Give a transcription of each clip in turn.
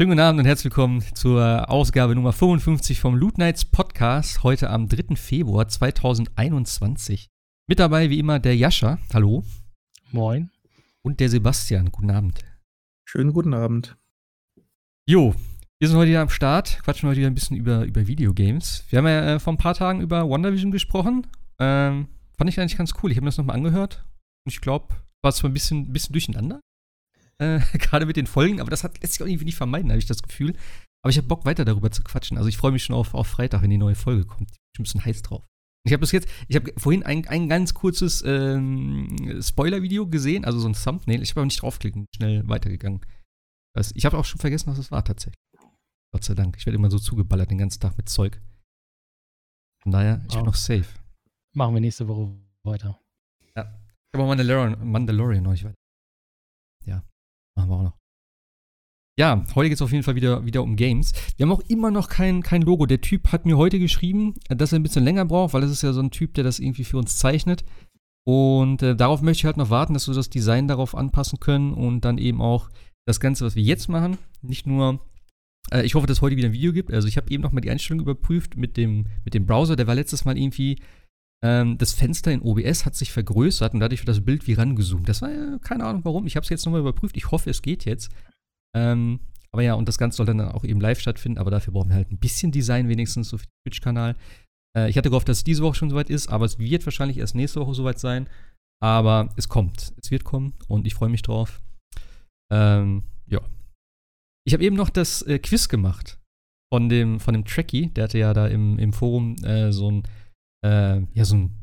Schönen guten Abend und herzlich willkommen zur Ausgabe Nummer 55 vom Loot Nights Podcast, heute am 3. Februar 2021. Mit dabei wie immer der Jascha, hallo. Moin. Und der Sebastian, guten Abend. Schönen guten Abend. Jo, wir sind heute wieder am Start, quatschen heute wieder ein bisschen über, über Videogames. Wir haben ja äh, vor ein paar Tagen über WandaVision gesprochen. Ähm, fand ich eigentlich ganz cool. Ich habe mir das nochmal angehört und ich glaube, war es zwar ein bisschen, bisschen durcheinander, äh, gerade mit den Folgen, aber das hat, lässt sich auch irgendwie nicht vermeiden, habe ich das Gefühl. Aber ich habe Bock, weiter darüber zu quatschen. Also ich freue mich schon auf, auf Freitag, wenn die neue Folge kommt. Ich bin ein bisschen heiß drauf. Ich habe bis jetzt, ich habe vorhin ein, ein ganz kurzes ähm, Spoiler-Video gesehen, also so ein Thumbnail. Ich habe aber nicht draufklicken, schnell weitergegangen. Also ich habe auch schon vergessen, was es war tatsächlich. Gott sei Dank. Ich werde immer so zugeballert den ganzen Tag mit Zeug. Von daher, ich bin noch safe. Machen wir nächste Woche weiter. Ja. Ich habe auch Mandalorian, Mandalorian noch nicht weiter. Ja. Machen wir auch noch. Ja, heute geht es auf jeden Fall wieder, wieder um Games. Wir haben auch immer noch kein, kein Logo. Der Typ hat mir heute geschrieben, dass er ein bisschen länger braucht, weil es ist ja so ein Typ, der das irgendwie für uns zeichnet. Und äh, darauf möchte ich halt noch warten, dass wir das Design darauf anpassen können und dann eben auch das Ganze, was wir jetzt machen, nicht nur. Äh, ich hoffe, dass es heute wieder ein Video gibt. Also ich habe eben noch mal die Einstellung überprüft mit dem, mit dem Browser. Der war letztes Mal irgendwie ähm, das Fenster in OBS hat sich vergrößert und dadurch wird das Bild wie rangezoomt. Das war ja keine Ahnung warum. Ich habe es jetzt nochmal überprüft. Ich hoffe, es geht jetzt. Ähm, aber ja, und das Ganze soll dann auch eben live stattfinden. Aber dafür brauchen wir halt ein bisschen Design wenigstens, so für den Twitch-Kanal. Äh, ich hatte gehofft, dass es diese Woche schon soweit ist, aber es wird wahrscheinlich erst nächste Woche soweit sein. Aber es kommt. Es wird kommen und ich freue mich drauf. Ähm, ja. Ich habe eben noch das äh, Quiz gemacht von dem, von dem Tracky. Der hatte ja da im, im Forum äh, so ein äh, ja, so ein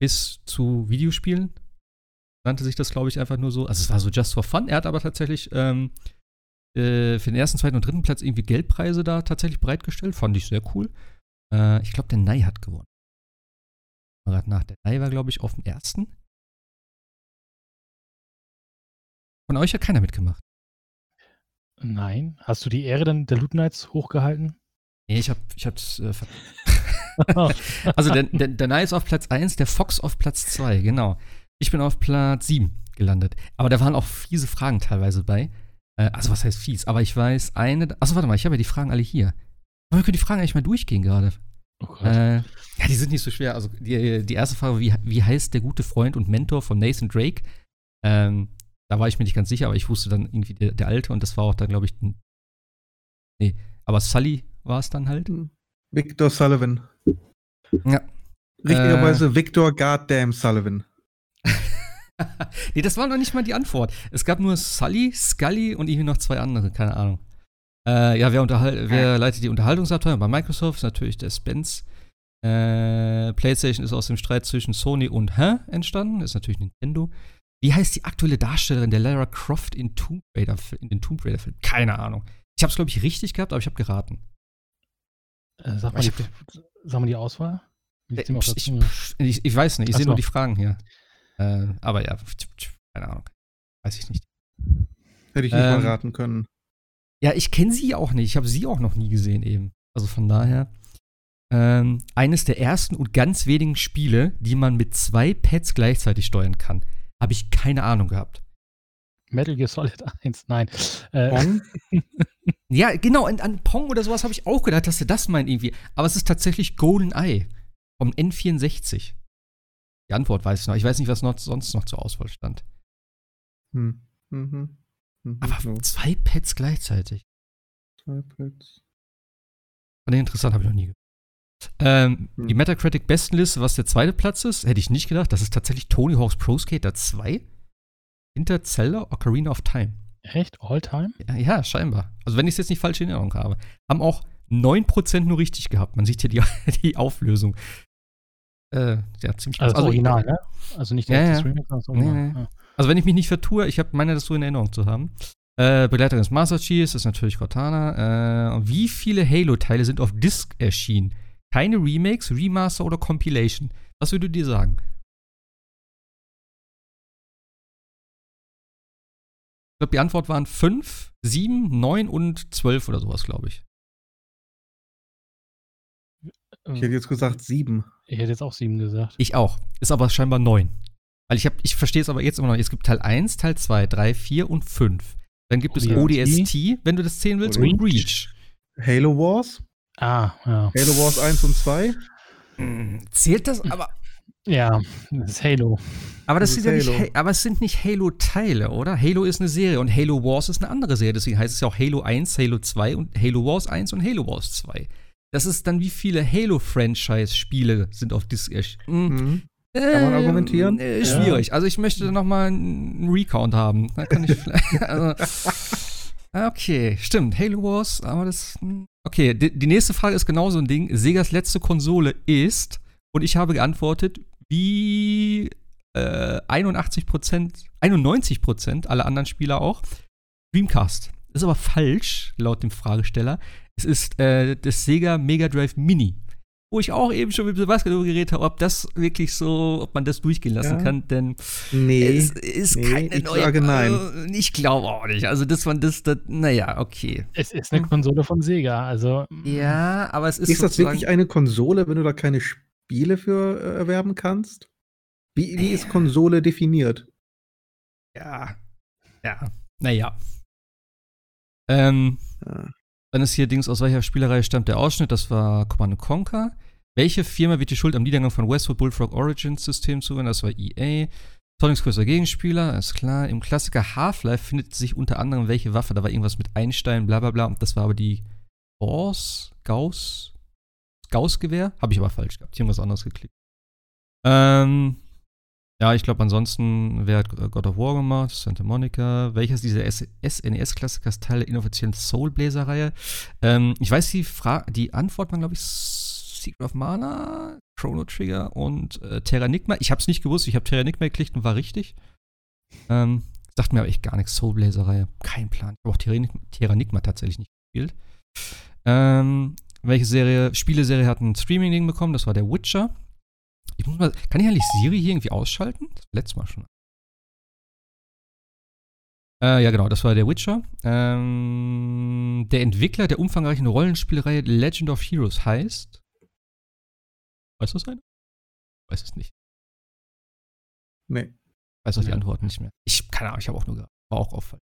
Quiz zu Videospielen. Nannte sich das, glaube ich, einfach nur so. Also es war so just for fun. Er hat aber tatsächlich ähm, äh, für den ersten, zweiten und dritten Platz irgendwie Geldpreise da tatsächlich bereitgestellt. Fand ich sehr cool. Äh, ich glaube, der Nei hat gewonnen. Gerade nach. Der Nei war, glaube ich, auf dem ersten. Von euch hat keiner mitgemacht. Nein. Hast du die Ehre dann der Loot Knights hochgehalten? Nee, ich hab, ich hab's äh, Also der, der, der Nye ist auf Platz 1, der Fox auf Platz 2, genau. Ich bin auf Platz 7 gelandet. Aber da waren auch fiese Fragen teilweise bei. Äh, also was heißt fies? Aber ich weiß eine. Achso, warte mal, ich habe ja die Fragen alle hier. Aber wir können die Fragen eigentlich mal durchgehen gerade. Oh äh, ja, die sind nicht so schwer. Also die, die erste Frage, wie, wie heißt der gute Freund und Mentor von Nathan Drake? Ähm, da war ich mir nicht ganz sicher, aber ich wusste dann irgendwie der, der Alte und das war auch dann, glaube ich, nee, aber Sully war es dann halt. Hm. Victor Sullivan. Ja. Richtigerweise äh, Victor Goddamn Sullivan. nee, das war noch nicht mal die Antwort. Es gab nur Sully, Scully und irgendwie noch zwei andere, keine Ahnung. Äh, ja, wer, wer leitet die Unterhaltungsabteilung? Bei Microsoft ist natürlich der Spence. Äh, PlayStation ist aus dem Streit zwischen Sony und Hä entstanden. Ist natürlich Nintendo. Wie heißt die aktuelle Darstellerin der Lara Croft in, Tomb Raider, in den Tomb Raider-Film? Keine Ahnung. Ich habe es, glaube ich, richtig gehabt, aber ich habe geraten. Äh, sag, mal die, sag mal die Auswahl. Äh, ich, ich, ich, weiß nicht, ich sehe nur die Fragen hier. Äh, aber ja, keine Ahnung. Weiß ich nicht. Hätte ich nicht ähm, mal raten können. Ja, ich kenne sie auch nicht. Ich habe sie auch noch nie gesehen eben. Also von daher. Ähm, eines der ersten und ganz wenigen Spiele, die man mit zwei Pads gleichzeitig steuern kann. Habe ich keine Ahnung gehabt. Metal Gear Solid 1, nein. Äh, ja, genau, an, an Pong oder sowas habe ich auch gedacht, dass er das meint irgendwie. Aber es ist tatsächlich Golden Eye vom N64. Die Antwort weiß ich noch. Ich weiß nicht, was noch, sonst noch zur Auswahl stand. Hm. Mhm. Mhm. Aber so. zwei Pads gleichzeitig. Zwei Pads. Fand ich interessant, habe ich noch nie gehört. Ähm, hm. Die Metacritic Bestenliste, was der zweite Platz ist, hätte ich nicht gedacht. Das ist tatsächlich Tony Hawk's Pro Skater 2 hinter Zelda Ocarina of Time. Echt? All time? Ja, ja scheinbar. Also wenn ich es jetzt nicht falsch in Erinnerung habe. Haben auch 9% nur richtig gehabt. Man sieht hier die, die Auflösung. Äh, ja, ziemlich Also, also Original, ne? Also nicht der ja, Streaming, sondern. Nee, nee. Also wenn ich mich nicht vertue, ich habe meine das so in Erinnerung zu haben. Äh, Begleiterin des Master Chiefs ist natürlich Cortana. Äh, wie viele Halo-Teile sind auf Disc erschienen? Keine Remakes, Remaster oder Compilation? Was würdest du dir sagen? Ich glaube, die Antwort waren 5, 7, 9 und 12 oder sowas, glaube ich. Ich hätte jetzt gesagt 7. Ich hätte jetzt auch 7 gesagt. Ich auch. Ist aber scheinbar 9. Weil ich, ich verstehe es aber jetzt immer noch. Es gibt Teil 1, Teil 2, 3, 4 und 5. Dann gibt es ODST. Wenn du das zählen willst, und Reach. Halo Wars? Ah, ja. Halo Wars 1 und 2? Hm, Zählt das? Aber, Ja, das ist Halo. aber, das Das sind ja nicht, aber es sind nicht Halo-Teile, oder? Halo ist eine Serie und Halo Wars ist eine andere Serie. Deswegen heißt es ja auch Halo 1, Halo 2 und Halo Wars 1 und Halo Wars 2. Das ist dann, wie viele Halo-Franchise-Spiele sind auf Disc erschienen. Mhm. Kann man argumentieren? Äh, Ja. schwierig. Also ich möchte da noch mal einen Recount haben. Da kann ich vielleicht. also, okay, stimmt. Halo Wars, aber das. hm. Okay, die, die nächste Frage ist genau so ein Ding. Segas letzte Konsole ist, und ich habe geantwortet, wie äh, 81% 91% aller anderen Spieler auch, Dreamcast. Ist aber falsch, laut dem Fragesteller. Es ist äh, das Sega Mega Drive Mini. Wo ich auch eben schon mit Sebastian darüber geredet habe, ob das wirklich so, ob man das durchgehen lassen Ja. kann, denn Nee. es ist nee, keine ich neue. sage nein. Also, ich glaube auch nicht. Also, dass man das, das naja, okay. Es ist eine Konsole von Sega, also. Ja, aber es ist. Ist das wirklich eine Konsole, wenn du da keine Spiele für äh, erwerben kannst? Wie, wie ist Konsole definiert? Ja. Ja. Naja. Ähm, Ja. dann ist hier Dings, aus welcher Spielerei stammt der Ausschnitt? Das war Command Conquer. Welche Firma wird die Schuld am Niedergang von Westwood Bullfrog Origins System zugewinnen? Das war EA. Sonics größter Gegenspieler, ist klar. Im Klassiker Half-Life findet sich unter anderem welche Waffe? Da war irgendwas mit Einstein, bla bla bla. Und das war aber die Gauss, Gauss, Gauss-Gewehr? Habe ich aber falsch gehabt. Ich habe was anderes geklickt. Ähm, ja, ich glaube, ansonsten, wer hat God of War gemacht? Santa Monica. Welches dieser SNES-Klassikers Teil der inoffiziellen Soul-Blazer-Reihe? Ähm, ich weiß, die, Fra die Antwort war, glaube ich, Secret of Mana, Chrono Trigger und äh, Terranigma. Ich habe es nicht gewusst. Ich habe Terranigma geklickt und war richtig. Ähm, sagt mir aber echt gar nichts. Soul-Blazer-Reihe. Kein Plan. Ich habe auch Terranigma tatsächlich nicht gespielt. Ähm, welche Serie, Spieleserie hat ein Streaming-Ding bekommen? Das war der Witcher. Ich muss mal, kann ich eigentlich Siri hier irgendwie ausschalten? Das letztes Mal schon. Äh, ja, genau, das war der Witcher. Ähm, der Entwickler der umfangreichen Rollenspielreihe Legend of Heroes heißt. Weiß das einer? Weiß es nicht. Nee. Weiß auch die Ja. Antworten nicht mehr. Ich, keine Ahnung, ich habe auch nur. War auch auffallend.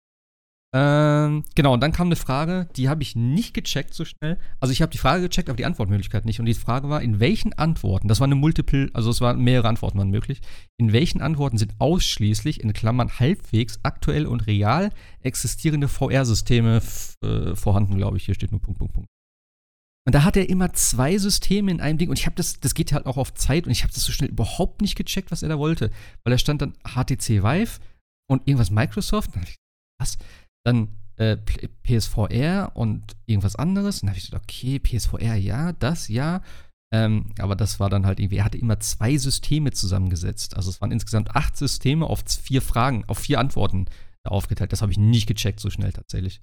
Ähm, genau, und dann kam eine Frage, die habe ich nicht gecheckt so schnell. Also ich habe die Frage gecheckt, aber die Antwortmöglichkeit nicht. Und die Frage war, in welchen Antworten, das war eine Multiple, also es waren mehrere Antworten waren möglich, in welchen Antworten sind ausschließlich, in Klammern halbwegs, aktuell und real existierende VR-Systeme äh, vorhanden, glaube ich. Hier steht nur Punkt, Punkt, Punkt. Und da hat er immer zwei Systeme in einem Ding und ich habe das, das geht halt auch auf Zeit und ich habe das so schnell überhaupt nicht gecheckt, was er da wollte. Weil da stand dann HTC Vive und irgendwas Microsoft. Was? Dann äh, PSVR und irgendwas anderes. Und dann habe ich gedacht, okay, PSVR, ja, das, ja. Ähm, aber das war dann halt irgendwie, er hatte immer zwei Systeme zusammengesetzt. Also es waren insgesamt acht Systeme auf vier Fragen, auf vier Antworten aufgeteilt. Das habe ich nicht gecheckt so schnell tatsächlich.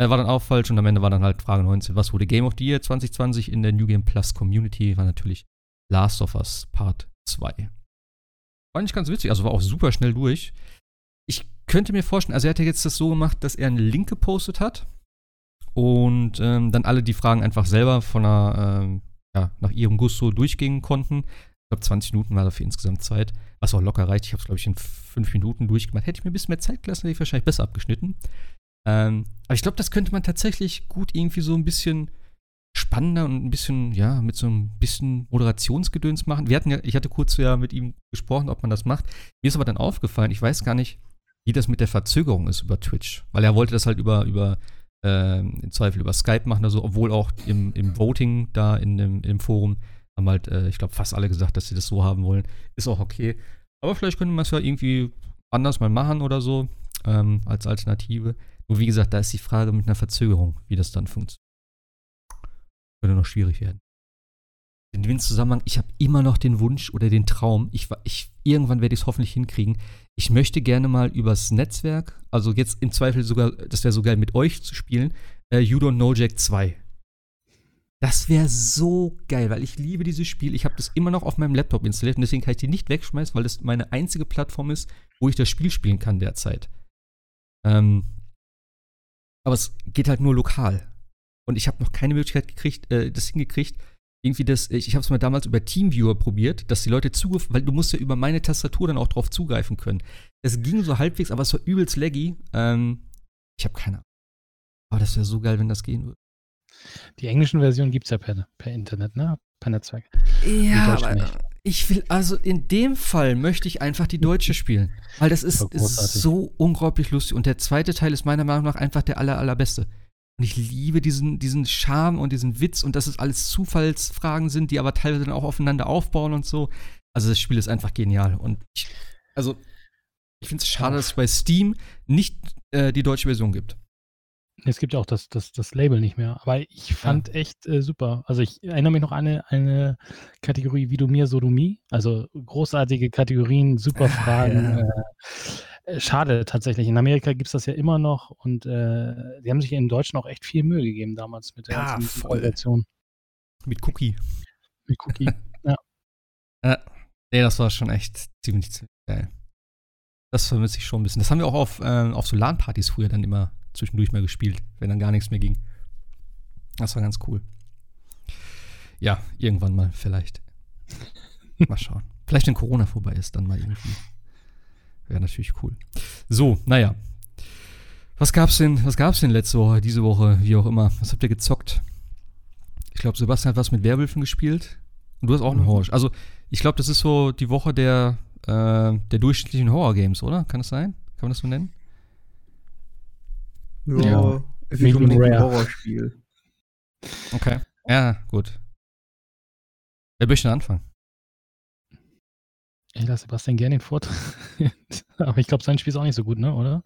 Äh, war dann auch falsch und am Ende war dann halt Frage 19. Was wurde Game of the Year 2020 in der New Game Plus Community? War natürlich Last of Us Part 2. War nicht ganz witzig, also war auch super schnell durch. Könnte mir vorstellen, also er hat ja jetzt das so gemacht, dass er einen Link gepostet hat und ähm, dann alle die Fragen einfach selber von einer, ähm, ja, nach ihrem Gusto durchgehen konnten. Ich glaube, 20 Minuten war dafür insgesamt Zeit, was auch locker reicht. Ich habe es, glaube ich, in fünf Minuten durchgemacht. Hätte ich mir ein bisschen mehr Zeit gelassen, hätte ich wahrscheinlich besser abgeschnitten. Ähm, aber ich glaube, das könnte man tatsächlich gut irgendwie so ein bisschen spannender und ein bisschen, ja, mit so ein bisschen Moderationsgedöns machen. Wir hatten ja, ich hatte kurz ja mit ihm gesprochen, ob man das macht. Mir ist aber dann aufgefallen, ich weiß gar nicht, wie das mit der Verzögerung ist über Twitch. Weil er wollte das halt über, über ähm, im Zweifel über Skype machen oder so, obwohl auch im, im Voting da in dem, im Forum haben halt, äh, ich glaube, fast alle gesagt, dass sie das so haben wollen. Ist auch okay. Aber vielleicht könnte man es ja irgendwie anders mal machen oder so, ähm, als Alternative. Nur wie gesagt, da ist die Frage mit einer Verzögerung, wie das dann funktioniert. Könnte noch schwierig werden. In dem Zusammenhang, ich habe immer noch den Wunsch oder den Traum, ich, ich, irgendwann werde ich es hoffentlich hinkriegen. Ich möchte gerne mal übers Netzwerk, also jetzt im Zweifel sogar, das wäre so geil mit euch zu spielen, äh, You Don't Know Jack 2. Das wäre so geil, weil ich liebe dieses Spiel. Ich habe das immer noch auf meinem Laptop installiert und deswegen kann ich die nicht wegschmeißen, weil das meine einzige Plattform ist, wo ich das Spiel spielen kann derzeit. Ähm, aber es geht halt nur lokal. Und ich habe noch keine Möglichkeit gekriegt, äh, das hingekriegt, irgendwie das, ich, ich habe es mal damals über Teamviewer probiert, dass die Leute zugriff, weil du musst ja über meine Tastatur dann auch drauf zugreifen können. Es ging so halbwegs, aber es war übelst laggy. Ähm, Ich habe keine Ahnung. Aber das wäre so geil, wenn das gehen würde. Die englischen Versionen gibt es ja per, per Internet, ne? Per Netzwerk. Ja, aber nicht. ich will, also in dem Fall möchte ich einfach die deutsche spielen. Weil das ist, ist so unglaublich lustig. Und der zweite Teil ist meiner Meinung nach einfach der aller, allerbeste. Und ich liebe diesen, diesen Charme und diesen Witz und dass es alles Zufallsfragen sind, die aber teilweise dann auch aufeinander aufbauen und so. Also das Spiel ist einfach genial. Und ich, also, ich finde es schade, dass es bei Steam nicht äh, die deutsche Version gibt. Es gibt ja auch das, das, das Label nicht mehr. Aber ich fand echt äh, super. Also ich erinnere mich noch an eine, eine Kategorie Wie du mir, so du mi. Also großartige Kategorien, super Fragen. ja. Äh, schade tatsächlich. In Amerika gibt es das ja immer noch und äh, die haben sich in Deutschen auch echt viel Mühe gegeben damals mit der Ja, ganzen Mit Cookie. mit Cookie. Ja, nee, das war schon echt ziemlich, ziemlich geil. Das vermisse ich schon ein bisschen. Das haben wir auch auf, ähm, auf so LAN-Partys früher dann immer zwischendurch mal gespielt, wenn dann gar nichts mehr ging. Das war ganz cool. Ja, irgendwann mal vielleicht. Mal schauen. Vielleicht, wenn Corona vorbei ist, dann mal irgendwie. Wäre natürlich cool. So, naja. Was gab's denn, was gab's denn letzte Woche, diese Woche, wie auch immer? Was habt ihr gezockt? Ich glaube, Sebastian hat was mit Werwölfen gespielt. Und du hast auch einen Mhm. Horror. Also, ich glaube, das ist so die Woche der, äh, der durchschnittlichen Horror-Games, oder? Kann das sein? Kann man das so nennen? Ja, Ja. es ist ein rare. Horrorspiel. Okay. Ja, gut. Wer möchte denn anfangen? Ich lasse Sebastian gerne den Vortrag. Aber ich glaube, sein Spiel ist auch nicht so gut, ne? Oder?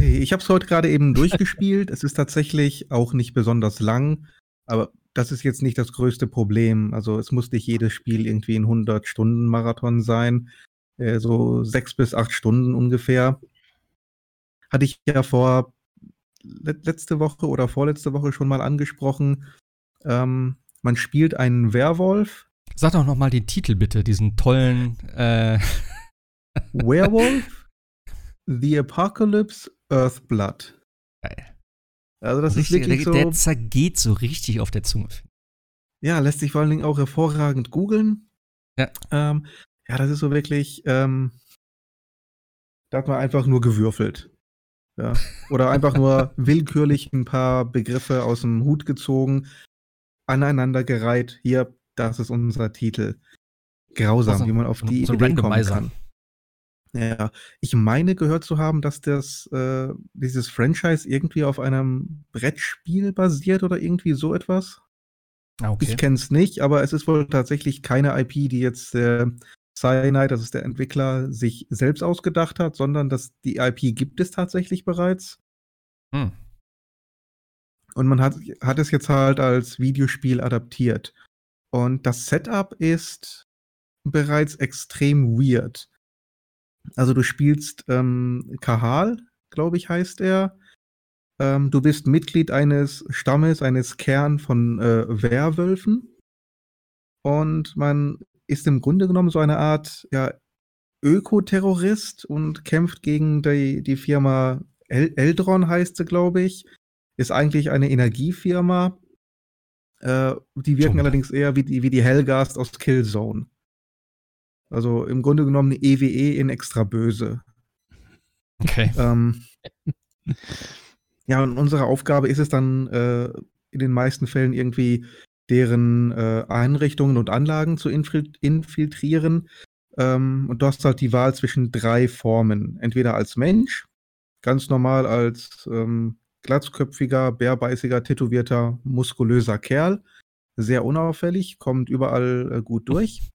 Ich habe es heute gerade eben durchgespielt. es ist tatsächlich auch nicht besonders lang, aber das ist jetzt nicht das größte Problem. Also es muss nicht jedes Spiel irgendwie ein 100-Stunden-Marathon sein. Äh, so sechs bis acht Stunden ungefähr. Hatte ich ja vor le letzte Woche oder vorletzte Woche schon mal angesprochen. Ähm, man spielt einen Werwolf. Sag doch noch mal den Titel bitte, diesen tollen, äh, Werewolf, The Apocalypse, Earthblood. Geil. Also das ist Richtig- wirklich der, so. der zergeht so richtig auf der Zunge. Ja, lässt sich vor allen Dingen auch hervorragend googeln. Ja. Ähm, ja, das ist so wirklich, ähm, da hat man einfach nur gewürfelt. Ja. Oder einfach nur willkürlich ein paar Begriffe aus dem Hut gezogen, aneinandergereiht. Hier, das ist unser Titel. Grausam, So ein- wie man auf die so Idee kommen kann. Ja, ich meine gehört zu haben, dass das äh, dieses Franchise irgendwie auf einem Brettspiel basiert oder irgendwie so etwas. Ah, okay. Ich kenne es nicht, aber es ist wohl tatsächlich keine IP, die jetzt äh, Cyanide, das ist der Entwickler, sich selbst ausgedacht hat, sondern dass die IP gibt es tatsächlich bereits. Hm. Und man hat, hat es jetzt halt als Videospiel adaptiert. Und das Setup ist bereits extrem weird. Also du spielst ähm, Kahal, glaube ich, heißt er. Ähm, du bist Mitglied eines Stammes, eines Kern von äh, Werwölfen. Und man ist im Grunde genommen so eine Art ja, Ökoterrorist und kämpft gegen die, die Firma El Eldron, heißt sie, glaube ich. Ist eigentlich eine Energiefirma. Äh, die wirken Schon. allerdings eher wie die, wie die Hellgast aus Killzone. Also im Grunde genommen eine EWE in extra böse. Okay. Ähm, ja, und unsere Aufgabe ist es dann äh, in den meisten Fällen irgendwie deren äh, Einrichtungen und Anlagen zu infil infiltrieren. Ähm, und du hast halt die Wahl zwischen drei Formen. Entweder als Mensch, ganz normal als ähm, glatzköpfiger, bärbeißiger, tätowierter, muskulöser Kerl. Sehr unauffällig, kommt überall äh, gut durch.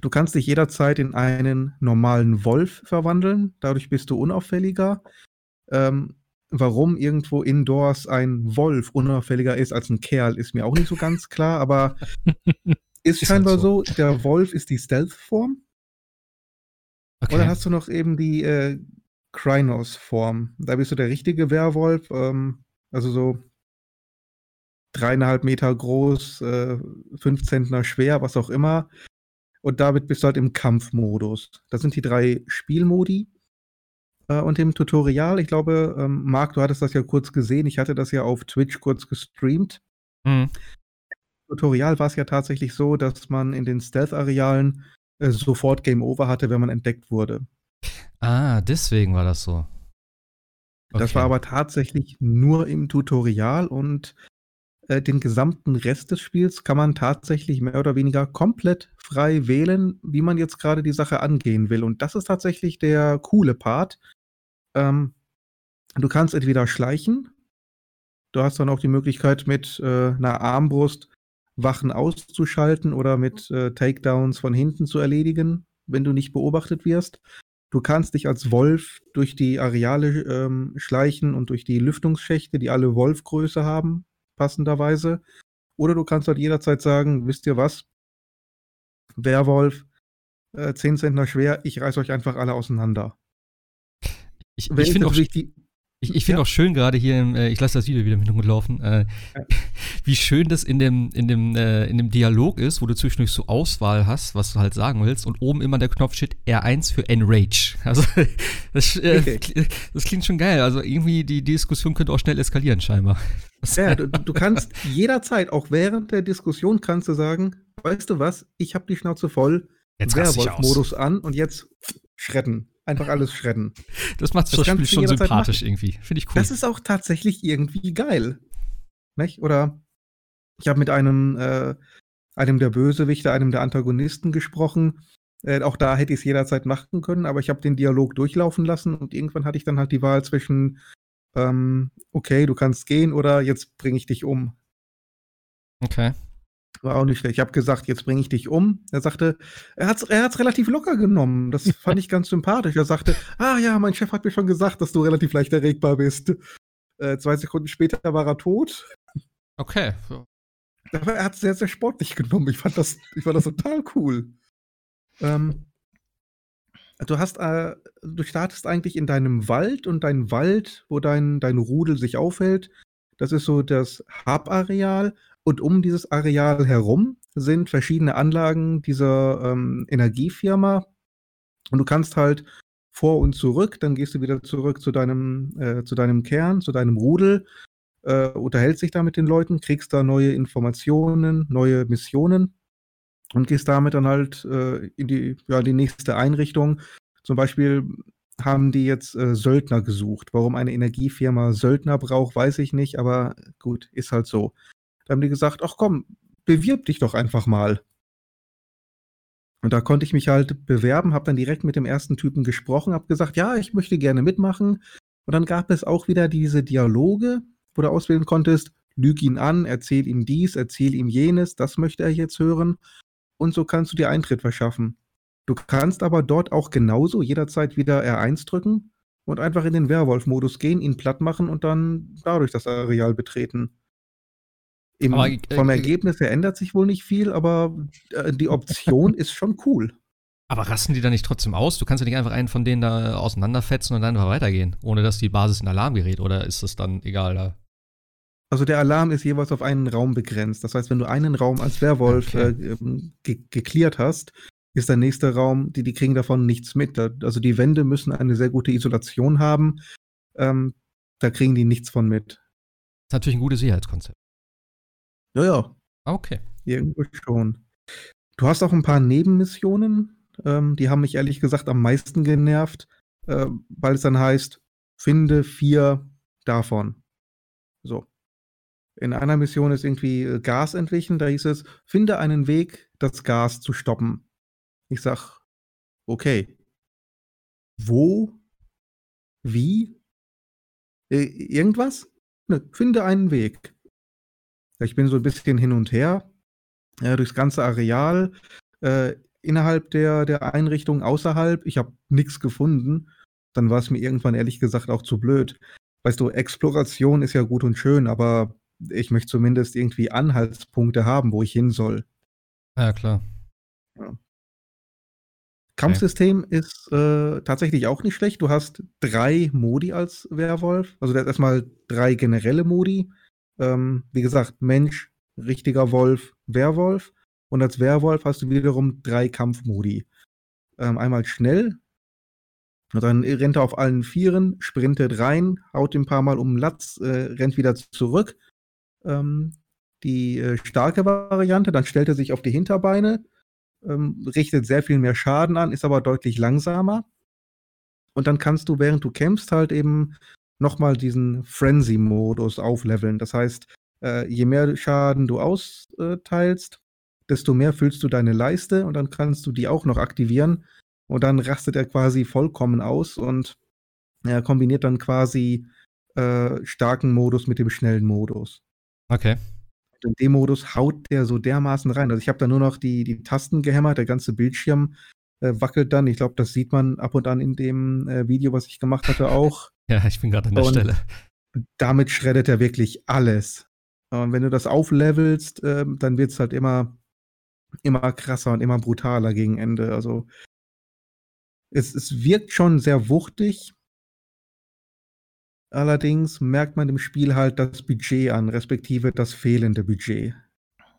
Du kannst dich jederzeit in einen normalen Wolf verwandeln. Dadurch bist du unauffälliger. Ähm, warum irgendwo indoors ein Wolf unauffälliger ist als ein Kerl, ist mir auch nicht so ganz klar, aber ist, Ist scheinbar halt so. so. Der Wolf ist die Stealth-Form. okay. Oder hast du noch eben die äh, Krynos-Form? Da bist du der richtige Werwolf, ähm, also so dreieinhalb Meter groß, äh, fünf Zentner schwer, was auch immer. Und damit bist du halt im Kampfmodus. Das sind die drei Spielmodi. Äh, und im Tutorial, ich glaube, ähm, Marc, du hattest das ja kurz gesehen. Ich hatte das ja auf Twitch kurz gestreamt. Hm. Tutorial war es ja tatsächlich so, dass man in den Stealth-Arealen äh, sofort Game Over hatte, wenn man entdeckt wurde. Ah, deswegen war das so. Das war Okay. aber tatsächlich nur im Tutorial und äh, den gesamten Rest des Spiels kann man tatsächlich mehr oder weniger komplett frei wählen, wie man jetzt gerade die Sache angehen will. Und das ist tatsächlich der coole Part. Ähm, du kannst entweder schleichen, du hast dann auch die Möglichkeit, mit äh, einer Armbrust Wachen auszuschalten oder mit äh, Takedowns von hinten zu erledigen, wenn du nicht beobachtet wirst. Du kannst dich als Wolf durch die Areale ähm, schleichen und durch die Lüftungsschächte, die alle Wolfgröße haben, passenderweise. Oder du kannst halt jederzeit sagen, wisst ihr was? Werwolf, äh, 10 Zentner schwer, ich reiß euch einfach alle auseinander. Ich, ich finde auch, die, ich, ich find Ja. auch schön gerade hier, im, äh, ich lasse das Video wieder im Hintergrund laufen, äh, Ja. wie schön das in dem, in, dem, äh, in dem Dialog ist, wo du zwischendurch so Auswahl hast, was du halt sagen willst, und oben immer der Knopf steht R1 für Enrage. Also das, äh, Okay. das klingt schon geil. Also irgendwie die, Diskussion könnte auch schnell eskalieren, scheinbar. Ja, du, du kannst jederzeit, auch während der Diskussion, kannst du sagen, weißt du was, ich habe die Schnauze voll. Werwolf-Modus an und jetzt schredden. Einfach alles schredden. Das macht Das das Spiel schon sympathisch irgendwie. Finde ich cool. Das ist auch tatsächlich irgendwie geil. Nicht? Oder ich habe mit einem, äh, einem der Bösewichte, einem der Antagonisten gesprochen. Äh, auch da hätte ich es jederzeit machen können, aber ich habe den Dialog durchlaufen lassen und irgendwann hatte ich dann halt die Wahl zwischen, ähm, okay, du kannst gehen oder jetzt bringe ich dich um. okay. War auch nicht schlecht. Ich habe gesagt, jetzt bringe ich dich um. Er sagte, er hat es er hat's relativ locker genommen. Das fand ich ganz sympathisch. Er sagte, ah ja, mein Chef hat mir schon gesagt, dass du relativ leicht erregbar bist. Äh, zwei Sekunden später war er tot. Okay. So. Aber er hat es sehr, sehr sportlich genommen. Ich fand das, ich fand das total cool. Ähm, du hast, äh, du startest eigentlich in deinem Wald und dein Wald, wo dein, dein Rudel sich aufhält, das ist so das Hub-Areal. Und um dieses Areal herum sind verschiedene Anlagen dieser ähm, Energiefirma. Und du kannst halt vor und zurück, dann gehst du wieder zurück zu deinem, äh, zu deinem Kern, zu deinem Rudel, äh, unterhältst dich da mit den Leuten, kriegst da neue Informationen, neue Missionen und gehst damit dann halt äh, in die, ja, die nächste Einrichtung. Zum Beispiel haben die jetzt äh, Söldner gesucht. Warum eine Energiefirma Söldner braucht, weiß ich nicht, aber gut, ist halt so. Da haben die gesagt, ach komm, bewirb dich doch einfach mal. Und da konnte ich mich halt bewerben, habe dann direkt mit dem ersten Typen gesprochen, habe gesagt, ja, ich möchte gerne mitmachen. Und dann gab es auch wieder diese Dialoge, wo du auswählen konntest, lüg ihn an, erzähl ihm dies, erzähl ihm jenes, das möchte er jetzt hören. Und so kannst du dir Eintritt verschaffen. Du kannst aber dort auch genauso jederzeit wieder R1 drücken und einfach in den Werwolf-Modus gehen, ihn platt machen und dann dadurch das Areal betreten. Im, Aber, äh, vom äh, Ergebnis her ändert sich wohl nicht viel, aber äh, die Option ist schon cool. Aber rasten die da nicht trotzdem aus? Du kannst ja nicht einfach einen von denen da auseinanderfetzen und dann einfach weitergehen, ohne dass die Basis in Alarm gerät. Oder ist das dann egal da? Also der Alarm ist jeweils auf einen Raum begrenzt. Das heißt, wenn du einen Raum als Werwolf Okay. äh, ähm, ge geklärt hast, ist der nächste Raum, die, die kriegen davon nichts mit. Also die Wände müssen eine sehr gute Isolation haben. Ähm, da kriegen die nichts von mit. ist natürlich ein gutes Sicherheitskonzept. Ja, ja, Okay. irgendwo schon. Du hast auch ein paar Nebenmissionen, ähm, die haben mich ehrlich gesagt am meisten genervt, äh, weil es dann heißt, finde vier davon. So. In einer Mission ist irgendwie äh, Gas entwichen, da hieß es, finde einen Weg, das Gas zu stoppen. Ich sag, okay. Wo? Wie? Äh, irgendwas? Ne, finde einen Weg. Ja, Ich bin so ein bisschen hin und her äh, durchs ganze Areal, äh, innerhalb der, der Einrichtung, außerhalb. Ich habe nichts gefunden. Dann war es mir irgendwann ehrlich gesagt auch zu blöd. Weißt du, Exploration ist ja gut und schön, aber ich möchte zumindest irgendwie Anhaltspunkte haben, wo ich hin soll. Ja, klar. Kampfsystem ist äh, tatsächlich auch nicht schlecht. Du hast drei Modi als Werwolf. Also da ist erstmal drei generelle Modi. Ähm, wie gesagt, Mensch, richtiger Wolf, Werwolf. Und als Werwolf hast du wiederum drei Kampfmodi. Ähm, einmal schnell. Und dann rennt er auf allen Vieren, sprintet rein, haut ein paar Mal um den Latz, äh, rennt wieder zurück. Ähm, die äh, starke Variante, dann stellt er sich auf die Hinterbeine, ähm, richtet sehr viel mehr Schaden an, ist aber deutlich langsamer. Und dann kannst du, während du kämpfst, halt eben nochmal diesen Frenzy-Modus aufleveln. Das heißt, äh, je mehr Schaden du austeilst, desto mehr füllst du deine Leiste und dann kannst du die auch noch aktivieren. Und dann rastet er quasi vollkommen aus und er kombiniert dann quasi äh, starken Modus mit dem schnellen Modus. Okay. Und in dem Modus haut der so dermaßen rein. Also ich habe da nur noch die, die Tasten gehämmert, der ganze Bildschirm äh, wackelt dann. Ich glaube, das sieht man ab und an in dem äh, Video, was ich gemacht hatte, auch. Ja, ich bin gerade an der Und Stelle. Damit schreddet er wirklich alles. Und wenn du das auflevelst, ähm, dann wird es halt immer, immer krasser und immer brutaler gegen Ende. Also es, es wirkt schon sehr wuchtig. Allerdings merkt man dem Spiel halt das Budget an, respektive das fehlende Budget.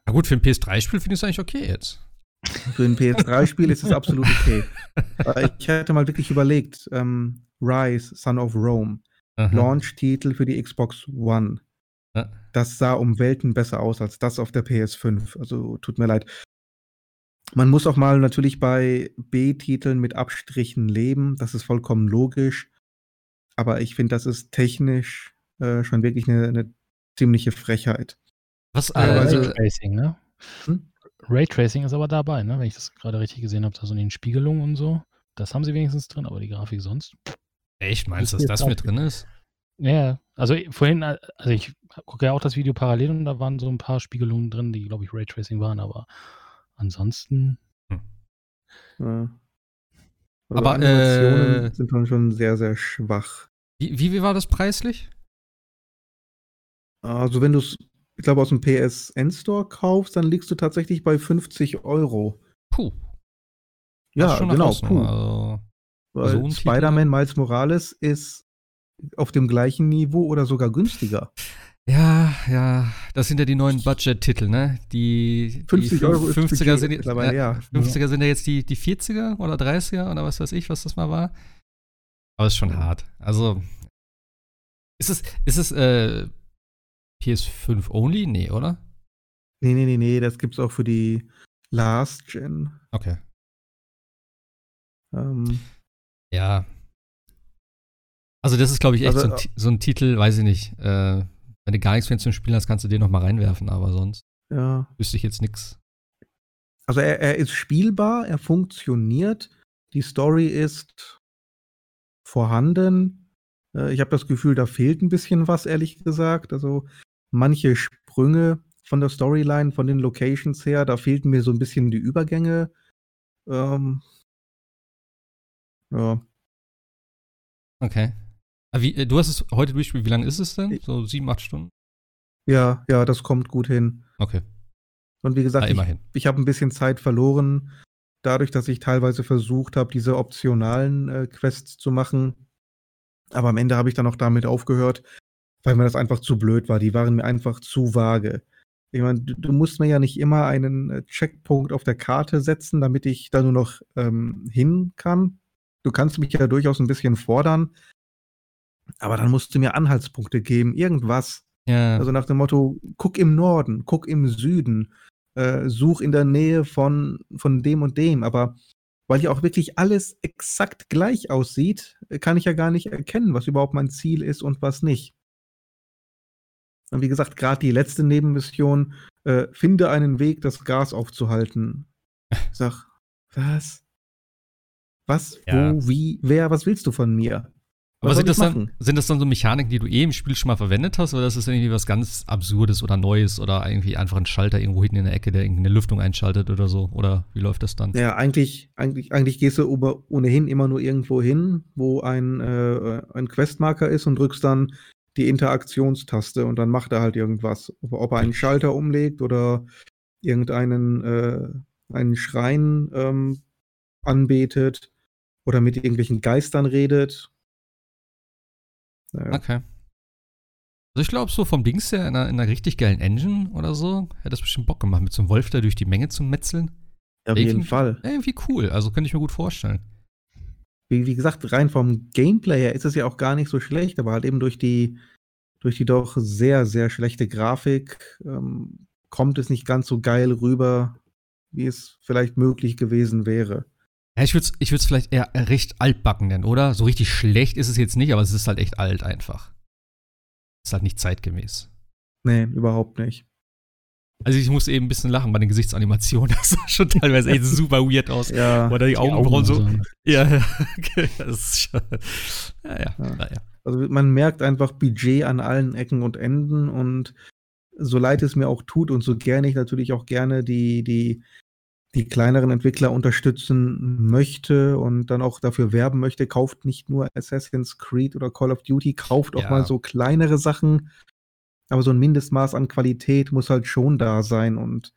Na gut, für ein PS3-Spiel finde ich es eigentlich okay jetzt. Für ein PS3-Spiel ist es absolut okay. Äh, Ich hätte mal wirklich überlegt, ähm, Rise, Son of Rome. Launch-Titel für die Xbox One. Ja. Das sah um Welten besser aus als das auf der PS5. Also tut mir leid. Man muss auch mal natürlich bei B-Titeln mit Abstrichen leben. Das ist vollkommen logisch. Aber ich finde, das ist technisch äh, schon wirklich eine, eine ziemliche Frechheit. Was, Äh, also- Raytracing, ne? Hm? Raytracing ist aber dabei, ne? Wenn ich das gerade richtig gesehen habe, da so in den Spiegelungen und so. Das haben sie wenigstens drin, aber die Grafik sonst. Echt, meinst du, das dass das mit drin ist? Ja, also vorhin, äh, also ich gucke ja auch das Video parallel und da waren so ein paar Spiegelungen drin, die, glaube ich, Raytracing waren, aber ansonsten. Ja. Also Aber, Animationen äh, sind dann schon sehr, sehr schwach. Wie, wie, wie war das preislich? Also wenn du es, ich glaube, aus dem PSN Store kaufst, dann liegst du tatsächlich bei 50 Euro. Puh. Ja, genau. Puh. Also, Weil so Spider-Man Miles Morales ist auf dem gleichen Niveau oder sogar günstiger. ja, ja, das sind ja die neuen Budget-Titel, ne? Die, 50 die Euro ist 50er Budget sind mittlerweile, ja. 50er sind ja jetzt die, die 40er oder 30er oder was weiß ich, was das mal war. Aber ist schon hart. Also, ist es, ist es äh, PS5 only? Nee, oder? Nee, nee, nee, nee, das gibt's auch für die Last Gen. Okay. Ähm, Ja. Also, das ist, glaube ich, echt Also, so, ein, so ein Titel, weiß ich nicht. Äh, wenn du gar nichts mehr zum Spielen hast, kannst du den noch mal reinwerfen, aber sonst ja. wüsste ich jetzt nichts. Also er, er ist spielbar, er funktioniert, die Story ist vorhanden. Äh, ich habe das Gefühl, da fehlt ein bisschen was, ehrlich gesagt. Also manche Sprünge von der Storyline, von den Locations her, da fehlten mir so ein bisschen die Übergänge. Ähm, ja, Okay. Ah, Wie, äh, du hast es heute durchgespielt. Wie lange ist es denn? So sieben, acht Stunden? ja, ja, das kommt gut hin. Okay. Und wie gesagt, Ah, ich, ich habe ein bisschen Zeit verloren, dadurch, dass ich teilweise versucht habe, diese optionalen äh, Quests zu machen. Aber am Ende habe ich dann auch damit aufgehört, weil mir das einfach zu blöd war. Die waren mir einfach zu vage. Ich meine, du, du musst mir ja nicht immer einen äh, Checkpunkt auf der Karte setzen, damit ich da nur noch ähm, hin kann. Du kannst mich ja durchaus ein bisschen fordern, aber dann musst du mir Anhaltspunkte geben, irgendwas. Ja. Also nach dem Motto, guck im Norden, guck im Süden, äh, such in der Nähe von, von dem und dem. Aber weil ja auch wirklich alles exakt gleich aussieht, kann ich ja gar nicht erkennen, was überhaupt mein Ziel ist und was nicht. Und wie gesagt, gerade die letzte Nebenmission, äh, finde einen Weg, das Gas aufzuhalten. Ich sag, was? Was, Ja. wo, wie, wer, was willst du von mir? Aber Was sind soll das, dann, sind das dann so Mechaniken, die du eh im Spiel schon mal verwendet hast, oder ist das irgendwie was ganz Absurdes oder Neues oder irgendwie einfach ein Schalter irgendwo hinten in der Ecke, der irgendeine Lüftung einschaltet oder so? Oder wie läuft das dann? Ja, eigentlich, eigentlich, eigentlich gehst du ohnehin immer nur irgendwo hin, wo ein, äh, ein Questmarker ist und drückst dann die Interaktionstaste und dann macht er halt irgendwas. Ob, ob er einen Schalter umlegt oder irgendeinen äh, einen Schrein ähm, anbetet oder mit irgendwelchen Geistern redet. Naja. Okay. Also ich glaube, so vom Dings her, in einer, in einer richtig geilen Engine oder so, hätte das bestimmt Bock gemacht, mit so einem Wolf da durch die Menge zu metzeln. Auf jeden Fall. Irgendwie cool, also könnte ich mir gut vorstellen. wie, wie gesagt, rein vom Gameplay her ist es ja auch gar nicht so schlecht, aber halt eben durch die, durch die doch sehr, sehr schlechte Grafik ähm, kommt es nicht ganz so geil rüber, wie es vielleicht möglich gewesen wäre. Ja, ich würde es ich vielleicht eher recht altbacken nennen, oder? So richtig schlecht ist es jetzt nicht, aber es ist halt echt alt einfach. Ist halt nicht zeitgemäß. Nee, überhaupt nicht. Also ich muss eben ein bisschen lachen bei den Gesichtsanimationen. Das sah schon teilweise echt super weird aus. Ja. Oder die, Die Augenbrauen so. Augen Ja, ja. Das ist schon. Ja, ja. Ja. Naja. Also man merkt einfach Budget an allen Ecken und Enden und so leid es mir auch tut und so gerne ich natürlich auch gerne die, die, die kleineren Entwickler unterstützen möchte und dann auch dafür werben möchte, kauft nicht nur Assassin's Creed oder Call of Duty, kauft auch Ja. mal so kleinere Sachen. Aber so ein Mindestmaß an Qualität muss halt schon da sein und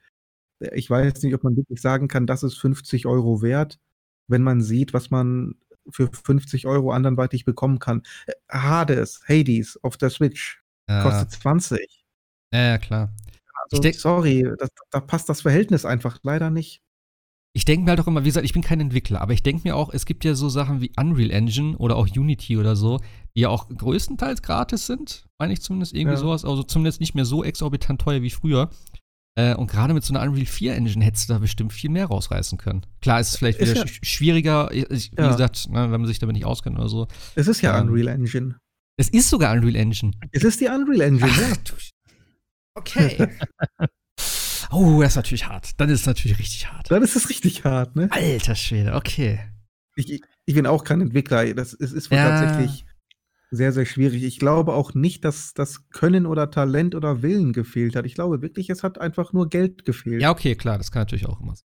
ich weiß nicht, ob man wirklich sagen kann, das ist 50 Euro wert, wenn man sieht, was man für 50 Euro anderweitig bekommen kann. Äh, Hades, Hades auf der Switch Ja, kostet 20. ja, ja, klar. Also, denk- sorry, das, da passt das Verhältnis einfach leider nicht. Ich denke mir halt auch immer, wie gesagt, ich bin kein Entwickler, aber ich denke mir auch, es gibt ja so Sachen wie Unreal Engine oder auch Unity oder so, die ja auch größtenteils gratis sind, meine ich zumindest irgendwie Ja. sowas, also zumindest nicht mehr so exorbitant teuer wie früher. Äh, und gerade mit so einer Unreal 4 Engine hättest du da bestimmt viel mehr rausreißen können. Klar, ist es vielleicht Ist wieder ja- sch- schwieriger, ich, wie Ja. gesagt, ne, wenn man sich damit nicht auskennt oder so. Es ist ja Ähm, Unreal Engine. Es ist sogar Unreal Engine. Es ist die Unreal Engine, ja. Okay. oh, das ist natürlich hart. Dann ist es natürlich richtig hart. Dann ist es richtig hart, ne? Alter Schwede, okay. Ich, ich bin auch kein Entwickler. Das ist, ist wohl Ja. tatsächlich sehr, sehr schwierig. Ich glaube auch nicht, dass das Können oder Talent oder Willen gefehlt hat. Ich glaube wirklich, es hat einfach nur Geld gefehlt. Ja, okay, klar, das kann natürlich auch immer sein.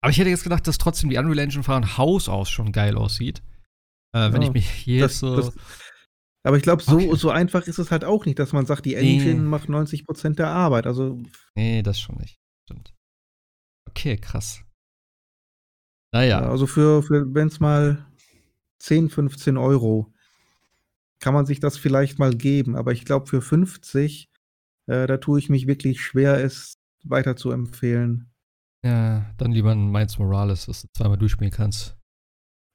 Aber ich hätte jetzt gedacht, dass trotzdem die Unreal Engine von Haus aus schon geil aussieht. Äh, wenn Ja, ich mich hier das- so. das- Aber ich glaube, so, Okay. so einfach ist es halt auch nicht, dass man sagt, die Nee. Engine macht 90% der Arbeit. Also, nee, das schon nicht. Stimmt. Okay, krass. Naja. ja. also für, für wenn es mal 10, 15 Euro, kann man sich das vielleicht mal geben. Aber ich glaube, für 50, äh, da tue ich mich wirklich schwer, es weiter zu empfehlen. Ja, dann lieber ein Miles Morales, das du zweimal durchspielen kannst.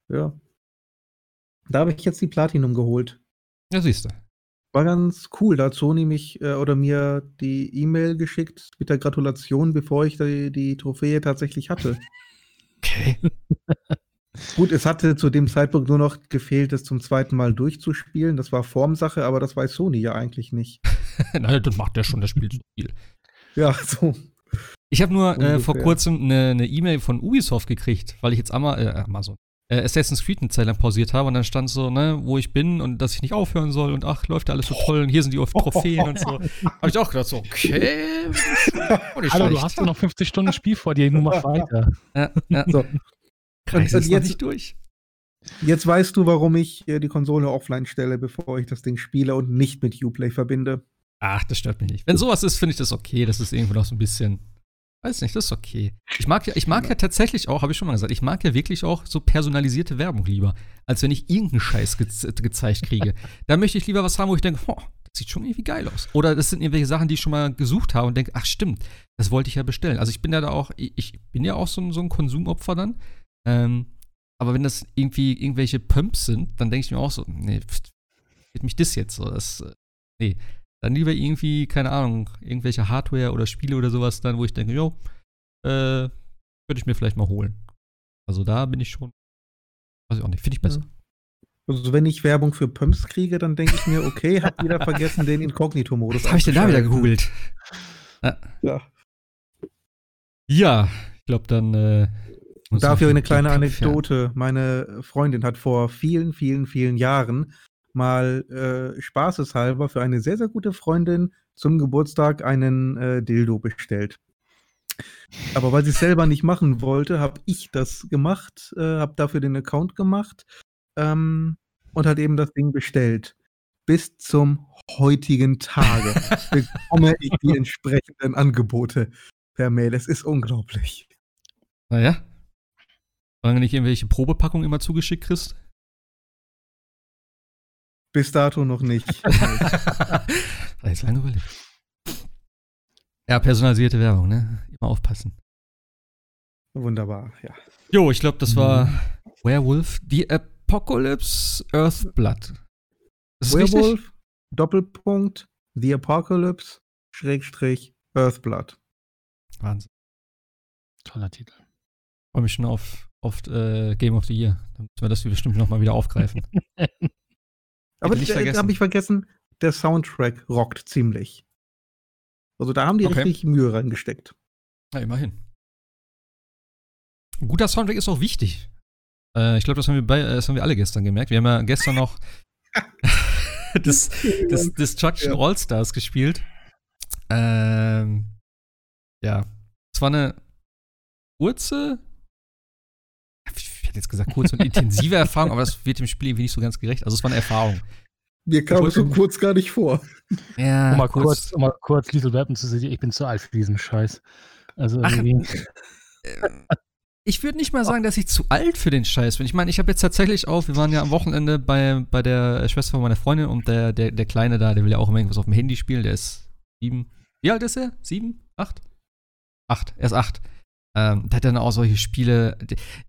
Ja. Da habe ich jetzt die Platinum geholt. Ja, siehst du. War ganz cool. Da hat Sony mich äh, oder mir die E-Mail geschickt mit der Gratulation, bevor ich die, die Trophäe tatsächlich hatte. Okay. Gut, es hatte zu dem Zeitpunkt nur noch gefehlt, es zum zweiten Mal durchzuspielen. Das war Formsache, aber das weiß Sony ja eigentlich nicht. Nein, das macht ja schon das Spiel zu viel. Ja, so. Ich habe nur äh, vor kurzem eine ne E-Mail von Ubisoft gekriegt, weil ich jetzt Ama äh, Amazon äh, Assassin's Creed eine Zeit lang pausiert habe und dann stand so, ne, wo ich bin und dass ich nicht aufhören soll und ach, läuft ja alles so toll und hier sind die Trophäen und so. Habe ich auch gedacht, so, okay. Oh, Hallo, du hast ja noch 50 Stunden Spiel vor dir, nur mach weiter. Ja, ja. So. Kreis Und ist jetzt- nicht durch. Jetzt weißt du, warum ich äh, die Konsole offline stelle, bevor ich das Ding spiele und nicht mit Uplay verbinde. Ach, das stört mich nicht. Wenn sowas ist, finde ich das okay. Das ist irgendwo noch so ein bisschen. Weiß nicht, das ist okay. Ich mag ja, ich mag ja tatsächlich auch, habe ich schon mal gesagt, ich mag ja wirklich auch so personalisierte Werbung lieber, als wenn ich irgendeinen Scheiß ge gezeigt kriege. da möchte ich lieber was haben, wo ich denke, oh, das sieht schon irgendwie geil aus. Oder das sind irgendwelche Sachen, die ich schon mal gesucht habe und denke, ach stimmt, das wollte ich ja bestellen. Also ich bin ja da auch, ich, bin ja auch so ein, so ein Konsumopfer dann. Ähm, aber wenn das irgendwie irgendwelche Pumps sind, dann denke ich mir auch so, nee, geht mich das jetzt so. Das, äh, nee. Dann lieber irgendwie, keine Ahnung, irgendwelche Hardware oder Spiele oder sowas dann, wo ich denke, jo, äh, würde ich mir vielleicht mal holen. Also da bin ich schon, weiß ich auch nicht, finde ich besser. Also wenn ich Werbung für Pumps kriege, dann denke ich mir, okay, hat jeder vergessen, den Inkognito-Modus Was habe ich denn da wieder gegoogelt? Ja. Ja, ich glaube dann. Äh, Dafür ich eine kleine Anekdote. Meine Freundin hat vor vielen, vielen, vielen Jahren mal äh, spaßeshalber für eine sehr, sehr gute Freundin zum Geburtstag einen äh, Dildo bestellt. Aber weil sie es selber nicht machen wollte, habe ich das gemacht, äh, habe dafür den Account gemacht ähm, und hat eben das Ding bestellt. Bis zum heutigen Tage bekomme ich die entsprechenden Angebote per Mail. Es ist unglaublich. Naja. Solange nicht irgendwelche Probepackungen immer zugeschickt kriegst. Bis dato noch nicht. Hat jetzt lange überlegt. Ja, personalisierte Werbung, ne? Immer aufpassen. Wunderbar, ja. Jo, ich glaube, das war Werewolf, The Apocalypse Earthblood. Ist das richtig? Werewolf, Doppelpunkt, The Apocalypse, Schrägstrich, Earthblood. Wahnsinn. Toller Titel. Freue mich schon auf oft äh, Game of the Year. Dann müssen wir das bestimmt nochmal wieder aufgreifen. Aber da vergessen. habe ich vergessen, der Soundtrack rockt ziemlich. Also da haben die Okay. richtig Mühe reingesteckt. Ja, immerhin. Ein guter Soundtrack ist auch wichtig. Äh, ich glaube, das, haben wir bei- äh, das haben wir alle gestern gemerkt. Wir haben ja gestern noch das, das Destruction Ja. All-Stars gespielt. Ähm, ja. Es war eine kurze, ich hätte jetzt gesagt kurze und intensive Erfahrung, aber das wird dem Spiel irgendwie nicht so ganz gerecht. Also es war eine Erfahrung. Mir kam es so kurz gar nicht vor. Ja, um, mal kurz, um mal kurz Lethal Weapon zu sehen, ich bin zu alt für diesen Scheiß. Also Ach. irgendwie. äh, ich würde nicht mal sagen, dass ich zu alt für den Scheiß bin. Ich meine, ich habe jetzt tatsächlich auch, wir waren ja am Wochenende bei, bei der Schwester von meiner Freundin und der, der, der Kleine da, der will ja auch immer irgendwas auf dem Handy spielen, der ist sieben. Wie alt ist er? Sieben? Acht? Acht, er ist acht. Ähm, der hat dann auch solche Spiele.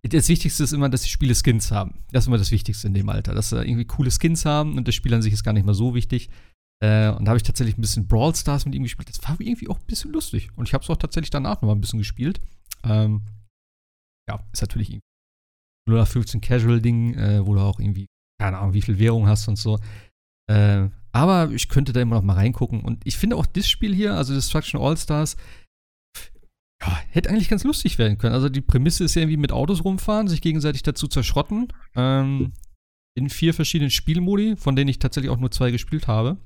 Das Wichtigste ist immer, dass die Spiele Skins haben. Das ist immer das Wichtigste in dem Alter. Dass sie irgendwie coole Skins haben und das Spiel an sich ist gar nicht mal so wichtig. Äh, und da habe ich tatsächlich ein bisschen Brawl Stars mit ihm gespielt. Das war irgendwie auch ein bisschen lustig. Und ich habe es auch tatsächlich danach noch mal ein bisschen gespielt. Ähm, ja, ist natürlich irgendwie 0 nach 15 Casual-Ding, äh, wo du auch irgendwie, keine Ahnung, wie viel Währung hast und so. Äh, aber ich könnte da immer noch mal reingucken. Und ich finde auch das Spiel hier, also Destruction All-Stars, ja, hätte eigentlich ganz lustig werden können. Also die Prämisse ist ja irgendwie mit Autos rumfahren, sich gegenseitig dazu zerschrotten. Ähm, in vier verschiedenen Spielmodi, von denen ich tatsächlich auch nur zwei gespielt habe.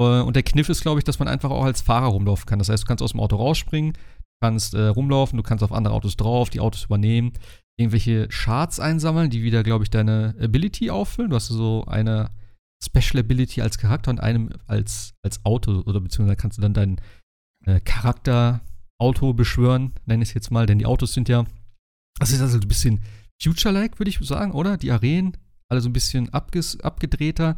Äh, und der Kniff ist, glaube ich, dass man einfach auch als Fahrer rumlaufen kann. Das heißt, du kannst aus dem Auto rausspringen, kannst äh, rumlaufen, du kannst auf andere Autos drauf, die Autos übernehmen, irgendwelche Shards einsammeln, die wieder, glaube ich, deine Ability auffüllen. Du hast so eine Special Ability als Charakter und einem als, als Auto oder beziehungsweise kannst du dann deinen äh, Charakter Auto beschwören, nenne ich es jetzt mal, denn die Autos sind ja, das ist also ein bisschen Future-like, würde ich sagen, oder? Die Arenen, alle so ein bisschen abgedrehter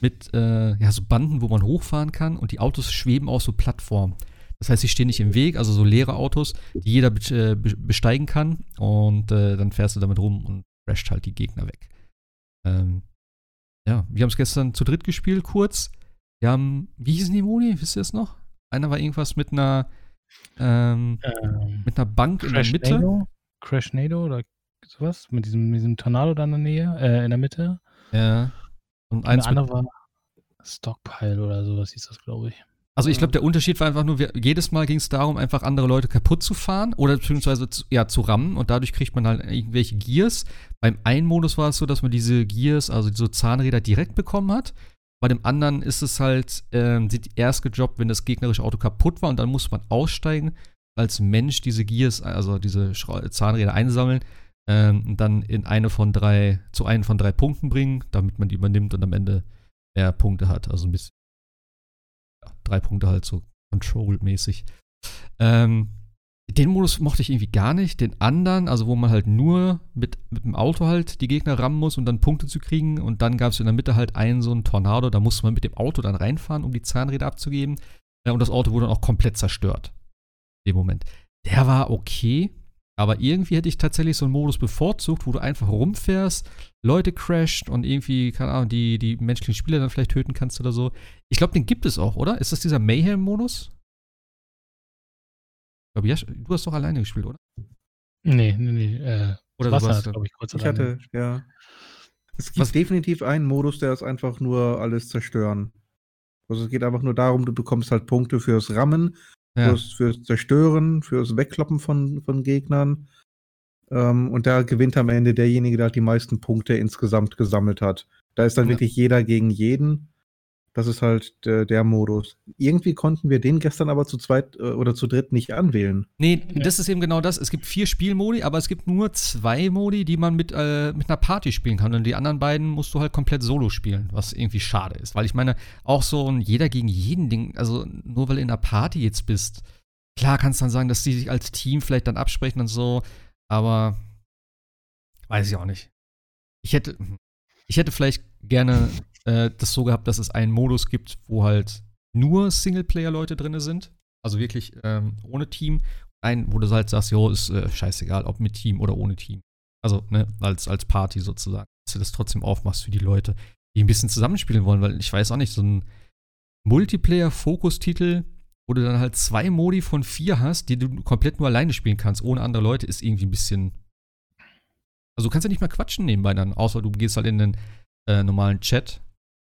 mit äh, ja, so Banden, wo man hochfahren kann und die Autos schweben auf so Plattformen. Das heißt, sie stehen nicht im Weg, also so leere Autos, die jeder be äh, be- besteigen kann und äh, dann fährst du damit rum und crasht halt die Gegner weg. Ähm, ja, wir haben es gestern zu dritt gespielt, kurz. Wir haben, wie hießen die Modi? Wisst ihr es noch? Einer war irgendwas mit einer, ähm, Ähm, mit einer Bank in der Mitte. Crashnado? Crashnado oder sowas? Mit diesem, mit diesem Tornado da in der Nähe, äh, in der Mitte. Ja. Und Und eins mit, andere war Stockpile oder sowas hieß das, glaube ich. also ich glaube, der Unterschied war einfach nur, wir, jedes Mal ging es darum, einfach andere Leute kaputt zu fahren oder beziehungsweise zu, ja, zu rammen und dadurch kriegt man halt irgendwelche Gears. Beim einen Modus war es so, dass man diese Gears, also so Zahnräder direkt bekommen hat. Bei dem anderen ist es halt, ähm, sieht erst gejobbt, wenn das gegnerische Auto kaputt war und dann muss man aussteigen, als Mensch diese Gears, also diese Zahnräder einsammeln ähm, und dann in eine von drei, zu einem von drei Punkten bringen, damit man die übernimmt und am Ende mehr Punkte hat. Also ein bisschen, ja, drei Punkte halt so Control-mäßig. Ähm, den Modus mochte ich irgendwie gar nicht. Den anderen, also wo man halt nur mit, mit dem Auto halt die Gegner rammen muss, um dann Punkte zu kriegen. Und dann gab es in der Mitte halt einen so einen Tornado, da musste man mit dem Auto dann reinfahren, um die Zahnräder abzugeben. Äh, und das Auto wurde dann auch komplett zerstört. In dem Moment. Der war okay, aber irgendwie hätte ich tatsächlich so einen Modus bevorzugt, wo du einfach rumfährst, Leute crasht und irgendwie, keine Ahnung, die, die menschlichen Spieler dann vielleicht töten kannst oder so. Ich glaube, den gibt es auch, oder? Ist das dieser Mayhem-Modus? Glaube, Jasch, du hast doch alleine gespielt, oder? Nee, nee, nee. Äh, Oder Wasser, du warst glaube ich, kurz Ich hatte, ja. Es gibt Was- definitiv einen Modus, der ist einfach nur alles zerstören. Also es geht einfach nur darum, du bekommst halt Punkte fürs Rammen, ja. fürs, fürs Zerstören, fürs Wegkloppen von, von Gegnern. Ähm, und da gewinnt am Ende derjenige, der halt die meisten Punkte insgesamt gesammelt hat. Da ist dann Ja. wirklich jeder gegen jeden. Das ist halt der, der Modus. Irgendwie konnten wir den gestern aber zu zweit äh, oder zu dritt nicht anwählen. Nee, das ist eben genau das. Es gibt vier Spielmodi, aber es gibt nur zwei Modi, die man mit, äh, mit einer Party spielen kann. Und die anderen beiden musst du halt komplett solo spielen, was irgendwie schade ist. Weil ich meine, auch so ein jeder gegen jeden Ding, also nur weil du in einer Party jetzt bist, klar kannst du dann sagen, dass die sich als Team vielleicht dann absprechen und so, aber weiß ich auch nicht. Ich hätte, ich hätte vielleicht gerne äh, das so gehabt, dass es einen Modus gibt, wo halt nur Singleplayer-Leute drin sind. Also wirklich ähm, ohne Team. Ein, wo du halt sagst, jo, ist äh, scheißegal, ob mit Team oder ohne Team. Also, ne, als, als Party sozusagen. Dass du das trotzdem aufmachst für die Leute, die ein bisschen zusammenspielen wollen, weil ich weiß auch nicht, so ein Multiplayer-Fokus-Titel, wo du dann halt zwei Modi von vier hast, die du komplett nur alleine spielen kannst, ohne andere Leute, ist irgendwie ein bisschen Also du kannst ja nicht mehr quatschen nebenbei dann, außer du gehst halt in den äh, normalen Chat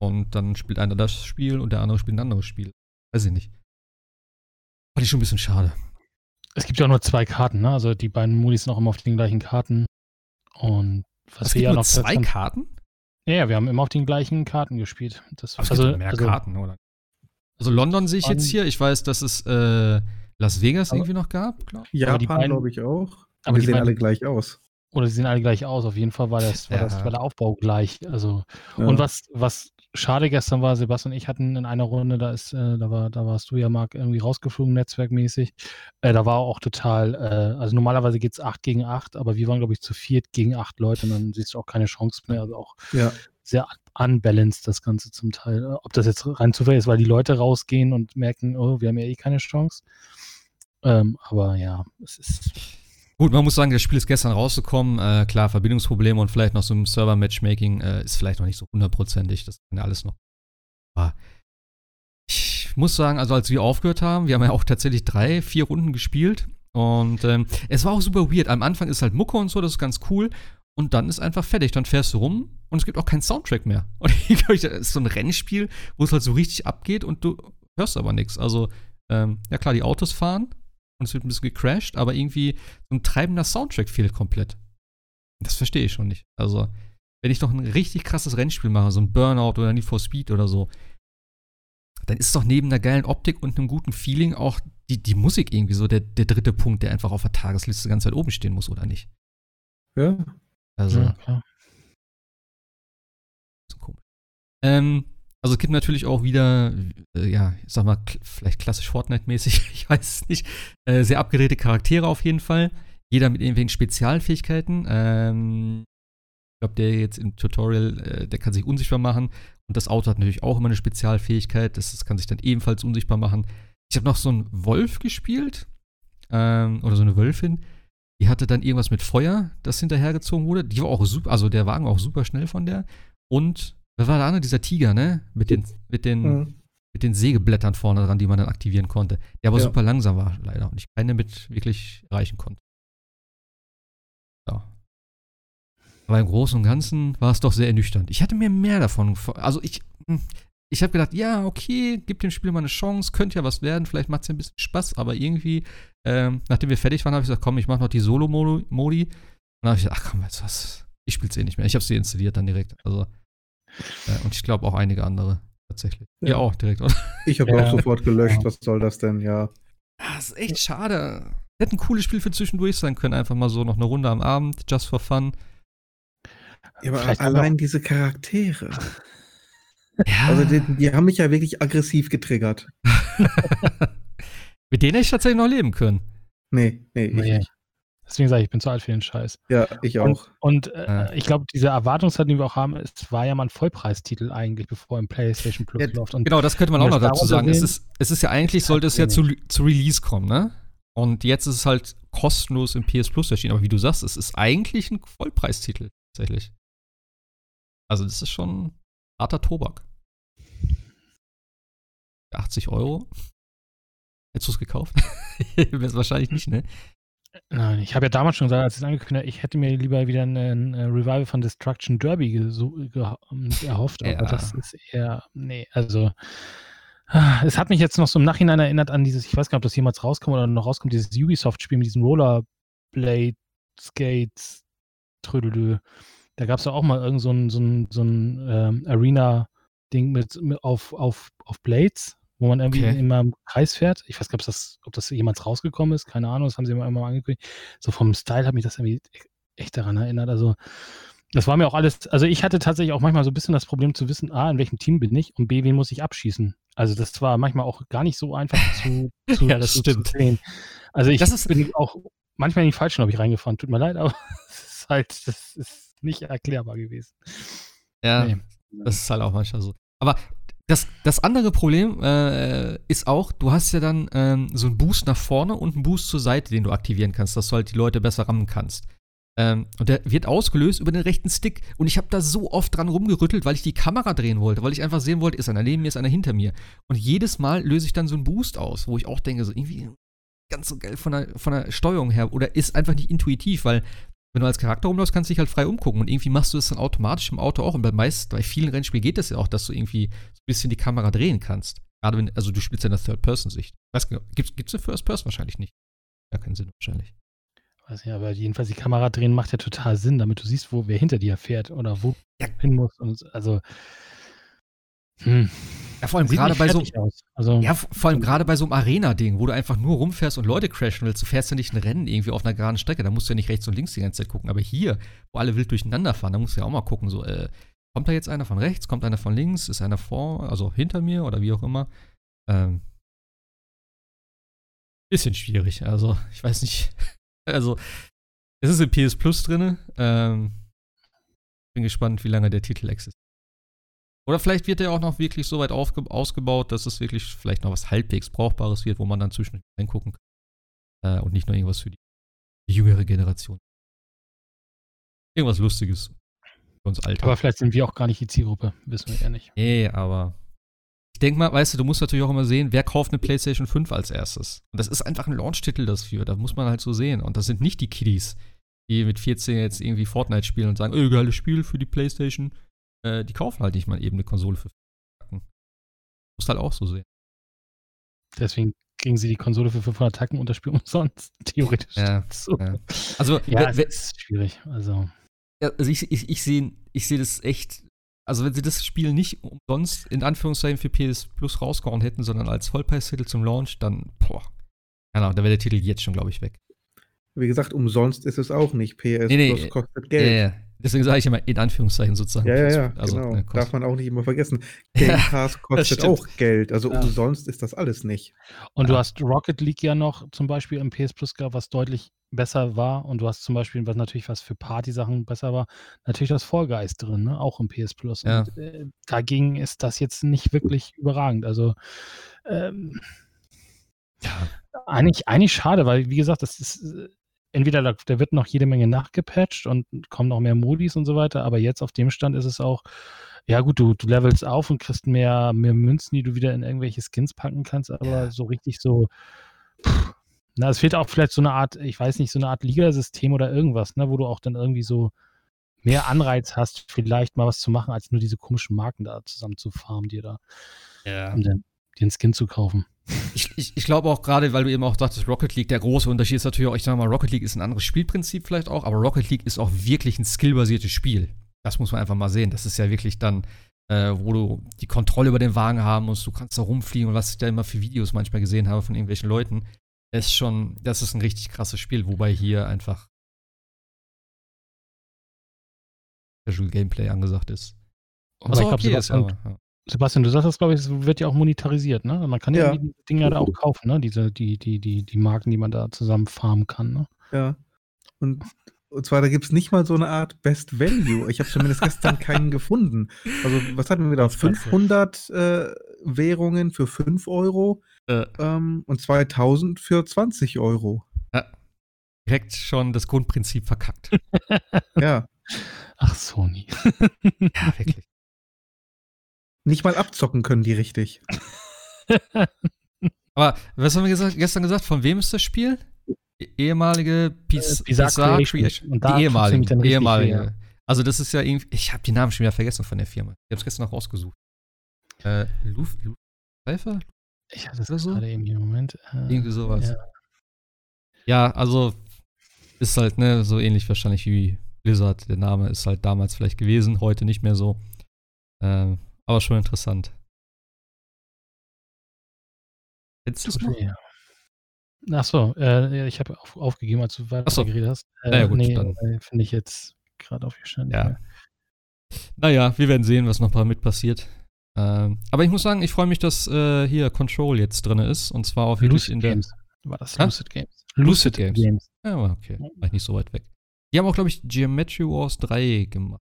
und dann spielt einer das Spiel und der andere spielt ein anderes Spiel. Weiß ich nicht. Fand ich schon ein bisschen schade. Es gibt ja auch nur zwei Karten, ne? Also die beiden Modis sind auch immer auf den gleichen Karten. Und was Es wir gibt ja nur noch zwei haben- Karten? Ja, ja, wir haben immer auf den gleichen Karten gespielt. Das, Aber es also, gibt mehr also, Karten, oder? Also London sehe ich jetzt hier. Ich weiß, dass es äh, Las Vegas Aber- irgendwie noch gab. glaub ich. Die Japan, beiden- glaube ich, auch. aber wir die sehen beiden- alle gleich aus. Oder sie sehen alle gleich aus. Auf jeden Fall war das, war Ja. das war der Aufbau gleich. Also Ja. und was was schade gestern war, Sebastian und ich hatten in einer Runde, da ist, äh, da war, da warst du ja Marc irgendwie rausgeflogen netzwerkmäßig. Äh, da war auch total, äh, also normalerweise geht es 8 gegen 8, aber wir waren glaube ich zu viert gegen acht Leute und dann siehst du auch keine Chance mehr. Also auch Ja. sehr unbalanced das Ganze zum Teil. Äh, Ob das jetzt rein zufällig ist, weil die Leute rausgehen und merken, oh, wir haben ja eh keine Chance. Ähm, aber ja, es ist Gut, man muss sagen, das Spiel ist gestern rausgekommen. Äh, klar, Verbindungsprobleme und vielleicht noch so ein Server-Matchmaking äh, ist vielleicht noch nicht so hundertprozentig. Das kann ja alles noch. Aber ich muss sagen, also als wir aufgehört haben, wir haben ja auch tatsächlich drei, vier Runden gespielt. Und ähm, es war auch super weird. Am Anfang ist halt Mucke und so, das ist ganz cool. Und dann ist einfach fertig. Dann fährst du rum und es gibt auch keinen Soundtrack mehr. Und ich glaube, das ist so ein Rennspiel, wo es halt so richtig abgeht und du hörst aber nichts. Also, ähm, ja klar, die Autos fahren und es wird ein bisschen gecrashed, aber irgendwie so ein treibender Soundtrack fehlt komplett. Das verstehe ich schon nicht. Also, wenn ich noch ein richtig krasses Rennspiel mache, so ein Burnout oder Need for Speed oder so, dann ist doch neben der geilen Optik und einem guten Feeling auch die, die Musik irgendwie so der, der dritte Punkt, der einfach auf der Tagesliste die ganze Zeit oben stehen muss, oder nicht? Ja. Also, ja, klar. so komisch. Ähm, also es gibt natürlich auch wieder, äh, ja, ich sag mal, vielleicht klassisch Fortnite-mäßig, ich weiß es nicht, äh, sehr abgedrehte Charaktere auf jeden Fall. Jeder mit irgendwelchen Spezialfähigkeiten. Ähm, ich glaube, der jetzt im Tutorial, äh, der kann sich unsichtbar machen. Und das Auto hat natürlich auch immer eine Spezialfähigkeit. Das, das kann sich dann ebenfalls unsichtbar machen. Ich habe noch so einen Wolf gespielt. Ähm, oder so eine Wölfin. Die hatte dann irgendwas mit Feuer, das hinterhergezogen wurde. Die war auch super, also der Wagen war auch super schnell von der. Und wer war der andere? Dieser Tiger, ne? Mit den, mit den, Mhm. mit den Sägeblättern vorne dran, die man dann aktivieren konnte. Der aber Ja. super langsam war, leider. Und ich keine mit wirklich erreichen konnte. Ja. Aber im Großen und Ganzen war es doch sehr ernüchternd. Ich hatte mir mehr davon. Also ich, hm, ich habe gedacht, ja, okay, gib dem Spiel mal eine Chance, könnte ja was werden, vielleicht macht es ja ein bisschen Spaß, aber irgendwie, ähm, nachdem wir fertig waren, habe ich gesagt, komm, ich mache noch die Solo-Modi. Und dann habe ich gesagt, ach komm, du was, ich spiele es eh nicht mehr. Ich habe sie installiert dann direkt. Also, und ich glaube auch einige andere tatsächlich. Ja. Ja, auch direkt, oder? Ich habe Ja. auch sofort gelöscht. Ja. Was soll das denn? Ja. Ah, das ist echt schade. Hätte ein cooles Spiel für zwischendurch sein können. Einfach mal so noch eine Runde am Abend, just for fun. ja aber Vielleicht allein diese Charaktere. Ja. Also die, die haben mich ja wirklich aggressiv getriggert. Mit denen hätte ich tatsächlich noch leben können. Nee, nee, ich Nee. nicht. Deswegen sage ich, ich bin zu alt für den Scheiß. Ja, ich Und, auch. und äh, Ja. ich glaube, diese Erwartungshaltung, die wir auch haben, es war ja mal ein Vollpreistitel eigentlich, bevor im PlayStation Plus Ja, läuft. Und Genau, das könnte man auch noch dazu sagen. Es ist, es ist ja eigentlich, sollte es ja zu, zu Release kommen, ne? Und jetzt ist es halt kostenlos im PS Plus erschienen. Aber wie du sagst, es ist eigentlich ein Vollpreistitel, tatsächlich. Also, das ist schon harter Tobak. 80 Euro? Hättest du es gekauft? Wär's wahrscheinlich nicht, ne? Nein, ich habe ja damals schon gesagt, als es angekündigt habe, ich hätte mir lieber wieder ein äh, Revival von Destruction Derby erhofft, aber Ja. das ist eher, nee, also ah, es hat mich jetzt noch so im Nachhinein erinnert an dieses, ich weiß gar nicht, ob das jemals rauskommt oder noch rauskommt, dieses Ubisoft-Spiel mit diesen Rollerblade Skates Trödelö. Da gab es ja auch mal irgend so ein, so ein, so ein ähm, Arena-Ding mit, mit auf, auf, auf Blades, wo man irgendwie Okay. immer im Kreis fährt. Ich weiß gar nicht, ob das, ob das jemals rausgekommen ist, keine Ahnung, das haben sie immer mal angekündigt. So vom Style hat mich das irgendwie e- echt daran erinnert. Also, das war mir auch alles, also ich hatte tatsächlich auch manchmal so ein bisschen das Problem zu wissen, A, in welchem Team bin ich und B, wen muss ich abschießen. Also das war manchmal auch gar nicht so einfach zu, zu, Ja, das zu, stimmt. zu sehen. Also ich Das ist- bin auch manchmal in die falschen, glaube ich, reingefahren. Tut mir leid, aber es ist halt, das ist nicht erklärbar gewesen. Ja, Nee. das ist halt auch manchmal so. Aber das, das andere Problem äh, ist auch, du hast ja dann ähm, so einen Boost nach vorne und einen Boost zur Seite, den du aktivieren kannst, dass du halt die Leute besser rammen kannst. Ähm, und der wird ausgelöst über den rechten Stick. Und ich habe da so oft dran rumgerüttelt, weil ich die Kamera drehen wollte, weil ich einfach sehen wollte, ist einer neben mir, ist einer hinter mir. Und jedes Mal löse ich dann so einen Boost aus, wo ich auch denke, so irgendwie ganz so geil von der, von der Steuerung her oder ist einfach nicht intuitiv, weil wenn du als Charakter rumläufst, kannst du dich halt frei umgucken und irgendwie machst du das dann automatisch im Auto auch. Und bei meist, bei vielen Rennspielen geht das ja auch, dass du irgendwie so ein bisschen die Kamera drehen kannst. Gerade wenn, also du spielst ja in der Third-Person-Sicht. Weiß genau, gibt's, gibt's eine First-Person wahrscheinlich nicht. Ja, keinen Sinn wahrscheinlich. Weiß nicht, aber jedenfalls die Kamera drehen macht ja total Sinn, damit du siehst, wo wer hinter dir fährt oder wo Ja. hin muss. Und also. Hm. Ja, vor allem gerade bei so. Also, ja, vor allem gerade bei so einem Arena-Ding, wo du einfach nur rumfährst und Leute crashen willst. Du fährst ja nicht ein Rennen irgendwie auf einer geraden Strecke. Da musst du ja nicht rechts und links die ganze Zeit gucken. Aber hier, wo alle wild durcheinander fahren, da musst du ja auch mal gucken, so, äh, kommt da jetzt einer von rechts, kommt einer von links, ist einer vor, also hinter mir oder wie auch immer. Ähm, bisschen schwierig. Also, ich weiß nicht. Also, es ist in PS Plus drin. Ähm, bin gespannt, wie lange der Titel existiert. Oder vielleicht wird er auch noch wirklich so weit ausgebaut, dass es wirklich vielleicht noch was halbwegs Brauchbares wird, wo man dann zwischen reingucken kann. Äh, und nicht nur irgendwas für die jüngere Generation. Irgendwas Lustiges für uns Alter. aber vielleicht sind wir auch gar nicht die Zielgruppe, wissen wir ja nicht. Nee, aber ich denke mal, weißt du, du musst natürlich auch immer sehen, wer kauft eine PlayStation 5 als erstes. Und das ist einfach ein Launch-Titel dafür. Da muss man halt so sehen. Und das sind nicht die Kiddies, die mit 14 jetzt irgendwie Fortnite spielen und sagen, ey, geiles Spiel für die PlayStation. Äh, die kaufen halt nicht mal eben eine Konsole für Tacken. Musst halt auch so sehen. Deswegen kriegen sie die Konsole für 500 Tacken und das Spiel umsonst. Theoretisch. Ja, so. ja. Also, Ja, wer- ist schwierig. Also, Ja, also ich, ich, ich sehe ich seh das echt. Also, wenn sie das Spiel nicht umsonst in Anführungszeichen für PS Plus rausgehauen hätten, sondern als Vollpreistitel zum Launch, dann, boah. Keine Ahnung, da wäre der Titel jetzt schon, glaube ich, weg. Wie gesagt, umsonst ist es auch nicht. PS Nee, nee, Plus kostet Ja, Geld. ja. Deswegen sage ich immer in Anführungszeichen sozusagen. Ja, ja, ja, also, genau. ne, Darf man auch nicht immer vergessen. Game Pass kostet auch Geld. Also Ja. umsonst ist das alles nicht. Und du Ja. hast Rocket League ja noch zum Beispiel im PS Plus gehabt, was deutlich besser war. Und du hast zum Beispiel, was natürlich was für Party-Sachen besser war, natürlich das Guys drin, ne? auch im PS Plus. Ja. Und äh, dagegen ist das jetzt nicht wirklich überragend. Also ähm, Ja. eigentlich, eigentlich schade, weil wie gesagt, das ist äh, entweder da, da wird noch jede Menge nachgepatcht und kommen noch mehr Modis und so weiter, aber jetzt auf dem Stand ist es auch, ja gut, du, du levelst auf und kriegst mehr, mehr Münzen, die du wieder in irgendwelche Skins packen kannst, aber Ja. so richtig so, pff, na, es fehlt auch vielleicht so eine Art, ich weiß nicht, so eine Art Ligasystem oder irgendwas, ne, wo du auch dann irgendwie so mehr Anreiz hast, vielleicht mal was zu machen, als nur diese komischen Marken da zusammen zu farmen, dir da, um den, Skin zu kaufen. Ich, ich, ich glaube auch gerade, weil du eben auch dachtest, Rocket League, der große Unterschied ist natürlich auch, ich sage mal, Rocket League ist ein anderes Spielprinzip vielleicht auch, aber Rocket League ist auch wirklich ein skillbasiertes Spiel. Das muss man einfach mal sehen. Das ist ja wirklich dann, äh, wo du die Kontrolle über den Wagen haben musst, du kannst da rumfliegen und was ich da immer für Videos manchmal gesehen habe von irgendwelchen Leuten, ist schon, das ist ein richtig krasses Spiel, wobei hier einfach Casual Gameplay angesagt ist. Aber ich glaub, okay ist, Sebastian- aber, ja. Sebastian, du sagst das, glaube ich, es wird ja auch monetarisiert, ne? Man kann ja, Ja. die Dinger da auch kaufen, ne? Diese, die, die, die, die Marken, die man da zusammen farmen kann, ne? Ja. Und, und zwar, da gibt es nicht mal so eine Art Best Value. Ich habe zumindest gestern keinen gefunden. Also, was hatten wir da? Das ist klasse. 500 äh, Währungen für 5 Euro Äh, ähm, und 2000 für 20 Euro. direkt schon das Grundprinzip verkackt. Ja. Ach, Sony. ja, wirklich. Nicht mal abzocken können die richtig. Aber was haben wir gesagt, gestern gesagt? Von wem ist das Spiel? E- ehemalige Pis Äh, Creation. Und da Die ehemalige. ehemalige. weh, Also, das ist ja irgendwie. Ich habe die Namen schon wieder vergessen von der Firma. Ich habe es gestern noch rausgesucht. Äh, Luf, Luf, Pfeiffer? Ich hatte das so? gerade eben im Moment. Äh, Irgendwie sowas. Ja. Ja. also ist halt, ne, so ähnlich wahrscheinlich wie Blizzard. Der Name ist halt damals vielleicht gewesen, heute nicht mehr so. Ähm, aber schon interessant. Es noch? Ja. Ach so, äh, ja, ich habe auf, aufgegeben, als du weiter so. geredet hast. Äh, Na ja, gut, nee, dann. äh, finde ich jetzt gerade aufgestanden. Ja. Naja, wir werden sehen, was noch damit passiert. Ähm, aber ich muss sagen, ich freue mich, dass äh, hier Control jetzt drin ist. Und zwar auch wirklich Lucid in der. Games. War das Hä? Lucid Games? Lucid Games. Ja, aber okay. Ja. War ich nicht so weit weg. Die haben auch, glaube ich, Geometry Wars 3 gemacht.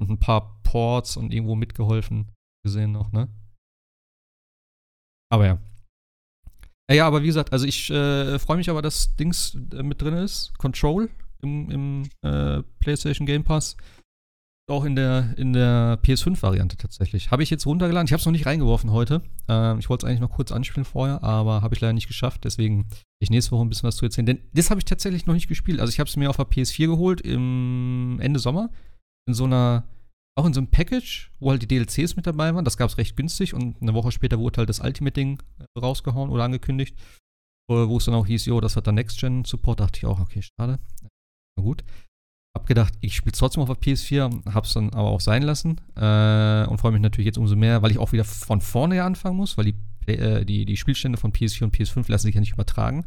Und ein paar Ports und irgendwo mitgeholfen gesehen noch, ne? Aber ja. Ja, aber wie gesagt, also ich äh, freue mich aber, dass Dings äh, mit drin ist. Control im, im äh, PlayStation Game Pass. auch in der, in der PS5-Variante tatsächlich. Habe ich jetzt runtergeladen. Ich habe es noch nicht reingeworfen heute. Ähm, ich wollte es eigentlich noch kurz anspielen vorher, aber habe ich leider nicht geschafft. Deswegen ich nächste Woche ein bisschen was zu erzählen. Denn das habe ich tatsächlich noch nicht gespielt. Also ich habe es mir auf der PS4 geholt im Ende Sommer. In so einer, auch in so einem Package, wo halt die DLCs mit dabei waren. Das gab es recht günstig und eine Woche später wurde halt das Ultimate-Ding rausgehauen oder angekündigt. Wo es dann auch hieß, jo, das hat dann Next-Gen-Support. Dachte ich auch, okay, schade. Na gut hab gedacht, ich spiele trotzdem auf der PS4, hab's dann aber auch sein lassen äh, und freue mich natürlich jetzt umso mehr, weil ich auch wieder von vorne anfangen muss, weil die, äh, die, die Spielstände von PS4 und PS5 lassen sich ja nicht übertragen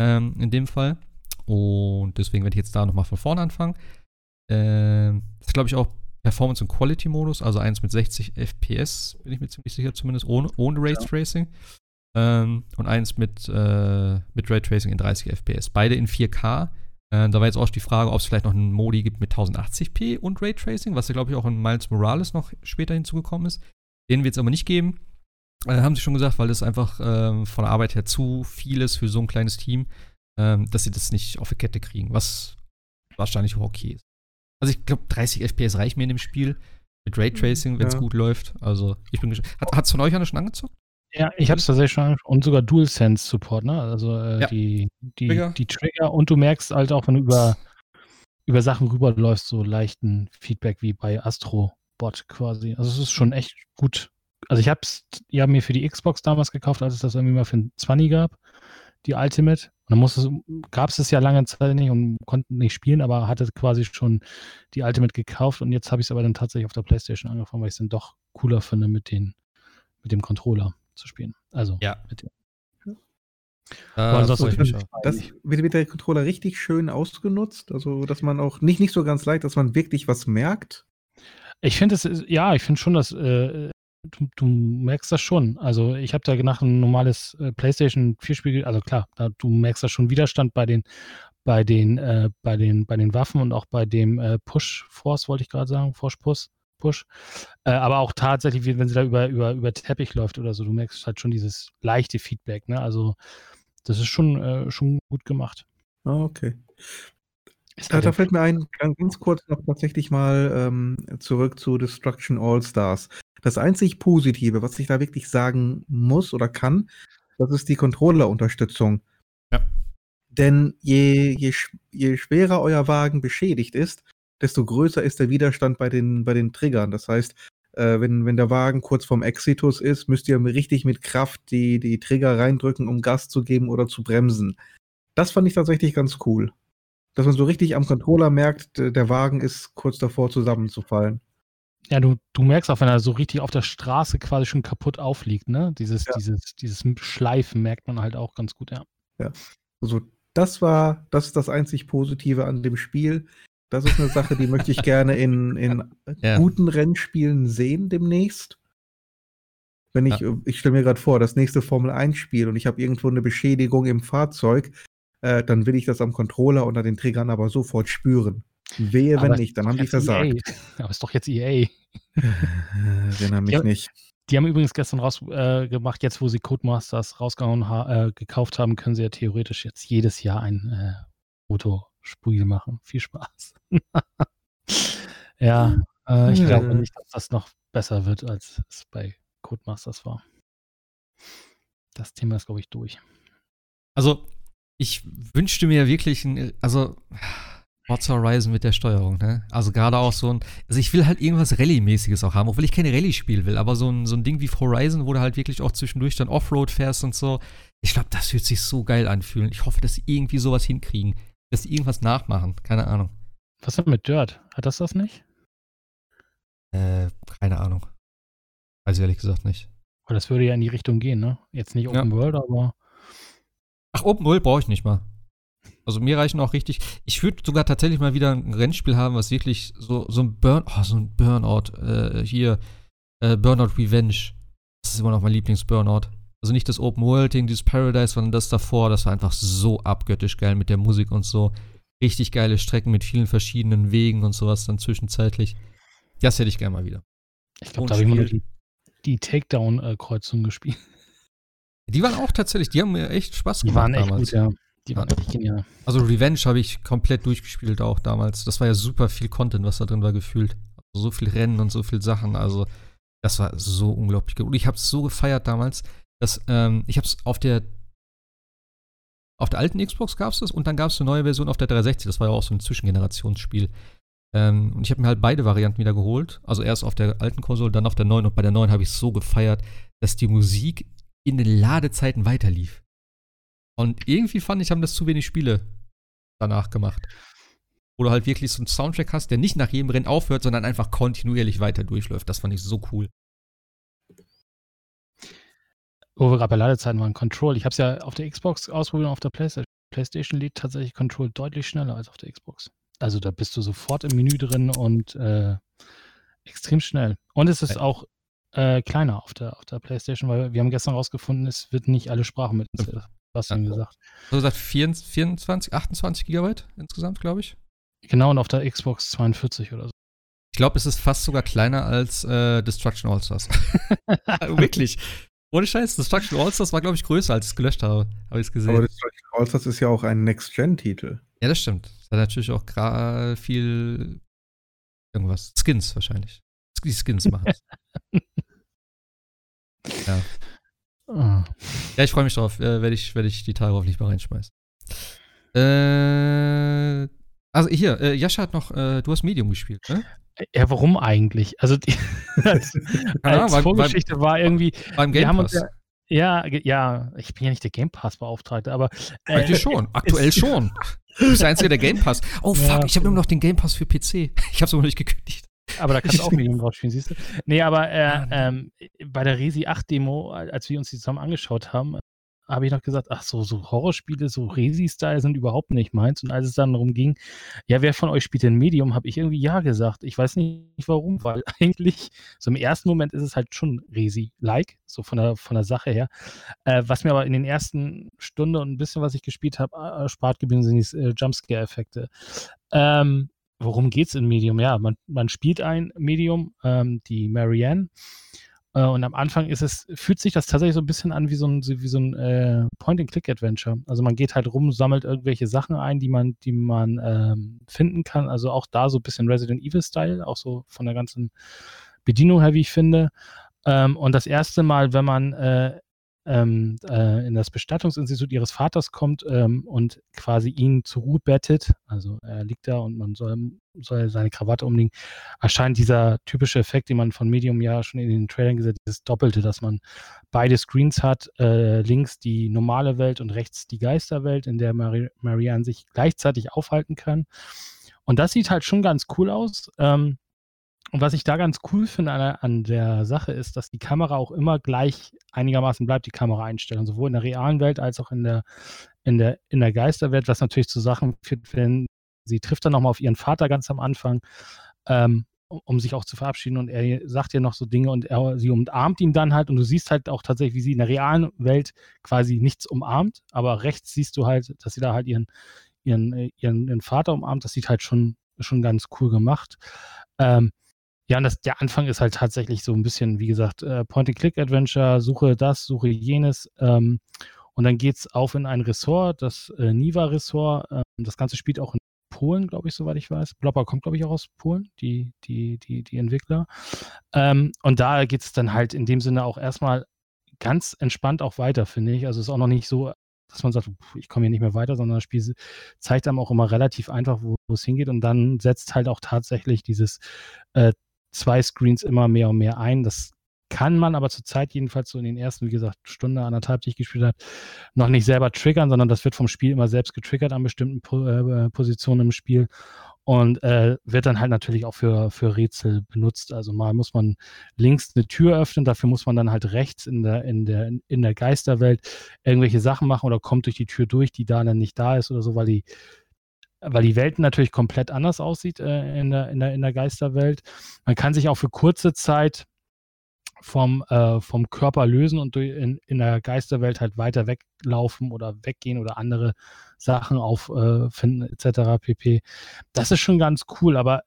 ähm, in dem Fall. Und deswegen werde ich jetzt da nochmal von vorne anfangen. Äh, das ist, glaube ich, auch Performance- und Quality-Modus, also eins mit 60 FPS, bin ich mir ziemlich sicher, zumindest ohne, ohne Raytracing. Ja. Ähm, und eins mit, äh, mit Raytracing in 30 FPS. Beide in 4K. Äh, da war jetzt auch die Frage, ob es vielleicht noch einen Modi gibt mit 1080p und Raytracing, was ja, glaube ich, auch in Miles Morales noch später hinzugekommen ist. Den wird es aber nicht geben. Äh, haben sie schon gesagt, weil das einfach äh, von der Arbeit her zu viel ist für so ein kleines Team, ähm, dass sie das nicht auf die Kette kriegen, was wahrscheinlich auch okay ist. Also ich glaube, 30 FPS reicht mir in dem Spiel mit Raytracing, wenn es ja. gut läuft. Also ich bin gespannt. Hat es von euch einer schon angezockt? Ja, ich habe es tatsächlich schon und sogar DualSense Support, ne? Also äh, ja. die, die, Trigger. die Trigger und du merkst halt auch, wenn du über, über Sachen rüberläufst, so leichten Feedback wie bei Astrobot quasi. Also es ist schon echt gut. Also ich habe es ja mir für die Xbox damals gekauft, als es das irgendwie mal für ein 20 gab, die Ultimate. Und dann gab es es ja lange Zeit nicht und konnten nicht spielen, aber hatte quasi schon die Ultimate gekauft und jetzt habe ich es aber dann tatsächlich auf der Playstation angefangen, weil ich es dann doch cooler finde mit den mit dem Controller zu spielen. Also ja. mit dem. Äh, das wird mit der Controller richtig schön ausgenutzt, also dass man auch nicht, nicht so ganz leicht, dass man wirklich was merkt. Ich finde es, ja, ich finde schon, dass äh, du, du, merkst das schon. Also ich habe da nach ein normales äh, PlayStation 4 Spiel, also klar, da, du merkst da schon Widerstand bei den bei den äh, bei den bei den Waffen und auch bei dem äh, Push Force wollte ich gerade sagen, Force Push. Push. Äh, aber auch tatsächlich, wenn sie da über, über, über Teppich läuft oder so, du merkst halt schon dieses leichte Feedback. Ne? Also, das ist schon, äh, schon gut gemacht. Ah, okay. Da, da fällt mir ein, ganz kurz noch tatsächlich mal ähm, zurück zu Destruction All Stars. Das einzig Positive, was ich da wirklich sagen muss oder kann, das ist die Controller-Unterstützung. Ja. Denn je, je, je schwerer euer Wagen beschädigt ist, desto größer ist der Widerstand bei den, bei den Triggern. Das heißt, äh, wenn, wenn der Wagen kurz vorm Exitus ist, müsst ihr richtig mit Kraft die, die Trigger reindrücken, um Gas zu geben oder zu bremsen. Das fand ich tatsächlich ganz cool. Dass man so richtig am Controller merkt, der Wagen ist kurz davor zusammenzufallen. Ja, du, du merkst auch, wenn er so richtig auf der Straße quasi schon kaputt aufliegt, ne? Dieses, ja. dieses, dieses Schleifen merkt man halt auch ganz gut, ja. Ja. Also das war, das ist das einzig Positive an dem Spiel. Das ist eine Sache, die möchte ich gerne in, in ja. guten Rennspielen sehen demnächst. Wenn ich, ja. ich stelle mir gerade vor, das nächste Formel 1-Spiel und ich habe irgendwo eine Beschädigung im Fahrzeug, äh, dann will ich das am Controller unter den Triggern aber sofort spüren. Wehe, wenn nicht, dann haben die versagt. EA. Aber ist doch jetzt EA. Erinnere mich die, nicht. Die haben übrigens gestern rausgemacht, äh, jetzt wo sie Codemasters rausgehauen ha äh, gekauft haben, können sie ja theoretisch jetzt jedes Jahr ein äh, Foto Spiel machen. Viel Spaß. ja, äh, ich glaube nicht, dass das noch besser wird, als es bei Codemasters war. Das Thema ist, glaube ich, durch. Also, ich wünschte mir wirklich, ein, also Forza Horizon mit der Steuerung, ne? Also gerade auch so ein, also ich will halt irgendwas Rallye-mäßiges auch haben, obwohl ich keine Rallye-Spiel will, aber so ein, so ein Ding wie Horizon, wo du halt wirklich auch zwischendurch dann Offroad fährst und so. Ich glaube, das wird sich so geil anfühlen. Ich hoffe, dass sie irgendwie sowas hinkriegen dass sie irgendwas nachmachen. Keine Ahnung. Was ist mit Dirt? Hat das das nicht? Äh, keine Ahnung. Weiß ich ehrlich gesagt nicht. Aber das würde ja in die Richtung gehen, ne? Jetzt nicht Open ja. World, aber. Ach, Open World brauche ich nicht mal. Also mir reichen auch richtig. Ich würde sogar tatsächlich mal wieder ein Rennspiel haben, was wirklich so, so ein Burn, oh, so ein Burnout, äh, hier, äh, Burnout Revenge. Das ist immer noch mein Lieblings-Burnout. Also nicht das Open World Ding, dieses Paradise, sondern das davor. Das war einfach so abgöttisch geil mit der Musik und so. Richtig geile Strecken mit vielen verschiedenen Wegen und sowas dann zwischenzeitlich. Das hätte ich gerne mal wieder. Ich glaube, da habe ich mal die, die Takedown-Kreuzung gespielt. Die waren auch tatsächlich, die haben mir echt Spaß gemacht. Die waren echt damals. gut, ja. Die waren echt genial. Also Revenge habe ich komplett durchgespielt auch damals. Das war ja super viel Content, was da drin war, gefühlt. So viel Rennen und so viel Sachen. Also, das war so unglaublich. Und ich habe es so gefeiert damals, dass ähm, ich habe es auf der auf der alten Xbox gab es das und dann gab es eine neue Version auf der 360. Das war ja auch so ein Zwischengenerationsspiel. Ähm, und ich habe mir halt beide Varianten wieder geholt. Also erst auf der alten Konsole, dann auf der neuen. Und bei der neuen habe ich es so gefeiert, dass die Musik in den Ladezeiten weiterlief. Und irgendwie fand ich, haben das zu wenig Spiele danach gemacht. Wo du halt wirklich so einen Soundtrack hast, der nicht nach jedem Rennen aufhört, sondern einfach kontinuierlich weiter durchläuft. Das fand ich so cool. Wo wir gerade bei Ladezeiten waren, Control. Ich habe es ja auf der Xbox ausprobiert und auf der PlayStation. PlayStation lädt tatsächlich Control deutlich schneller als auf der Xbox. Also da bist du sofort im Menü drin und äh, extrem schnell. Und es ist auch äh, kleiner auf der, auf der PlayStation, weil wir haben gestern rausgefunden, es wird nicht alle Sprachen mit Was ja. gesagt. Du gesagt 24, 28 Gigabyte insgesamt, glaube ich. Genau, und auf der Xbox 42 oder so. Ich glaube, es ist fast sogar kleiner als äh, Destruction All-Stars. Wirklich. Ohne Scheiß, Destruction All-Stars war, glaube ich, größer, als ich es gelöscht habe. Habe ich es gesehen. Aber Destruction All-Stars ist ja auch ein Next-Gen-Titel. Ja, das stimmt. Das hat natürlich auch gerade viel irgendwas. Skins wahrscheinlich. Die Skins machen es. ja. Oh. Ja, ich freue mich drauf. Äh, Werde ich, werd ich die Tage hoffentlich mal reinschmeißen. Äh, also hier, äh, Jascha hat noch, äh, du hast Medium gespielt, ne? Ja, warum eigentlich? Also die als, als ja, Vorgeschichte beim, war irgendwie. Beim Game Pass. Ja, ja, ja, ich bin ja nicht der Game Pass-Beauftragte, aber. Äh, Eigentlich schon, aktuell schon. Du bist der Einzige, der Game Pass. Oh fuck, ja, ich habe nur noch den Game Pass für PC. Ich habe es aber noch nicht gekündigt. Aber da kannst du auch Medium drauf spielen, siehst du? Nee, aber äh, ähm, bei der Resi 8 Demo, als wir uns die zusammen angeschaut haben, habe ich noch gesagt, ach so, so Horrorspiele, so Resi-Style sind überhaupt nicht meins. Und als es dann darum ging, ja, wer von euch spielt denn Medium, habe ich irgendwie ja gesagt. Ich weiß nicht warum, weil eigentlich so im ersten Moment ist es halt schon Resi-like, so von der, von der Sache her. Äh, was mir aber in den ersten Stunden und ein bisschen, was ich gespielt habe, erspart geblieben sind die äh, Jumpscare-Effekte. Ähm, worum geht es in Medium? Ja, man, man spielt ein Medium, ähm, die Marianne. Äh, und am Anfang ist es, fühlt sich das tatsächlich so ein bisschen an wie so ein, wie so ein äh, Point-and-Click-Adventure. Also man geht halt rum, sammelt irgendwelche Sachen ein, die man, die man ähm, finden kann. Also auch da so ein bisschen Resident Evil-Style, auch so von der ganzen Bedienung her, wie ich finde. Ähm, und das erste Mal, wenn man äh, ähm, äh, in das Bestattungsinstitut ihres Vaters kommt ähm, und quasi ihn zur Ruhe bettet, also er liegt da und man soll, soll seine Krawatte umlegen, erscheint dieser typische Effekt, den man von Medium ja schon in den Trailern gesehen hat, dieses Doppelte, dass man beide Screens hat, äh, links die normale Welt und rechts die Geisterwelt, in der Mari Marianne sich gleichzeitig aufhalten kann. Und das sieht halt schon ganz cool aus. Ähm, und was ich da ganz cool finde an, an, der Sache ist, dass die Kamera auch immer gleich einigermaßen bleibt, die Kameraeinstellung, sowohl in der realen Welt als auch in der, in der, in der Geisterwelt, was natürlich zu Sachen führt, wenn sie trifft dann nochmal auf ihren Vater ganz am Anfang, ähm, um sich auch zu verabschieden und er sagt ihr noch so Dinge und er, sie umarmt ihn dann halt und du siehst halt auch tatsächlich, wie sie in der realen Welt quasi nichts umarmt, aber rechts siehst du halt, dass sie da halt ihren, ihren, ihren, ihren Vater umarmt, das sieht halt schon, schon ganz cool gemacht. Ähm, ja, und das, der Anfang ist halt tatsächlich so ein bisschen, wie gesagt, äh, Point-and-Click-Adventure, suche das, suche jenes. Ähm, und dann geht es auf in ein Ressort, das äh, Niva-Ressort. Ähm, das Ganze spielt auch in Polen, glaube ich, soweit ich weiß. Blopper kommt, glaube ich, auch aus Polen, die, die, die, die Entwickler. Ähm, und da geht es dann halt in dem Sinne auch erstmal ganz entspannt auch weiter, finde ich. Also es ist auch noch nicht so, dass man sagt, ich komme hier nicht mehr weiter, sondern das Spiel zeigt einem auch immer relativ einfach, wo es hingeht. Und dann setzt halt auch tatsächlich dieses äh, zwei Screens immer mehr und mehr ein. Das kann man aber zurzeit jedenfalls so in den ersten, wie gesagt, Stunde, anderthalb, die ich gespielt habe, noch nicht selber triggern, sondern das wird vom Spiel immer selbst getriggert an bestimmten äh, Positionen im Spiel und äh, wird dann halt natürlich auch für, für Rätsel benutzt. Also mal muss man links eine Tür öffnen, dafür muss man dann halt rechts in der, in der, in der Geisterwelt irgendwelche Sachen machen oder kommt durch die Tür durch, die da dann nicht da ist oder so, weil die weil die Welt natürlich komplett anders aussieht äh, in, der, in, der, in der Geisterwelt. Man kann sich auch für kurze Zeit vom, äh, vom Körper lösen und in, in der Geisterwelt halt weiter weglaufen oder weggehen oder andere Sachen auffinden, äh, etc. pp. Das ist schon ganz cool, aber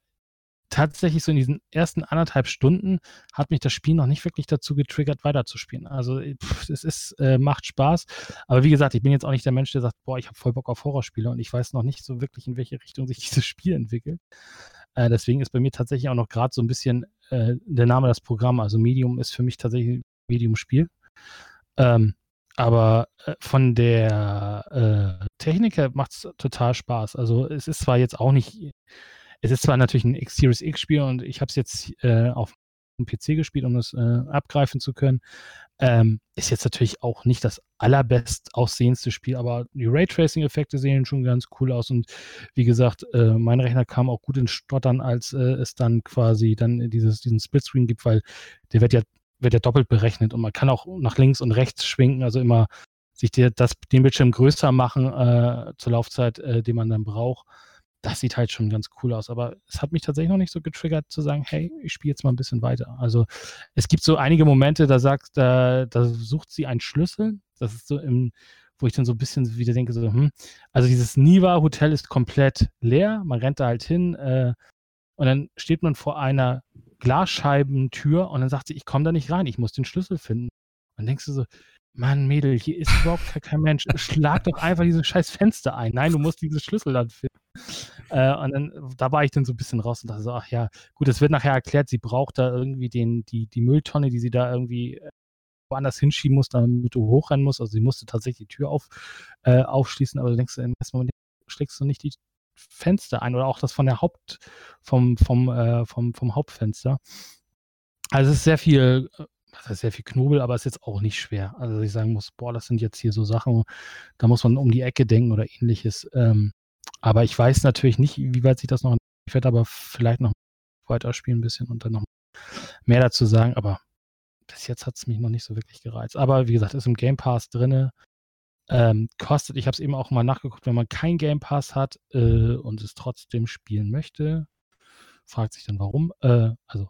tatsächlich so in diesen ersten anderthalb Stunden hat mich das Spiel noch nicht wirklich dazu getriggert, weiterzuspielen. Also pff, es ist, äh, macht Spaß. Aber wie gesagt, ich bin jetzt auch nicht der Mensch, der sagt, boah, ich habe voll Bock auf Horrorspiele und ich weiß noch nicht so wirklich, in welche Richtung sich dieses Spiel entwickelt. Äh, deswegen ist bei mir tatsächlich auch noch gerade so ein bisschen äh, der Name das Programm. Also Medium ist für mich tatsächlich Medium-Spiel. Ähm, aber äh, von der äh, Technik her macht es total Spaß. Also es ist zwar jetzt auch nicht, es ist zwar natürlich ein X-Series X-Spiel und ich habe es jetzt äh, auf dem PC gespielt, um das äh, abgreifen zu können. Ähm, ist jetzt natürlich auch nicht das allerbest aussehendste Spiel, aber die Raytracing-Effekte sehen schon ganz cool aus und wie gesagt, äh, mein Rechner kam auch gut ins Stottern, als äh, es dann quasi dann dieses, diesen Splitscreen gibt, weil der wird ja wird ja doppelt berechnet und man kann auch nach links und rechts schwenken, also immer sich die, das, den Bildschirm größer machen äh, zur Laufzeit, äh, den man dann braucht. Das sieht halt schon ganz cool aus. Aber es hat mich tatsächlich noch nicht so getriggert zu sagen, hey, ich spiele jetzt mal ein bisschen weiter. Also es gibt so einige Momente, da sagt, da, da sucht sie einen Schlüssel. Das ist so im, wo ich dann so ein bisschen wieder denke, so, hm, also dieses Niva-Hotel ist komplett leer, man rennt da halt hin äh, und dann steht man vor einer Glasscheibentür und dann sagt sie, ich komme da nicht rein, ich muss den Schlüssel finden. Und dann denkst du so, Mann, Mädel, hier ist überhaupt kein Mensch. Schlag doch einfach dieses scheiß Fenster ein. Nein, du musst dieses Schlüssel dann finden. Äh, und dann, da war ich dann so ein bisschen raus und dachte so, ach ja, gut, es wird nachher erklärt, sie braucht da irgendwie den, die, die Mülltonne, die sie da irgendwie äh, woanders hinschieben muss, damit du hochrennen musst. Also sie musste tatsächlich die Tür auf, äh, aufschließen, aber du denkst im ersten Moment, schlägst du nicht die Fenster ein oder auch das von der Haupt, vom, vom, äh, vom, vom Hauptfenster. Also es ist sehr viel, äh, was heißt sehr viel Knobel, aber es ist jetzt auch nicht schwer. Also ich sagen muss, boah, das sind jetzt hier so Sachen, da muss man um die Ecke denken oder ähnliches. Ähm, aber ich weiß natürlich nicht, wie weit sich das noch ich werde aber vielleicht noch weiterspielen ein bisschen und dann noch mehr dazu sagen, aber bis jetzt hat es mich noch nicht so wirklich gereizt. Aber wie gesagt, ist im Game Pass drinne. Ähm, kostet, ich habe es eben auch mal nachgeguckt, wenn man kein Game Pass hat äh, und es trotzdem spielen möchte, fragt sich dann warum. Äh, also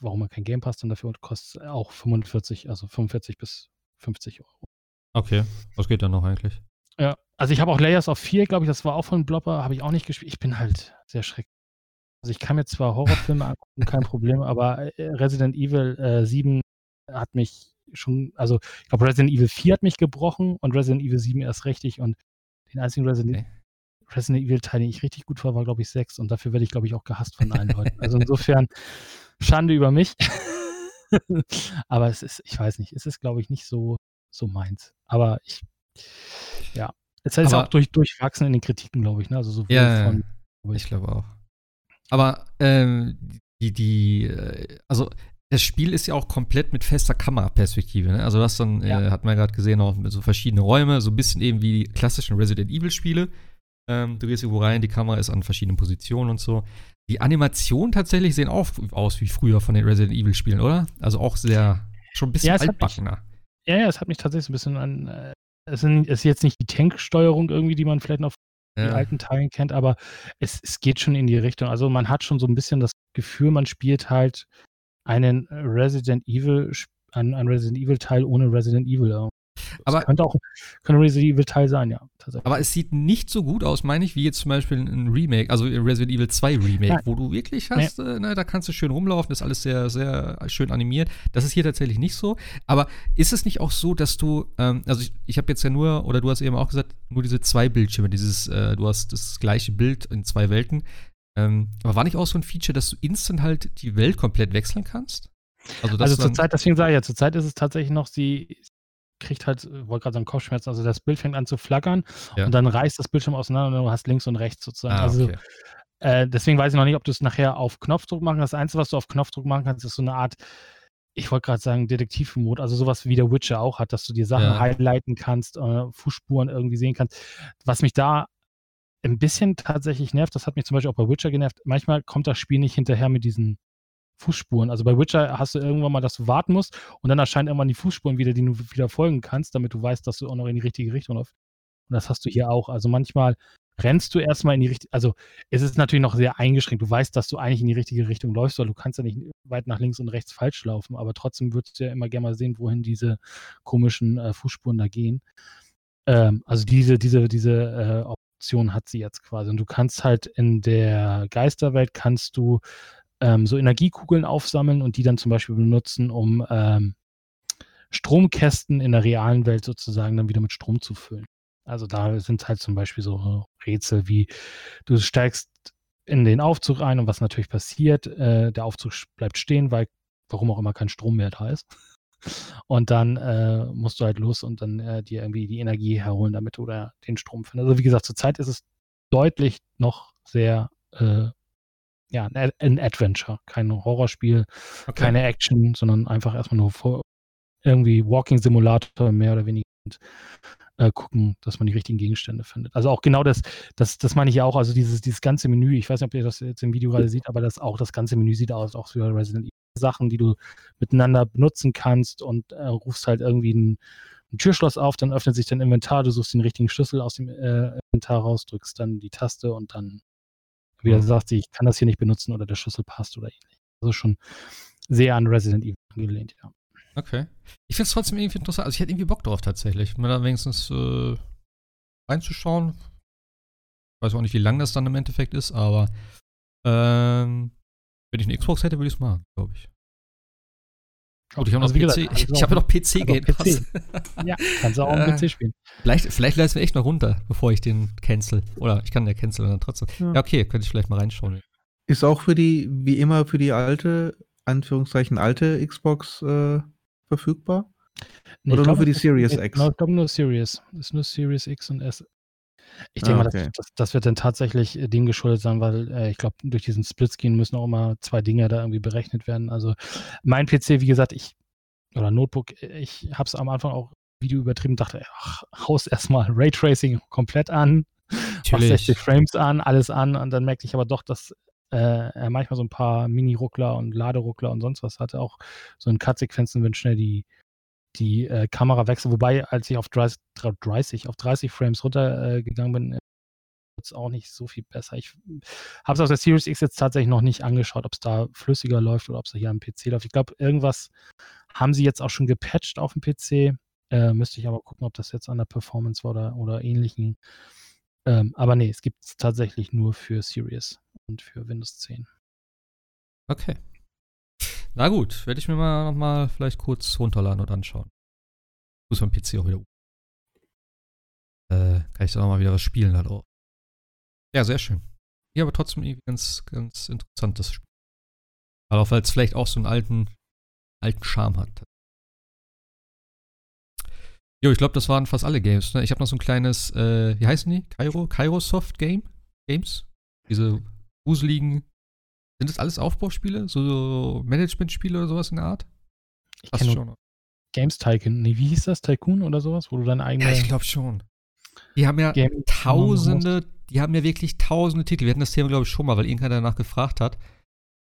warum man kein Game Pass dann dafür kostet auch 45, also 45 bis 50 Euro. Okay, was geht dann noch eigentlich? Ja, also ich habe auch Layers of 4, glaube ich, das war auch von Blopper, habe ich auch nicht gespielt. Ich bin halt sehr schrecklich. Also ich kann mir zwar Horrorfilme angucken, kein Problem, aber äh, Resident Evil äh, 7 hat mich schon, also ich glaube Resident Evil 4 hat mich gebrochen und Resident Evil 7 erst richtig und den einzigen Resident, okay. Resident Evil Teil, den ich richtig gut war, war glaube ich 6 und dafür werde ich glaube ich auch gehasst von allen Leuten. Also insofern Schande über mich. Aber es ist, ich weiß nicht, es ist glaube ich nicht so, so meins. Aber ich, ja, es ist Aber, auch durch, durchwachsen in den Kritiken, glaube ich, ne? Also sowohl ja, von, ich glaube auch. Aber ähm, die, die, äh, also das Spiel ist ja auch komplett mit fester Kameraperspektive. Ne? Also das dann, ja. äh, hat man gerade gesehen, auch so verschiedene Räume, so ein bisschen eben wie die klassischen Resident Evil-Spiele. Ähm, du gehst irgendwo rein, die Kamera ist an verschiedenen Positionen und so. Die Animationen tatsächlich sehen auch aus wie früher von den Resident Evil-Spielen, oder? Also auch sehr, schon ein bisschen ja, altbackener. ja, ja, es hat mich tatsächlich ein bisschen an. Äh, es ist jetzt nicht die Tanksteuerung irgendwie, die man vielleicht noch ja. die alten Teilen kennt, aber es, es geht schon in die Richtung. Also man hat schon so ein bisschen das Gefühl, man spielt halt einen Resident Evil, ein, ein Resident Evil Teil ohne Resident Evil. Das aber könnte auch ein Resident Evil Teil sein, ja. Aber es sieht nicht so gut aus, meine ich, wie jetzt zum Beispiel ein Remake, also Resident Evil 2 Remake, Nein. wo du wirklich hast, nee. äh, na, da kannst du schön rumlaufen, ist alles sehr, sehr schön animiert. Das ist hier tatsächlich nicht so. Aber ist es nicht auch so, dass du, ähm, also ich, ich habe jetzt ja nur, oder du hast eben auch gesagt, nur diese zwei Bildschirme, dieses, äh, du hast das gleiche Bild in zwei Welten. Ähm, aber war nicht auch so ein Feature, dass du instant halt die Welt komplett wechseln kannst? Also, also zurzeit, deswegen sage ich ja, zurzeit ist es tatsächlich noch, sie kriegt halt, wollte gerade sagen, Kopfschmerzen, also das Bild fängt an zu flackern ja. und dann reißt das Bildschirm auseinander und du hast links und rechts sozusagen. Ah, also okay. äh, deswegen weiß ich noch nicht, ob du es nachher auf Knopfdruck machen kannst. Das Einzige, was du auf Knopfdruck machen kannst, ist so eine Art, ich wollte gerade sagen, Detektivmod, also sowas wie der Witcher auch hat, dass du die Sachen ja. highlighten kannst, äh, Fußspuren irgendwie sehen kannst. Was mich da ein bisschen tatsächlich nervt, das hat mich zum Beispiel auch bei Witcher genervt, manchmal kommt das Spiel nicht hinterher mit diesen Fußspuren. Also bei Witcher hast du irgendwann mal, dass du warten musst und dann erscheinen irgendwann die Fußspuren wieder, die du wieder folgen kannst, damit du weißt, dass du auch noch in die richtige Richtung läufst. Und das hast du hier auch. Also manchmal rennst du erstmal in die richtige, also es ist natürlich noch sehr eingeschränkt. Du weißt, dass du eigentlich in die richtige Richtung läufst, weil du kannst ja nicht weit nach links und rechts falsch laufen, aber trotzdem würdest du ja immer gerne mal sehen, wohin diese komischen äh, Fußspuren da gehen. Ähm, also diese, diese, diese äh, Option hat sie jetzt quasi. Und du kannst halt in der Geisterwelt kannst du ähm, so Energiekugeln aufsammeln und die dann zum Beispiel benutzen, um ähm, Stromkästen in der realen Welt sozusagen dann wieder mit Strom zu füllen. Also da sind halt zum Beispiel so Rätsel wie du steigst in den Aufzug ein und was natürlich passiert, äh, der Aufzug bleibt stehen, weil warum auch immer kein Strom mehr da ist. Und dann äh, musst du halt los und dann äh, dir irgendwie die Energie herholen, damit du da den Strom findest. Also wie gesagt, zurzeit ist es deutlich noch sehr äh, ja, ein Adventure, kein Horrorspiel, okay. keine Action, sondern einfach erstmal nur vor, irgendwie Walking Simulator mehr oder weniger und äh, gucken, dass man die richtigen Gegenstände findet. Also auch genau das, das, das meine ich ja auch, also dieses, dieses ganze Menü, ich weiß nicht, ob ihr das jetzt im Video gerade seht, aber das auch das ganze Menü sieht aus, auch für Resident Evil Sachen, die du miteinander benutzen kannst und äh, rufst halt irgendwie ein, ein, Türschloss auf, dann öffnet sich dein Inventar, du suchst den richtigen Schlüssel aus dem äh, Inventar raus, drückst dann die Taste und dann wieder mhm. sagst, ich kann das hier nicht benutzen oder der Schlüssel passt oder ähnlich. Also schon sehr an Resident Evil angelehnt, ja. Okay. Ich finde es trotzdem irgendwie interessant. Also ich hätte irgendwie Bock drauf tatsächlich, mir da wenigstens äh, reinzuschauen. Ich weiß auch nicht, wie lang das dann im Endeffekt ist, aber ähm, wenn ich eine Xbox hätte, würde ich es machen, glaube ich. Gut, ich habe also noch PC. Gesagt, ich, ich habe ja noch PC Game Pass. ja, kannst du auch am PC spielen. Vielleicht, vielleicht lassen wir echt noch runter, bevor ich den cancel. Oder ich kann ja canceln dann trotzdem. Ja. ja, okay, könnte ich vielleicht mal reinschauen. Ist auch für die, wie immer, für die alte, Anführungszeichen, alte Xbox äh, verfügbar? Nee, Oder nur für die Series X? ich glaube nur Series. Das ist nur Series X und S. Ich denke ah, okay. mal, das, das, wird dann tatsächlich äh, dem geschuldet sein, weil äh, ich glaube, durch diesen Splitscreen müssen auch immer zwei Dinge da irgendwie berechnet werden. Also mein PC, wie gesagt, ich, oder Notebook, ich habe es am Anfang auch Video übertrieben, dachte, ach, haus erstmal Raytracing komplett an, mach 60 Frames an, alles an und dann merkte ich aber doch, dass äh, er manchmal so ein paar Mini-Ruckler und Laderuckler und sonst was hatte, auch so in Cut-Sequenzen, wenn schnell die die äh, Kamera wechselt. Wobei, als ich auf 30, 30 auf 30 Frames runtergegangen bin, wird es auch nicht so viel besser. Ich habe es auf der Series X jetzt tatsächlich noch nicht angeschaut, ob es da flüssiger läuft oder ob es hier am PC läuft. Ich glaube, irgendwas haben sie jetzt auch schon gepatcht auf dem PC. Äh, müsste ich aber gucken, ob das jetzt an der Performance war oder, oder ähnlichen. Ähm, aber nee, es gibt es tatsächlich nur für Series und für Windows 10. Okay. Na gut, werde ich mir mal noch mal vielleicht kurz runterladen und anschauen. Muss mein PC auch wieder. Äh, kann ich da noch mal wieder was spielen halt auch. Ja, sehr schön. Ja, aber trotzdem irgendwie ganz, ganz interessant, das Spiel. Aber auch weil es vielleicht auch so einen alten, alten Charme hat. Jo, ich glaube, das waren fast alle Games. Ne? Ich habe noch so ein kleines, äh, wie heißen die? Cairo? Cairo Soft Game? Games? Diese wuseligen sind das alles Aufbauspiele? So Management-Spiele oder sowas in der Art? Ich kenne schon. Games Tycoon. Nee, wie hieß das? Tycoon oder sowas? Wo du deine eigene. Ja, ich glaube schon. Die haben ja Game tausende, die haben ja wirklich tausende Titel. Wir hatten das Thema, glaube ich, schon mal, weil irgendeiner danach gefragt hat.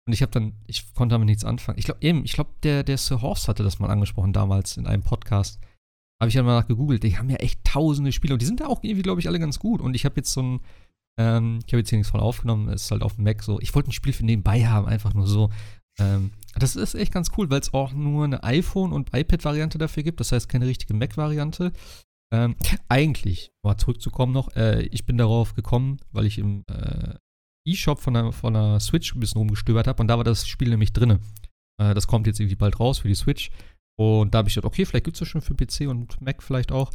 Und ich habe dann, ich konnte damit nichts anfangen. Ich glaube eben, ich glaube, der, der Sir Horst hatte das mal angesprochen damals in einem Podcast. Habe ich dann mal nach gegoogelt. Die haben ja echt tausende Spiele und die sind da auch irgendwie, glaube ich, alle ganz gut. Und ich habe jetzt so ein, ähm, ich habe jetzt hier nichts von aufgenommen, ist halt auf dem Mac so. Ich wollte ein Spiel für nebenbei haben, einfach nur so. Ähm, das ist echt ganz cool, weil es auch nur eine iPhone- und iPad-Variante dafür gibt. Das heißt, keine richtige Mac-Variante. Ähm, eigentlich, mal zurückzukommen noch, äh, ich bin darauf gekommen, weil ich im äh, E-Shop von einer, von einer Switch ein bisschen rumgestöbert habe und da war das Spiel nämlich drin. Äh, das kommt jetzt irgendwie bald raus für die Switch. Und da habe ich gedacht, okay, vielleicht gibt es das schon für PC und Mac vielleicht auch.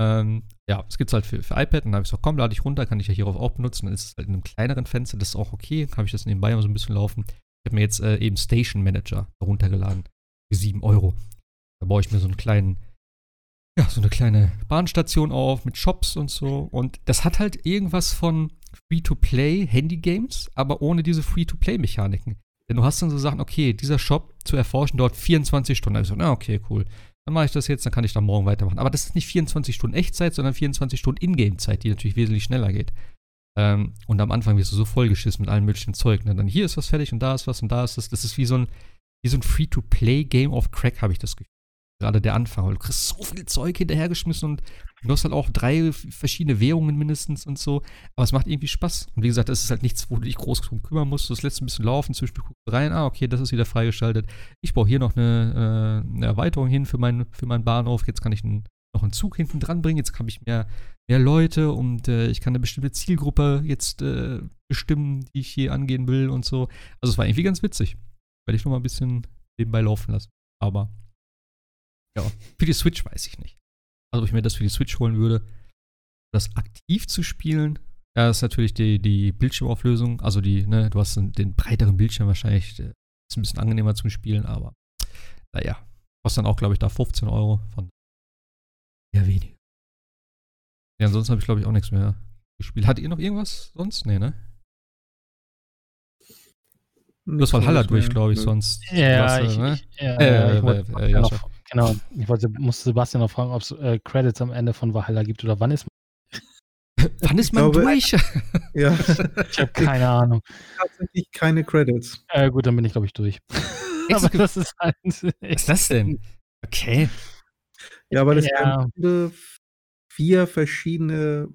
Ähm, ja, es gibt es halt für, für iPad dann habe ich gesagt, komm, lade ich runter, kann ich ja hierauf auch benutzen. Dann ist es halt in einem kleineren Fenster, das ist auch okay, habe ich das nebenbei mal so ein bisschen laufen. Ich habe mir jetzt äh, eben Station Manager runtergeladen für 7 Euro. Da baue ich mir so einen kleinen, ja, so eine kleine Bahnstation auf mit Shops und so. Und das hat halt irgendwas von Free-to-Play Handy-Games, aber ohne diese Free-to-Play-Mechaniken. Denn du hast dann so Sachen, okay, dieser Shop zu erforschen dauert 24 Stunden. Also, na, okay, cool dann mache ich das jetzt, dann kann ich dann morgen weitermachen. Aber das ist nicht 24 Stunden Echtzeit, sondern 24 Stunden Ingame-Zeit, die natürlich wesentlich schneller geht. Ähm, und am Anfang wirst du so vollgeschissen mit allem möglichen Zeug. Ne? Dann hier ist was fertig und da ist was und da ist das. Das ist wie so ein, wie so ein Free-to-Play-Game of Crack, habe ich das Gefühl. Gerade der Anfang, weil du kriegst so viel Zeug hinterhergeschmissen und du hast halt auch drei verschiedene Währungen mindestens und so. Aber es macht irgendwie Spaß. Und wie gesagt, das ist halt nichts, wo du dich groß drum kümmern musst. Du lässt ein bisschen laufen, zwischendurch guckst du rein, ah, okay, das ist wieder freigeschaltet. Ich baue hier noch eine, äh, eine Erweiterung hin für, mein, für meinen Bahnhof. Jetzt kann ich einen, noch einen Zug hinten dran bringen. Jetzt habe ich mehr, mehr Leute und äh, ich kann eine bestimmte Zielgruppe jetzt äh, bestimmen, die ich hier angehen will und so. Also es war irgendwie ganz witzig. Werde ich noch mal ein bisschen nebenbei laufen lassen. Aber ja, für die Switch weiß ich nicht. Also, ob ich mir das für die Switch holen würde, das aktiv zu spielen, Ja, das ist natürlich die, die Bildschirmauflösung. Also die, ne, du hast den, den breiteren Bildschirm wahrscheinlich. Äh, ist ein bisschen angenehmer zum Spielen, aber naja. Kostet dann auch, glaube ich, da 15 Euro. Von eher wenig. Ja, ansonsten habe ich, glaube ich, auch nichts mehr gespielt. Hat ihr noch irgendwas sonst? Nee, ne? Du hast Valhalla durch, glaube ich, sonst. Ja, was, ich, ne? ich, ja, äh, ich wollte, äh, ja, noch, genau. Ich wollte, musste Sebastian noch fragen, ob es äh, Credits am Ende von Valhalla gibt oder wann ist man. wann ist man glaube, durch? ja. Ich habe keine Ahnung. Tatsächlich keine Credits. Äh, gut, dann bin ich, glaube ich, durch. Aber das ist halt. Was ist das denn? Okay. Ja, weil es ja. vier verschiedene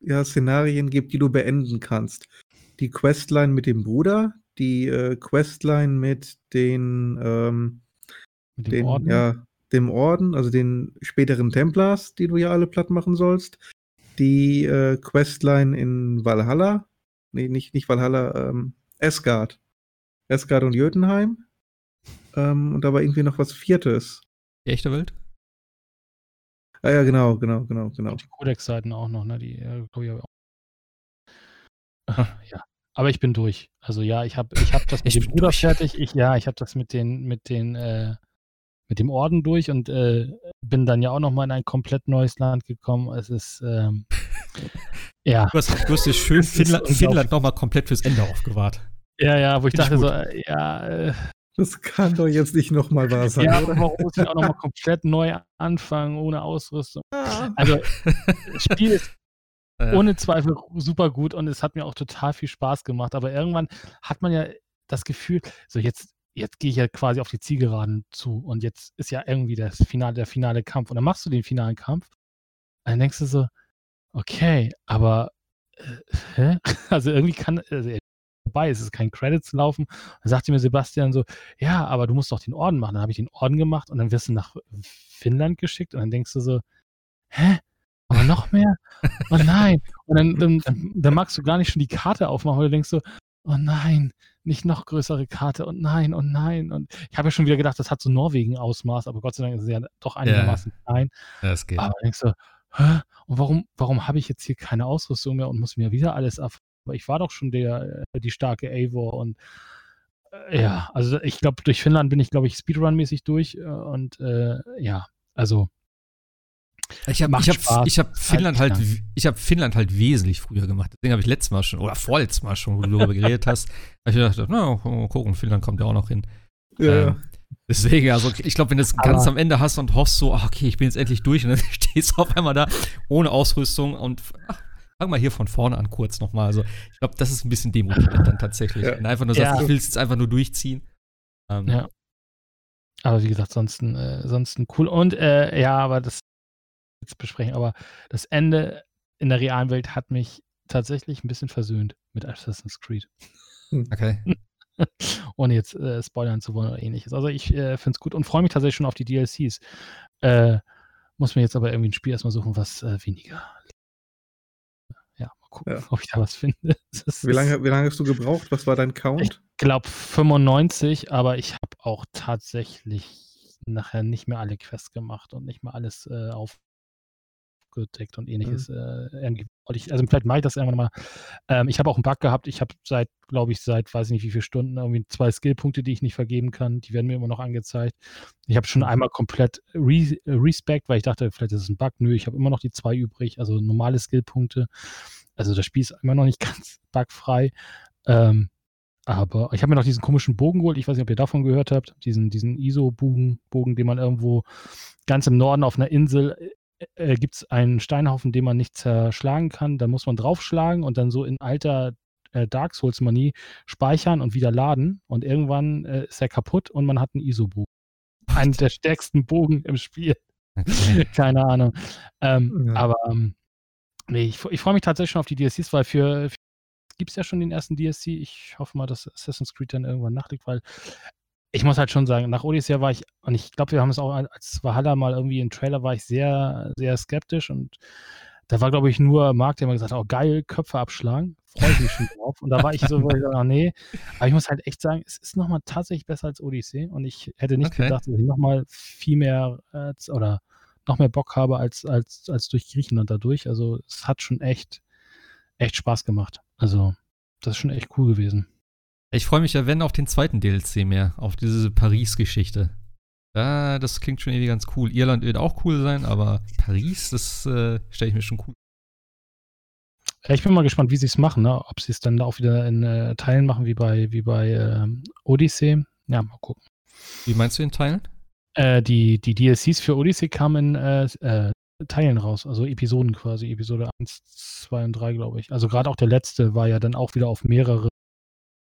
ja, Szenarien gibt, die du beenden kannst. Die Questline mit dem Bruder, die äh, Questline mit den, ähm, mit dem, den Orden? Ja, dem Orden, also den späteren Templars, die du ja alle platt machen sollst. Die äh, Questline in Valhalla, nee, nicht, nicht Valhalla, ähm, Esgard. Esgard und Jötunheim. Ähm, und da war irgendwie noch was Viertes. Die echte Welt? Ah ja, genau, genau, genau, genau. Und die Codex-Seiten auch noch, ne? Die, äh, glaube ich, auch. Ja, aber ich bin durch. Also ja, ich habe ich hab das mit dem Bruder durch. fertig. Ich, ja, ich habe das mit den, mit den, äh, mit dem Orden durch und äh, bin dann ja auch nochmal in ein komplett neues Land gekommen. Es ist, ähm, ja. Du hast, du hast dir schön Finnland, Finnland nochmal komplett fürs Ende aufgewahrt. Ja, ja, wo ich Find dachte ich so, äh, ja, äh, das kann doch jetzt nicht nochmal wahr sein. Ja, aber warum muss ich auch nochmal komplett neu anfangen, ohne Ausrüstung? Ah. Also, das Spiel ist ohne Zweifel super gut und es hat mir auch total viel Spaß gemacht. Aber irgendwann hat man ja das Gefühl, so jetzt, jetzt gehe ich ja quasi auf die Zielgeraden zu und jetzt ist ja irgendwie das Finale, der finale Kampf. Und dann machst du den finalen Kampf. Und dann denkst du so, okay, aber äh, hä? Also irgendwie kann, also vorbei, es ist kein Credit zu laufen. Dann sagte mir Sebastian so, ja, aber du musst doch den Orden machen. Dann habe ich den Orden gemacht und dann wirst du nach Finnland geschickt und dann denkst du so, hä? Aber noch mehr? Oh nein. Und dann, dann, dann, dann magst du gar nicht schon die Karte aufmachen, weil du denkst so, oh nein, nicht noch größere Karte und nein und nein. Und ich habe ja schon wieder gedacht, das hat so Norwegen-Ausmaß, aber Gott sei Dank ist es ja doch einigermaßen yeah. klein. Das geht. Aber denkst du, hä? Und warum, warum habe ich jetzt hier keine Ausrüstung mehr und muss mir wieder alles aber ich war doch schon der, äh, die starke Eivor und äh, ja, also ich glaube, durch Finnland bin ich, glaube ich, Speedrun-mäßig durch äh, und äh, ja, also ich habe ich hab, ich hab Finnland halt, ich habe Finnland halt wesentlich früher gemacht. Deswegen habe ich letztes Mal schon, oder vorletztes Mal schon, wo du darüber geredet hast, habe ich gedacht, na, mal gucken, Finnland kommt ja auch noch hin. Ja. Ähm, deswegen, also ich glaube, wenn du es ganz am Ende hast und hoffst so, ach, okay, ich bin jetzt endlich durch und dann stehst du auf einmal da ohne Ausrüstung und ach, Fangen wir hier von vorne an kurz nochmal. Also, ich glaube, das ist ein bisschen demotivierend dann tatsächlich. Ja. Wenn du einfach nur sagst, ja. ich will es jetzt einfach nur durchziehen. Ähm, ja. Aber wie gesagt, sonst, äh, sonst cool. Und äh, ja, aber das jetzt besprechen, aber das Ende in der realen Welt hat mich tatsächlich ein bisschen versöhnt mit Assassin's Creed. Hm. Okay. Ohne jetzt äh, spoilern zu wollen oder ähnliches. Also ich äh, finde es gut und freue mich tatsächlich schon auf die DLCs. Äh, muss mir jetzt aber irgendwie ein Spiel erstmal suchen, was äh, weniger gucken, ja. ob ich da was finde. wie, lange, wie lange hast du gebraucht? Was war dein Count? Ich glaube 95, aber ich habe auch tatsächlich nachher nicht mehr alle Quests gemacht und nicht mehr alles äh, aufgedeckt und ähnliches. Mhm. Äh, ich, also vielleicht mache ich das irgendwann mal. Ähm, ich habe auch einen Bug gehabt. Ich habe seit, glaube ich, seit weiß nicht wie viele Stunden irgendwie zwei Skillpunkte, die ich nicht vergeben kann. Die werden mir immer noch angezeigt. Ich habe schon mhm. einmal komplett re Respect, weil ich dachte, vielleicht ist es ein Bug. Nö, ich habe immer noch die zwei übrig, also normale Skillpunkte. Also das Spiel ist immer noch nicht ganz bugfrei. Ähm, aber ich habe mir noch diesen komischen Bogen geholt. Ich weiß nicht, ob ihr davon gehört habt. Diesen, diesen ISO-Bogen, Bogen, den man irgendwo ganz im Norden auf einer Insel äh, äh gibt es einen Steinhaufen, den man nicht zerschlagen kann. Da muss man draufschlagen und dann so in alter äh, Dark Souls-Manie speichern und wieder laden. Und irgendwann äh, ist er kaputt und man hat einen ISO-Bogen. Einen der stärksten Bogen im Spiel. Okay. Keine Ahnung. Ähm, ja. Aber ähm, Nee, ich, ich freue mich tatsächlich schon auf die DLCs, weil für, für gibt es ja schon den ersten DLC. Ich hoffe mal, dass Assassin's Creed dann irgendwann nachliegt, weil ich muss halt schon sagen, nach Odyssey war ich, und ich glaube, wir haben es auch als Valhalla mal irgendwie im Trailer, war ich sehr, sehr skeptisch und da war, glaube ich, nur Marc, der immer gesagt hat, oh geil, Köpfe abschlagen. Freue ich mich schon drauf. Und da war ich so, oh, nee. Aber ich muss halt echt sagen, es ist nochmal tatsächlich besser als Odyssey. Und ich hätte nicht okay. gedacht, dass ich nochmal viel mehr äh, oder noch mehr Bock habe als, als, als durch Griechenland dadurch. Also es hat schon echt, echt Spaß gemacht. Also, das ist schon echt cool gewesen. Ich freue mich ja, wenn auf den zweiten DLC mehr, auf diese Paris-Geschichte. Ja, das klingt schon irgendwie ganz cool. Irland wird auch cool sein, aber Paris, das äh, stelle ich mir schon cool. Ich bin mal gespannt, wie sie es machen, ne? Ob sie es dann auch wieder in äh, Teilen machen, wie bei, wie bei ähm, Odyssey. Ja, mal gucken. Wie meinst du in Teilen? Äh, die, die DLCs für Odyssey kamen in äh, äh, Teilen raus, also Episoden quasi, Episode 1, 2 und 3, glaube ich. Also gerade auch der letzte war ja dann auch wieder auf mehrere.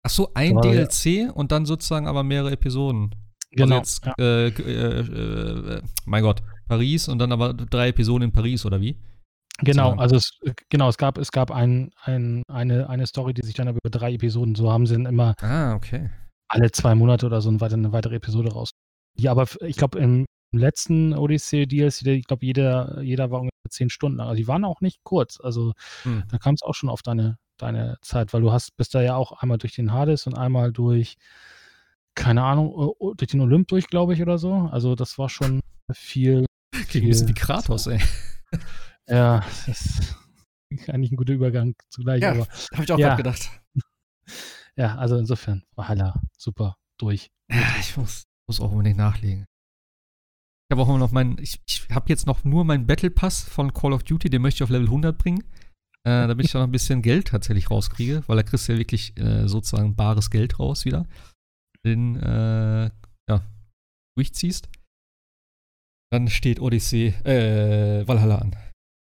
Ach so, ein Aber, ja. DLC und dann sozusagen aber mehrere Episoden. Genau. Also jetzt, ja. äh, äh, äh, mein Gott, Paris und dann aber drei Episoden in Paris, oder wie? Genau, also es, genau, es gab, es gab ein, ein, eine, eine Story, die sich dann über drei Episoden, so haben sie dann immer Ah, okay. alle zwei Monate oder so eine weitere, eine weitere Episode raus. Ja, aber ich glaube, im letzten Odyssey DLC, ich glaube, jeder, jeder war ungefähr zehn Stunden lang. Also die waren auch nicht kurz. Also Hm. da kam es auch schon auf deine, deine Zeit, weil du hast, bist da ja auch einmal durch den Hades und einmal durch, keine Ahnung, durch den Olymp durch, glaube ich, oder so. Also das war schon viel. Klingt ein bisschen wie Kratos, ey. Ja, das ist eigentlich ein guter Übergang zugleich, Ja. aber Hab ich auch Ja. gedacht. ja, also insofern, Valhalla, super, durch. Ja, ich muss, muss auch unbedingt nachlegen. Ich habe auch immer noch meinen, ich, ich habe jetzt noch nur meinen Battle Pass von Call of Duty, den möchte ich auf Level 100 bringen, äh, damit ich da noch ein bisschen Geld tatsächlich rauskriege, weil da kriegst du ja wirklich äh, sozusagen bares Geld raus wieder, den, äh, ja, durchziehst. Dann steht Odyssey, äh, Valhalla an,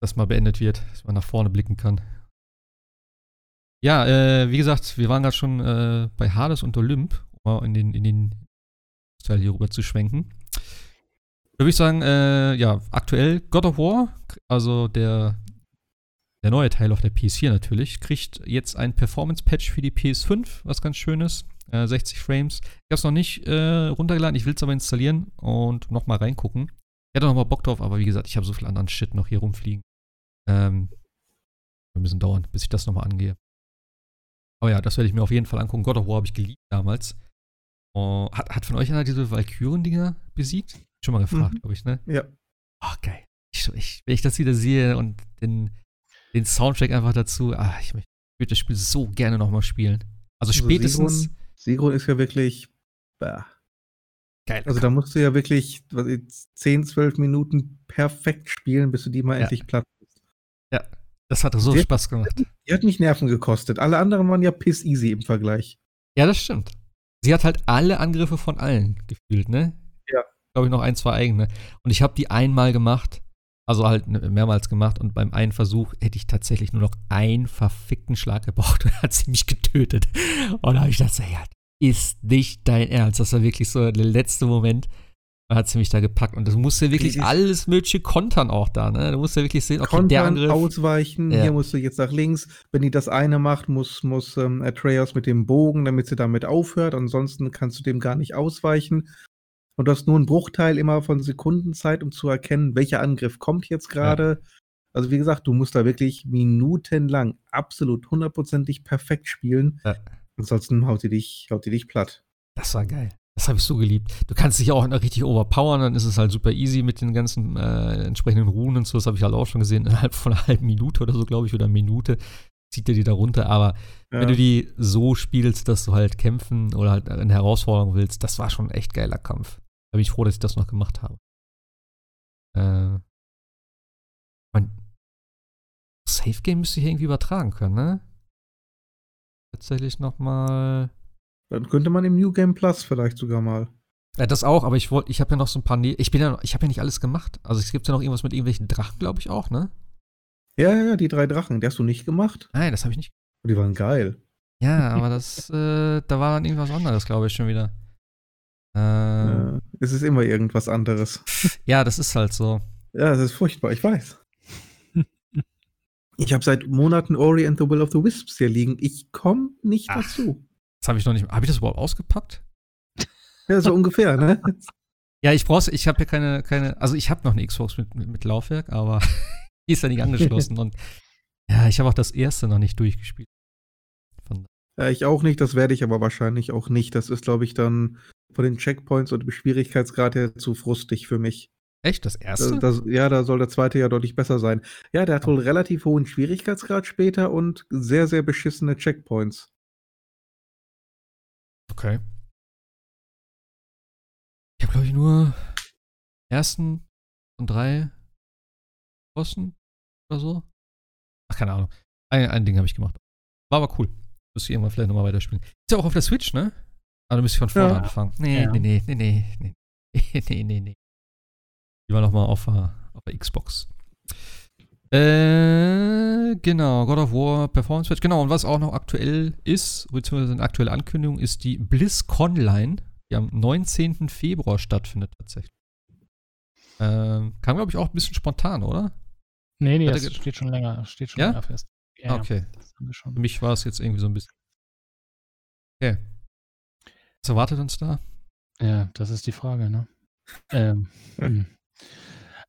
dass mal beendet wird, dass man nach vorne blicken kann. Ja, äh, wie gesagt, wir waren gerade schon äh, bei Hades und Olymp, um mal in den, in den Teil hier rüber zu schwenken. Da würde ich sagen, äh, ja, aktuell God of War, also der, der neue Teil auf der PS4 natürlich, kriegt jetzt ein Performance-Patch für die PS5, was ganz schön ist. Äh, 60 Frames. Ich habe es noch nicht äh, runtergeladen, ich will es aber installieren und nochmal reingucken. Ich hätte noch mal Bock drauf, aber wie gesagt, ich habe so viel anderen Shit noch hier rumfliegen. Ähm, ein bisschen dauern, bis ich das nochmal angehe. Aber ja, das werde ich mir auf jeden Fall angucken. God of War habe ich geliebt damals. Oh, hat, hat von euch einer diese Valkyren-Dinger besiegt? Schon mal gefragt, Mhm. glaube ich, ne? Ja. Oh, geil. Ich, ich, wenn ich das wieder sehe und den, den Soundtrack einfach dazu, ah, ich, würde das Spiel so gerne nochmal spielen. Also Also spätestens. Sigrun, Sigrun ist ja wirklich. Bah. geil. Also da musst du ja wirklich was, jetzt 10, 12 Minuten perfekt spielen, bis du die mal Ja. endlich platt bist. das hat so Sehr- Spaß gemacht. Die hat mich Nerven gekostet. Alle anderen waren ja piss easy im Vergleich. Ja, das stimmt. Sie hat halt alle Angriffe von allen gefühlt, ne? Ja. Glaube ich noch ein, zwei eigene. Und ich habe die einmal gemacht, also halt mehrmals gemacht und beim einen Versuch hätte ich tatsächlich nur noch einen verfickten Schlag gebraucht und hat sie mich getötet. Und da habe ich gedacht, ja, ist nicht dein Ernst. Das war wirklich so der letzte Moment. Da hat sie mich da gepackt und das musste wirklich alles mögliche kontern auch da, ne? Du musst ja wirklich sehen, okay, der Kontern, Angriff. ausweichen, Ja. hier musst du jetzt nach links. Wenn die das eine macht, muss, muss ähm, Atreus mit dem Bogen, damit sie damit aufhört. Ansonsten kannst du dem gar nicht ausweichen. Und du hast nur einen Bruchteil immer von Sekundenzeit, um zu erkennen, welcher Angriff kommt jetzt gerade. Also wie gesagt, du musst da wirklich minutenlang absolut hundertprozentig perfekt spielen. Ja. Ansonsten haut die dich, haut die dich platt. Das war geil. Das habe ich so geliebt. Du kannst dich auch noch richtig overpowern, dann ist es halt super easy mit den ganzen äh, entsprechenden Runen und so. Das habe ich halt auch schon gesehen. Innerhalb von einer halben Minute oder so, glaube ich, oder eine Minute zieht er die da runter. Aber Ja. wenn du die so spielst, dass du halt kämpfen oder halt eine Herausforderung willst, das war schon ein echt geiler Kampf. Da bin ich froh, dass ich das noch gemacht habe. Äh, mein Safe Game müsste ich irgendwie übertragen können, ne? Tatsächlich nochmal. Dann könnte man im New Game Plus vielleicht sogar mal. Ja, das auch, aber ich wollte, ich habe ja noch so ein paar, ne ich bin ja, noch- ich habe ja nicht alles gemacht. Also es gibt ja noch irgendwas mit irgendwelchen Drachen, glaube ich auch, ne? Ja, ja, ja, die drei Drachen, die hast du nicht gemacht. Nein, das habe ich nicht. Die waren geil. Ja, aber das, äh, da war dann irgendwas anderes, glaube ich, schon wieder. Äh, es ist immer irgendwas anderes. ja, das ist halt so. Ja, es ist furchtbar, ich weiß. Ich habe seit Monaten Ori and the Will of the Wisps hier liegen. Ich komme nicht Ach. dazu. Das habe ich noch nicht. Habe ich das überhaupt ausgepackt? Ja, so ungefähr, ne? Ja, ich brauch's, ich habe ja keine, keine, also ich habe noch eine Xbox mit, mit, mit Laufwerk, aber die ist ja nicht angeschlossen und ja, ich habe auch das erste noch nicht durchgespielt. Von, Ja, ich auch nicht, das werde ich aber wahrscheinlich auch nicht. Das ist, glaube ich, dann von den Checkpoints und dem Schwierigkeitsgrad her zu frustig für mich. Echt? Das erste? Das, das, ja, da soll der zweite ja deutlich besser sein. Ja, der hat wohl relativ hohen Schwierigkeitsgrad später und sehr, sehr beschissene Checkpoints. Okay. Ich habe, glaube ich, nur ersten und drei Bossen oder so. Ach, keine Ahnung. Ein, ein Ding habe ich gemacht. War aber cool. Müsste ich irgendwann vielleicht nochmal weiterspielen. Ist ja auch auf der Switch, ne? Aber du müsst von vorne Ja. anfangen. Nee, Ja. nee, nee, nee, nee, nee. nee, nee, nee. Die war nochmal auf, der- auf der Xbox. Äh, genau, God of War Performance Patch. Genau, und was auch noch aktuell ist, beziehungsweise eine aktuelle Ankündigung, ist die BlizzConline, die am 19. Februar stattfindet tatsächlich. Ähm, kam, glaube ich, auch ein bisschen spontan, oder? Nee, nee, Hat das steht schon länger, steht schon Ja? länger fest. Ja, ja, okay. das haben wir schon. Für mich war es jetzt irgendwie so ein bisschen. Okay. Was erwartet uns da? Ja, das ist die Frage, ne? ähm, hm.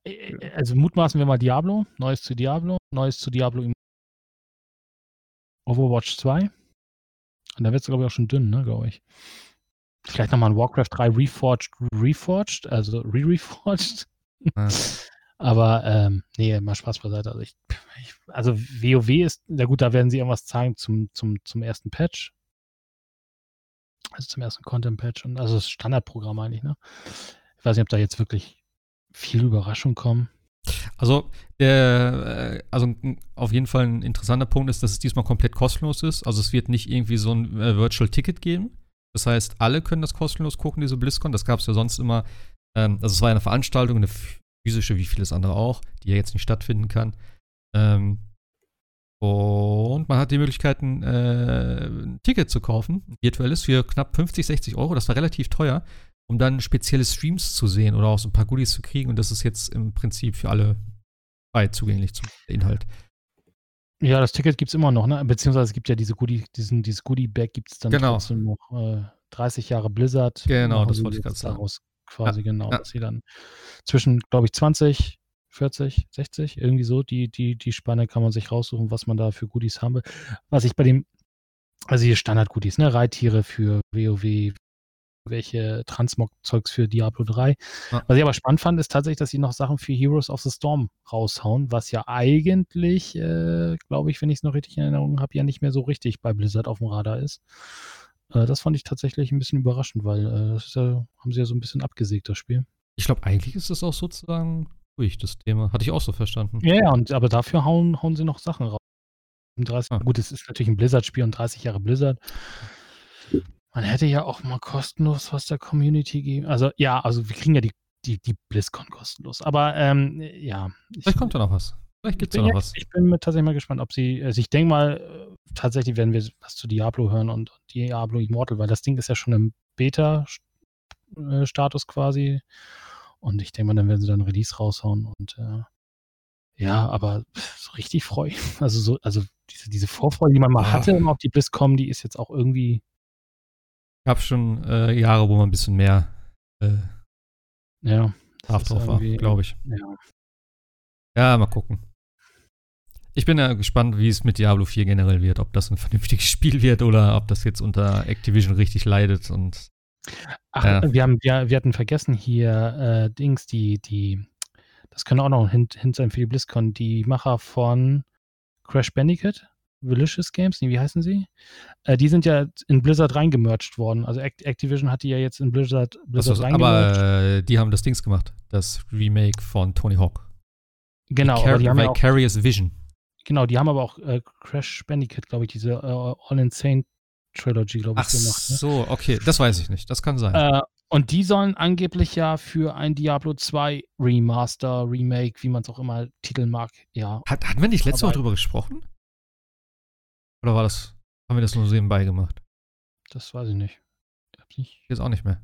Äh, Also mutmaßen wir mal Diablo, Neues zu Diablo, Neues zu Diablo im Overwatch 2. Und da wird es, glaube ich, auch schon dünn, ne, glaube ich. Vielleicht nochmal ein Warcraft 3 Reforged, Reforged, also Re-Reforged. Aber ähm, nee, mal Spaß beiseite. Also, ich, ich, also WoW ist, na gut, da werden sie irgendwas zeigen zum, zum, zum ersten Patch. Also zum ersten Content-Patch und also das Standardprogramm eigentlich, ne? Ich weiß nicht, ob da jetzt wirklich viel Überraschung kommen. Also, der, äh, also auf jeden Fall ein interessanter Punkt ist, dass es diesmal komplett kostenlos ist. Also es wird nicht irgendwie so ein äh, Virtual Ticket geben. Das heißt, alle können das kostenlos gucken, diese BlizzCon. Das gab es ja sonst immer. Ähm, also es war eine Veranstaltung, eine physische, wie vieles andere auch, die ja jetzt nicht stattfinden kann. Ähm, und man hat die Möglichkeiten, äh, ein Ticket zu kaufen, ein virtuelles, für knapp 50, 60 Euro. Das war relativ teuer, um dann spezielle Streams zu sehen oder auch so ein paar Goodies zu kriegen. Und das ist jetzt im Prinzip für alle frei zugänglich zum Inhalt. Ja, das Ticket gibt es immer noch, ne? Beziehungsweise es gibt ja diese Goodie, diesen, dieses Goodie-Bag gibt es dann Genau. trotzdem noch äh, 30 Jahre Blizzard. Genau, das wollte ich grad sagen. Quasi genau, ja. dass sie dann zwischen, glaube ich, 20, 40, 60, irgendwie so, die, die, die Spanne kann man sich raussuchen, was man da für Goodies haben will. Was ich bei dem, also hier Standard-Goodies, ne? Reittiere für WoW, welche Transmog-Zeugs für Diablo 3. Ja. Was ich aber spannend fand, ist tatsächlich, dass sie noch Sachen für Heroes of the Storm raushauen, was ja eigentlich, äh, glaube ich, wenn ich es noch richtig in Erinnerung habe, ja nicht mehr so richtig bei Blizzard auf dem Radar ist. Äh, das fand ich tatsächlich ein bisschen überraschend, weil äh, das ja, haben sie ja so ein bisschen abgesägt, das Spiel. Ich glaube, eigentlich ist das auch sozusagen durch, das Thema. Hatte ich auch so verstanden. Ja, ja, und, aber dafür hauen, hauen sie noch Sachen raus. 30, Ah. Gut, es ist natürlich ein Blizzard-Spiel und 30 Jahre Blizzard. Man hätte ja auch mal kostenlos was der Community geben. Also ja, also wir kriegen ja die, die, die BlizzCon kostenlos. Aber ähm, ja. Ich, Vielleicht kommt da noch was. Vielleicht gibt es da noch ja, was. ich bin mir tatsächlich mal gespannt, ob sie, also ich denke mal, äh, tatsächlich werden wir was zu Diablo hören und Diablo Immortal, weil das Ding ist ja schon im Beta-Status quasi. Und ich denke mal, dann werden sie dann ein Release raushauen und äh, ja, aber so richtig freu. Also so, also diese, diese Vorfreude, die man mal Ah. hatte immer auf die BlizzCon, die ist jetzt auch irgendwie, Gab schon äh, Jahre, wo man ein bisschen mehr äh, ja. drauf war, glaube ich. Ja. Ja, mal gucken. Ich bin ja gespannt, wie es mit Diablo 4 generell wird. Ob das ein vernünftiges Spiel wird oder ob das jetzt unter Activision richtig leidet. Und Ach, Ja. wir, haben, wir, wir hatten vergessen hier äh, Dings, die, die, das könnte auch noch ein Hint, Hint sein für die BlizzCon, die Macher von Crash Bandicoot, Malicious Games, nee, wie heißen sie? Äh, die sind ja in Blizzard reingemerged worden. Also Act Activision hat die ja jetzt in Blizzard, Blizzard Achso, reingemerged. aber äh, die haben das Dings gemacht. Das Remake von Tony Hawk. genau, Vicar aber die haben ja auch, Vicarious Vision. genau, die haben aber auch äh, Crash Bandicoot, glaube ich, diese äh, All Insane Trilogy, glaube ich, Ach gemacht. Ne? so, okay. Das weiß ich nicht. Das kann sein. Äh, und die sollen angeblich ja für ein Diablo 2 Remaster, Remake, wie man es auch immer titeln mag, ja. Hat, hatten wir nicht letzte Woche drüber gesprochen? Oder war das, haben wir das nur so nebenbei gemacht? Das weiß ich nicht. Ich hab's nicht. Jetzt auch nicht mehr.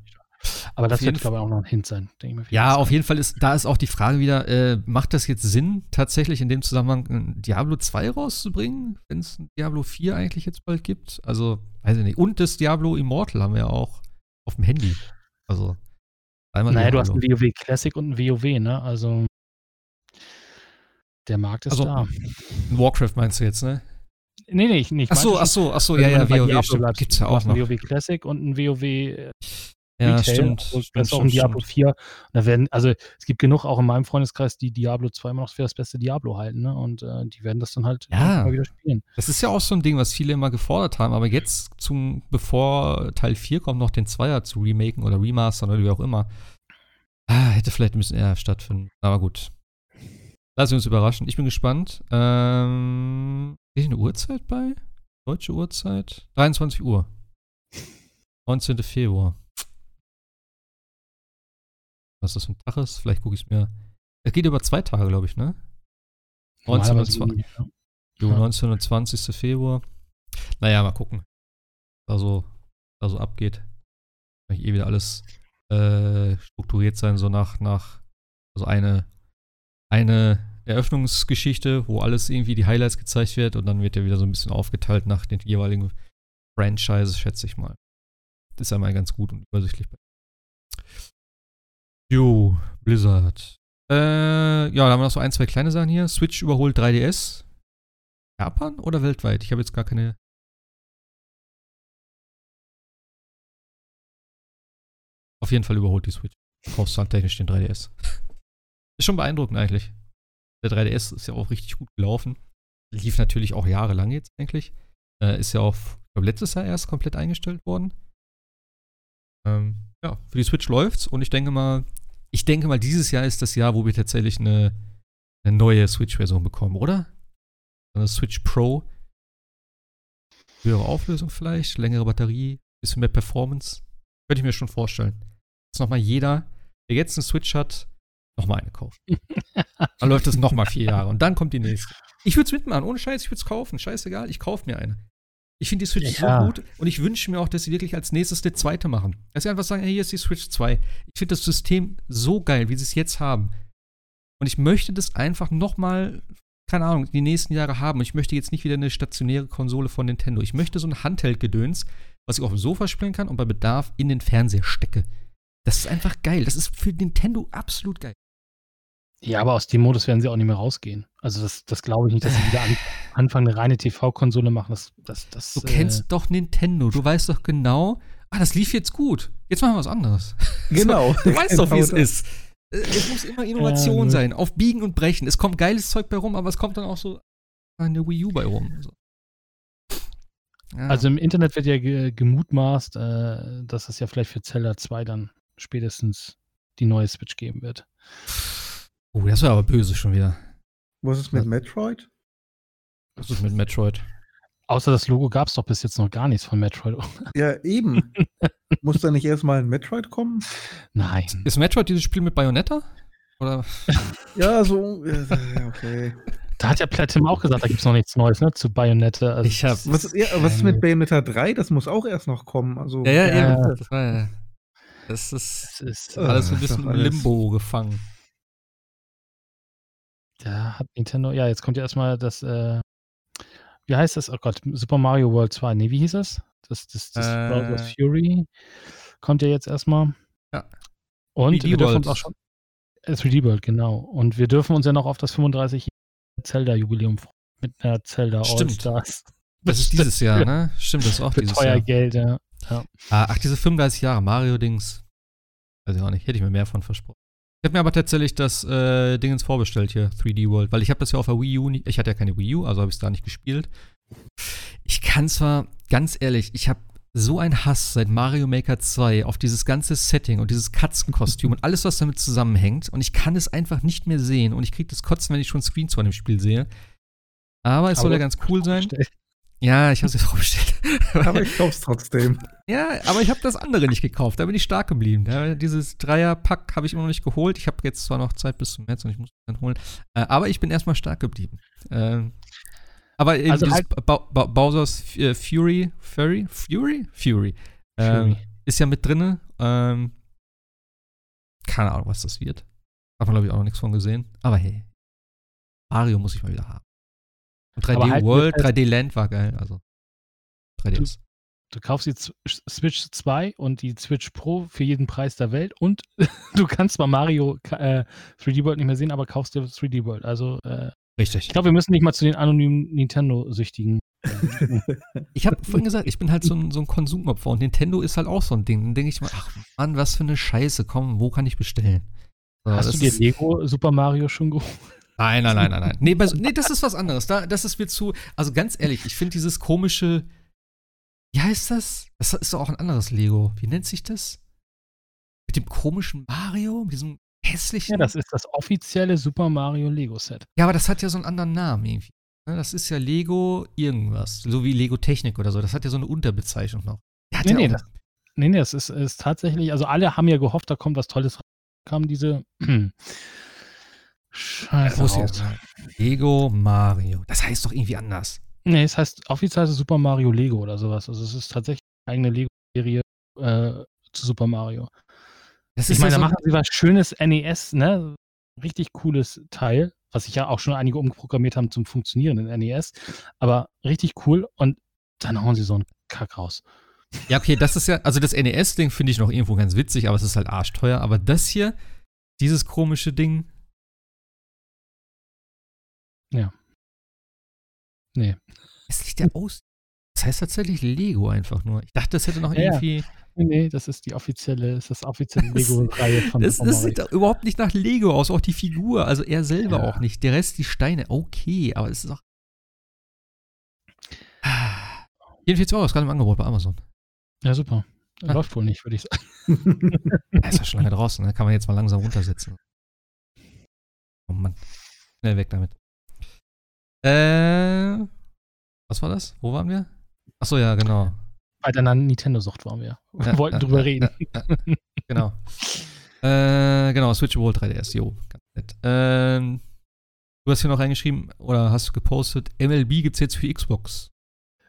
Aber das wird, glaube ich, auch noch ein Hint sein, denke ich mir. Ja, auf jeden Fall ist, da ist auch die Frage wieder, äh, macht das jetzt Sinn, tatsächlich in dem Zusammenhang ein Diablo 2 rauszubringen, wenn es ein Diablo 4 eigentlich jetzt bald gibt? Also, weiß ich nicht. Und das Diablo Immortal haben wir ja auch auf dem Handy. Also, einmal Naja, du hast Diablo. ein WoW Classic und ein WoW, ne? Also der Markt ist Also, da. Warcraft meinst du jetzt, ne? Nee, nee, ich nicht. Ach so, ach so, ach so, ja, ja, WoW, stimmt. Gibt's ja auch noch. Ein WoW Classic und ein WoW Ja, Retail. stimmt. Also, stimmt, das ist auch ein stimmt, Diablo stimmt. 4. Und da werden, also es gibt genug auch in meinem Freundeskreis, die Diablo 2 immer noch für das beste Diablo halten, ne? Und äh, die werden das dann halt Ja. mal wieder spielen. Das ist ja auch so ein Ding, was viele immer gefordert haben, aber jetzt zum, bevor Teil 4 kommt, noch den Zweier zu remaken oder remastern oder wie auch immer. Ah, hätte vielleicht ein bisschen eher stattfinden. Aber gut. Lassen wir uns überraschen. Ich bin gespannt. Ähm, ist eine Uhrzeit bei? Deutsche Uhrzeit? 23 Uhr. 19. Februar. Was das für ein Tag ist? Vielleicht gucke ich es mir. Es geht über zwei Tage, glaube ich, ne? 19 und Normalerweise 20. nie, ja. Jo, Ja. 19. und 20. Februar. Naja, mal gucken. Da so, da so abgeht. Kann eh wieder alles äh, strukturiert sein, so nach, nach, also eine, eine Eröffnungsgeschichte, wo alles irgendwie die Highlights gezeigt wird und dann wird ja wieder so ein bisschen aufgeteilt nach den jeweiligen Franchises, schätze ich mal. Das ist ja mal ganz gut und übersichtlich. Jo, Blizzard. Äh, ja, da haben wir noch so ein, zwei kleine Sachen hier. Switch überholt 3DS. Japan oder weltweit? Ich habe jetzt gar keine. Auf jeden Fall überholt die Switch. Verkaufszahntechnisch den 3DS. Ist schon beeindruckend eigentlich. Der 3DS ist ja auch richtig gut gelaufen. Lief natürlich auch jahrelang jetzt eigentlich. Äh, ist ja auch, ich glaube, letztes Jahr erst komplett eingestellt worden. Ähm, ja, für die Switch läuft's und ich denke mal, ich denke mal, dieses Jahr ist das Jahr, wo wir tatsächlich eine, eine neue Switch-Version bekommen, oder? Eine Switch Pro. Höhere Auflösung vielleicht, längere Batterie, bisschen mehr Performance. Könnte ich mir schon vorstellen. Dass nochmal jeder, der jetzt eine Switch hat, nochmal eine kauft. Dann läuft das nochmal vier Jahre und dann kommt die nächste. Ich würde es mitmachen, ohne Scheiß, ich würde es kaufen. Scheißegal, ich kaufe mir eine. Ich finde die Switch Ja. so gut und ich wünsche mir auch, dass sie wirklich als nächstes eine zweite machen. Dass sie einfach sagen, hey, hier ist die Switch 2. Ich finde das System so geil, wie sie es jetzt haben. Und ich möchte das einfach nochmal, keine Ahnung, die nächsten Jahre haben. Ich möchte jetzt nicht wieder eine stationäre Konsole von Nintendo. Ich möchte so ein Handheld-Gedöns, was ich auf dem Sofa spielen kann und bei Bedarf in den Fernseher stecke. Das ist einfach geil. Das ist für Nintendo absolut geil. Ja, aber aus dem Modus werden sie auch nicht mehr rausgehen. Also das, das glaube ich nicht, dass sie wieder an, anfangen, eine reine TV-Konsole machen. Das, das, das, Du kennst äh, doch Nintendo. Du weißt doch genau, ah, das lief jetzt gut. Jetzt machen wir was anderes. Genau. Du weißt doch, wie es Genau ist. Äh, Es muss immer Innovation Ähm. sein. Auf Biegen und Brechen. Es kommt geiles Zeug bei rum, aber es kommt dann auch so eine Wii U bei rum. So. Ja. Also im Internet wird ja ge gemutmaßt, äh, dass es ja vielleicht für Zelda 2 dann spätestens die neue Switch geben wird. oh, das war aber böse schon wieder. Was ist mit Metroid? Was ist mit Metroid? Außer das Logo gab es doch bis jetzt noch gar nichts von Metroid. Ja, eben. Muss da nicht erstmal ein Metroid kommen? Nein. Ist Metroid dieses Spiel mit Bayonetta? Oder? Ja, so. Okay. Da hat ja Platinum auch gesagt, da gibt es noch nichts Neues ne, zu Bayonetta. Also Ich hab- Was ist, ja, was ist mit Bayonetta 3? Das muss auch erst noch kommen. Also, Ja, ja, Ja, eben. Das, war ja, das ist das ist, Äh, alles so ein ist bisschen im Limbo gefangen. Da hat Nintendo, ja, jetzt kommt ja erstmal das, äh, wie heißt das? Oh Gott, Super Mario World 2. Nee, wie hieß das? Das, das, das Äh. Bowser's Fury kommt ja jetzt erstmal. Ja. Und 3D wir dürfen uns auch schon. Äh, 3D World, genau. Und wir dürfen uns ja noch auf das 35 Zelda-Jubiläum freuen. Mit einer Zelda Stimmt. All-Stars. Das ist dieses Jahr, ne? Stimmt, das ist auch dieses teuer Jahr. Geld, ja. Ah, ach, diese 35 Jahre Mario-Dings. Weiß ich auch nicht. Hätte ich mir mehr von versprochen. Ich habe mir aber tatsächlich das äh, Dingens vorbestellt hier, 3D World, weil ich habe das ja auf der Wii U nicht. Ich hatte ja keine Wii U, also habe ich es da nicht gespielt. Ich kann zwar, ganz ehrlich, ich habe so einen Hass seit Mario Maker 2 auf dieses ganze Setting und dieses Katzenkostüm und alles, was damit zusammenhängt. Und ich kann es einfach nicht mehr sehen. Und ich kriege das Kotzen, wenn ich schon Screens von dem Spiel sehe. Aber es soll ja Aber ganz cool sein. Ja, ich habe es jetzt vorbestellt. Aber ich kauf's trotzdem. Ja, aber ich habe das andere nicht gekauft. Da bin ich stark geblieben. Ja, dieses Dreier-Pack habe ich immer noch nicht geholt. Ich habe jetzt zwar noch Zeit bis zum März und ich muss es dann holen. Äh, aber ich bin erstmal stark geblieben. Ähm, aber eben Also dieses halt- Ba Ba Bowser's äh, Fury, Fury, Fury, Fury, ähm, Fury. ist ja mit drinne. Ähm, keine Ahnung, was das wird. Hat man, glaube ich, auch noch nichts von gesehen. Aber hey, Mario muss ich mal wieder haben. Und 3D Aber halten wir World, fest- 3D Land war geil. Also 3DS. Du kaufst die Switch 2 und die Switch Pro für jeden Preis der Welt und du kannst zwar Mario äh, 3D World nicht mehr sehen, aber kaufst dir 3D World. Also äh, Richtig. ich glaube, wir müssen nicht mal zu den anonymen Nintendo-Süchtigen ich habe vorhin gesagt, ich bin halt so ein, so ein Konsumopfer und Nintendo ist halt auch so ein Ding. Dann denke ich mal, ach Mann, was für eine Scheiße, komm, wo kann ich bestellen? So, Hast du dir Lego Super Mario schon geholt? Nein, nein, nein, nein, nein. Nee, bei, nee, das ist was anderes. Da, das ist mir zu. Also ganz ehrlich, ich finde dieses komische. Wie heißt das? Das ist doch auch ein anderes Lego. Wie nennt sich das? Mit dem komischen Mario? Mit diesem hässlichen. Ja, das ist das offizielle Super Mario Lego Set. Ja, aber das hat ja so einen anderen Namen irgendwie. Ne, das ist ja Lego irgendwas. So wie Lego Technik oder so. Das hat ja so eine Unterbezeichnung noch. Ja, nee, nee, das, nee, nee, das ist, ist tatsächlich. Also alle haben ja gehofft, da kommt was Tolles. Kam diese. Scheiße. Muss jetzt. Lego Mario. Das heißt doch irgendwie anders. Nee, es heißt offiziell Super Mario Lego oder sowas. Also es ist tatsächlich eine eigene Lego-Serie äh, zu Super Mario. Das ich meine, ja so da machen sie was schönes NES, ne? Richtig cooles Teil, was sich ja auch schon einige umprogrammiert haben zum Funktionieren in NES. Aber richtig cool und dann hauen sie so einen Kack raus. Ja, okay, das ist ja, also das NES-Ding finde ich noch irgendwo ganz witzig, aber es ist halt arschteuer. Aber das hier, dieses komische Ding, ja. Nee. Es liegt ja aus. Das heißt tatsächlich Lego einfach nur. Ich dachte, das hätte noch ja, irgendwie. Nee, das ist die offizielle, ist das offizielle Lego-Reihe von Das, das sieht überhaupt nicht nach Lego aus, auch die Figur, also er selber ja. auch nicht. Der Rest, die Steine, okay, aber es ist auch. 44 Euro ist gerade im Angebot bei Amazon. Ja, super. Ah. Läuft wohl nicht, würde ich sagen. er ist ja schon lange draußen, ne? kann man jetzt mal langsam runtersetzen. Oh Mann. Schnell weg damit. Äh, was war das? Wo waren wir? Achso, ja, genau. Bei deiner Nintendo-Sucht waren wir. Wir ja, wollten ja, drüber reden. genau. äh, genau, Switch World 3DS, jo, ganz nett. Ähm, du hast hier noch reingeschrieben oder hast gepostet, MLB gibt es jetzt für Xbox.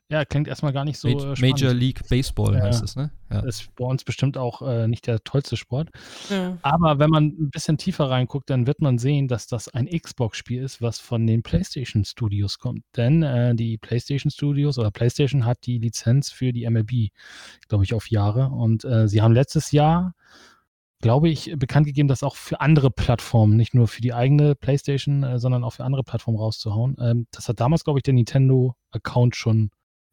Ja, klingt erstmal gar nicht so. Major, äh, Major League Baseball ja, heißt es, ne? Ja. Das ist bei uns bestimmt auch äh, nicht der tollste Sport. Ja. Aber wenn man ein bisschen tiefer reinguckt, dann wird man sehen, dass das ein Xbox-Spiel ist, was von den PlayStation Studios kommt. Denn äh, die PlayStation Studios oder PlayStation hat die Lizenz für die MLB, glaube ich, auf Jahre. Und äh, sie haben letztes Jahr glaube ich, bekannt gegeben, das auch für andere Plattformen, nicht nur für die eigene PlayStation, äh, sondern auch für andere Plattformen rauszuhauen. Ähm, das hat damals, glaube ich, der Nintendo-Account schon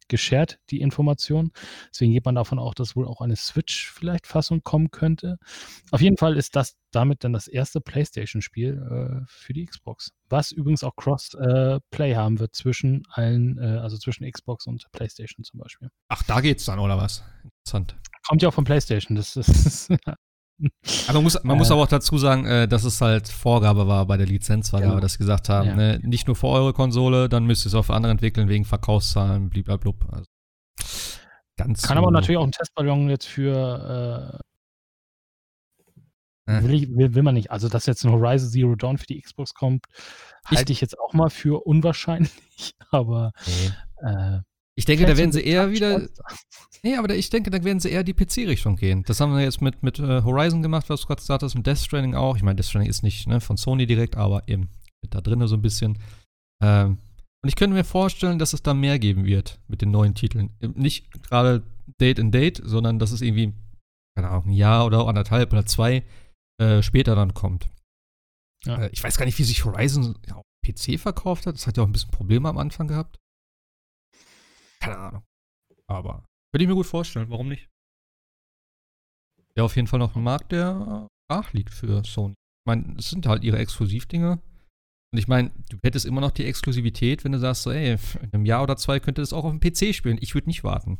geshared, die Information. Deswegen geht man davon auch, dass wohl auch eine Switch-Fassung kommen könnte. Auf jeden Fall ist das damit dann das erste PlayStation-Spiel äh, für die Xbox. Was übrigens auch Cross-Play äh, haben wird zwischen allen, äh, also zwischen Xbox und PlayStation zum Beispiel. Ach, da geht's dann, oder was? Interessant. Kommt ja auch von PlayStation. Das ist aber man muss, man äh, muss aber auch dazu sagen, äh, dass es halt Vorgabe war bei der Lizenzvergabe, genau. dass sie gesagt haben, ja. ne, nicht nur für eure Konsole, dann müsst ihr es auch für andere entwickeln wegen Verkaufszahlen, blablabla. Also, ganz Kann so. aber natürlich auch ein Testballon jetzt für äh, will, ich, will, will, man nicht. Also, dass jetzt ein Horizon Zero Dawn für die Xbox kommt, halte ich, ich jetzt auch mal für unwahrscheinlich, aber nee. äh, ich denke, da werden sie eher wieder. Nee, aber ich denke, da werden sie eher die PC-Richtung gehen. Das haben wir jetzt mit, mit uh, Horizon gemacht, was du gerade gesagt hast, mit Death Stranding auch. Ich meine, Death Stranding ist nicht ne, von Sony direkt, aber eben mit da drinnen so ein bisschen. Ähm, und ich könnte mir vorstellen, dass es da mehr geben wird mit den neuen Titeln. Nicht gerade Date and Date, sondern dass es irgendwie, keine Ahnung, ein Jahr oder anderthalb oder zwei äh, später dann kommt. Ja. Äh, ich weiß gar nicht, wie sich Horizon ja, auf PC verkauft hat. Das hat ja auch ein bisschen Probleme am Anfang gehabt. Keine Ahnung. Aber könnte ich mir gut vorstellen, warum nicht? Ja, auf jeden Fall noch ein Markt, der brach liegt für Sony. Ich meine, es sind halt ihre Exklusivdinge. Und ich meine, du hättest immer noch die Exklusivität, wenn du sagst, so, ey, in einem Jahr oder zwei könnte das auch auf dem PC spielen. Ich würde nicht warten.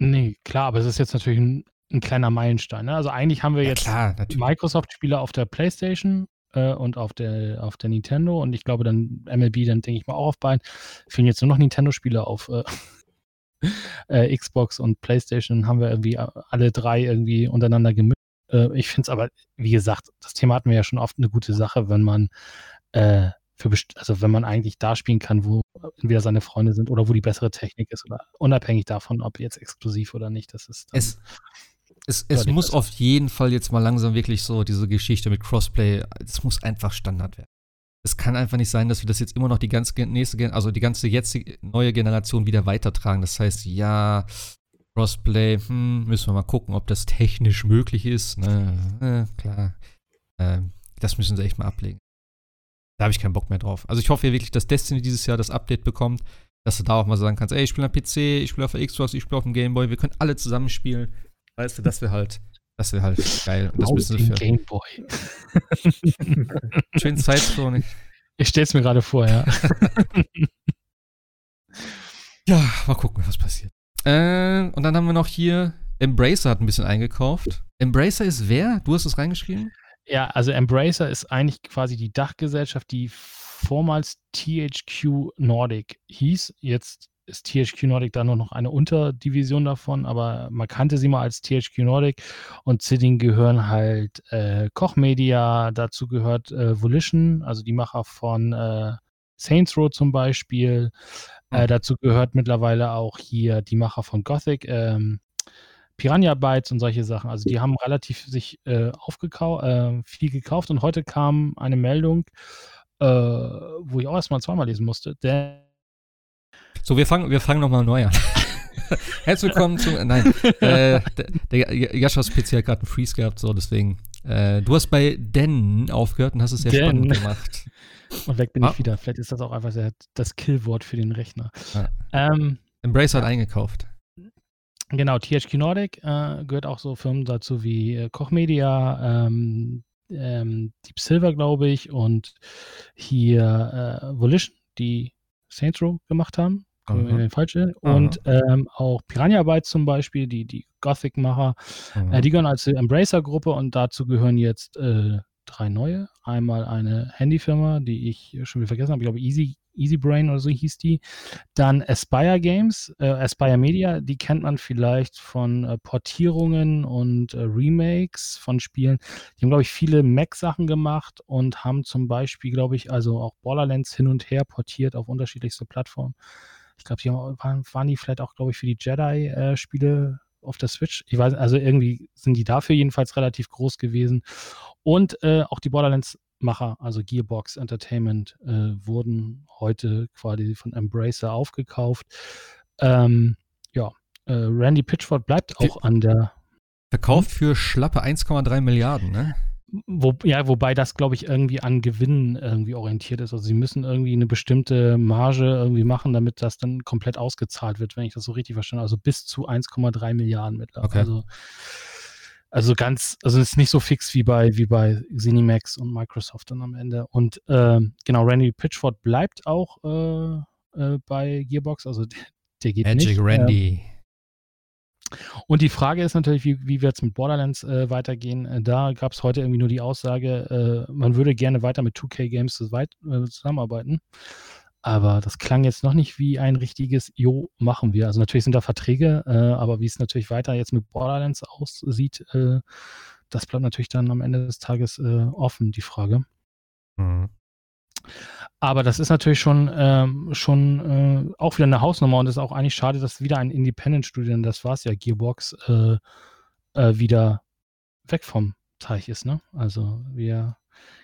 Nee, klar, aber es ist jetzt natürlich ein, ein kleiner Meilenstein. Ne? Also eigentlich haben wir ja, jetzt Microsoft-Spieler auf der PlayStation äh, und auf der, auf der Nintendo und ich glaube dann MLB, dann denke ich mal auch auf beiden. Fehlen jetzt nur noch Nintendo-Spiele auf äh, äh, Xbox und PlayStation, haben wir irgendwie alle drei irgendwie untereinander gemischt. Äh, ich finde es aber, wie gesagt, das Thema hatten wir ja schon oft eine gute Sache, wenn man äh, für also wenn man eigentlich da spielen kann, wo entweder seine Freunde sind oder wo die bessere Technik ist oder unabhängig davon, ob jetzt exklusiv oder nicht, das ist es, es, es muss auf jeden Fall jetzt mal langsam wirklich so diese Geschichte mit Crossplay, es muss einfach Standard werden. Es kann einfach nicht sein, dass wir das jetzt immer noch die ganze nächste, also die ganze jetzige neue Generation wieder weitertragen. Das heißt, ja, Crossplay, hm, müssen wir mal gucken, ob das technisch möglich ist. Ne, äh, klar. Äh, das müssen sie echt mal ablegen. Da habe ich keinen Bock mehr drauf. Also ich hoffe ja wirklich, dass Destiny dieses Jahr das Update bekommt, dass du da auch mal sagen kannst, ey, ich spiele auf PC, ich spiele auf der Xbox, ich spiele auf dem Gameboy, wir können alle zusammen spielen. Weißt du, das wäre halt, das wäre halt geil. Und das müssen wir für Gameboy. schön Zeitsprung. Ich stell's mir gerade vor, ja. ja, mal gucken, was passiert. Äh, und dann haben wir noch hier, Embracer hat ein bisschen eingekauft. Embracer ist wer? Du hast es reingeschrieben? Ja, also Embracer ist eigentlich quasi die Dachgesellschaft, die vormals THQ Nordic hieß. Jetzt ist THQ Nordic da nur noch eine Unterdivision davon, aber man kannte sie mal als THQ Nordic und zu denen gehören halt äh, Koch Media, dazu gehört äh, Volition, also die Macher von äh, Saints Row zum Beispiel. Äh, dazu gehört mittlerweile auch hier die Macher von Gothic, ähm, Piranha Bytes und solche Sachen. Also die haben relativ sich äh, aufgekauft, äh, viel gekauft und heute kam eine Meldung, wo ich auch erstmal zweimal lesen musste. Der so, wir fangen, wir fangen nochmal neu an. Herzlich willkommen zu. Nein, äh, der, PC hat gerade einen Freeze gehabt, so deswegen. Äh, du hast bei Den aufgehört und hast es sehr Den. spannend gemacht. Und weg bin ah. ich wieder. Vielleicht ist das auch einfach das Killwort für den Rechner. Ah. Ähm, Embrace hat eingekauft. Genau, THQ Nordic äh, gehört auch so Firmen dazu wie äh, Koch Media, ähm, ähm, Deep Silver, glaube ich, und hier äh, Volition, die Saints Row gemacht haben. Mhm. falsche. Und ähm, auch Piranha Bytes zum Beispiel, die, die Gothic-Macher, äh, die gehören als Embracer-Gruppe und dazu gehören jetzt äh, drei neue. Einmal eine Handyfirma, die ich schon wieder vergessen habe, ich glaube Easy, Easy Brain oder so hieß die. Dann Aspire Games, äh, Aspire Media, die kennt man vielleicht von äh, Portierungen und äh, Remakes von Spielen. Die haben, glaube ich, viele Mac-Sachen gemacht und haben zum Beispiel, glaube ich, also auch Borderlands hin und her portiert auf unterschiedlichste Plattformen. Ich glaube, die waren, waren, die vielleicht auch, glaube ich, für die Jedi-Spiele äh, auf der Switch. Ich weiß, also irgendwie sind die dafür jedenfalls relativ groß gewesen. Und äh, auch die Borderlands-Macher, also Gearbox Entertainment, äh, wurden heute quasi von Embracer aufgekauft. Ähm, ja, äh, Randy Pitchford bleibt auch an der. Verkauft für schlappe 1,3 Milliarden, ne? Wo, ja, wobei das, glaube ich, irgendwie an Gewinnen irgendwie orientiert ist. Also sie müssen irgendwie eine bestimmte Marge irgendwie machen, damit das dann komplett ausgezahlt wird, wenn ich das so richtig verstanden habe. Also bis zu 1,3 Milliarden mittlerweile. Okay. Also, also ganz, also es ist nicht so fix wie bei, wie bei Cinemax und Microsoft dann am Ende. Und äh, genau, Randy Pitchford bleibt auch äh, äh, bei Gearbox, also der, der geht Magic nicht. Randy. Und die Frage ist natürlich, wie, wie wird es mit Borderlands äh, weitergehen? Äh, da gab es heute irgendwie nur die Aussage, äh, man würde gerne weiter mit 2K Games zusammenarbeiten. Aber das klang jetzt noch nicht wie ein richtiges Jo, machen wir. Also natürlich sind da Verträge, äh, aber wie es natürlich weiter jetzt mit Borderlands aussieht, äh, das bleibt natürlich dann am Ende des Tages äh, offen, die Frage. Mhm. Aber das ist natürlich schon, ähm, schon äh, auch wieder eine Hausnummer und es ist auch eigentlich schade, dass wieder ein Independent-Studio, denn das war es ja, Gearbox, äh, äh, wieder weg vom Teich ist. Ne? Also wir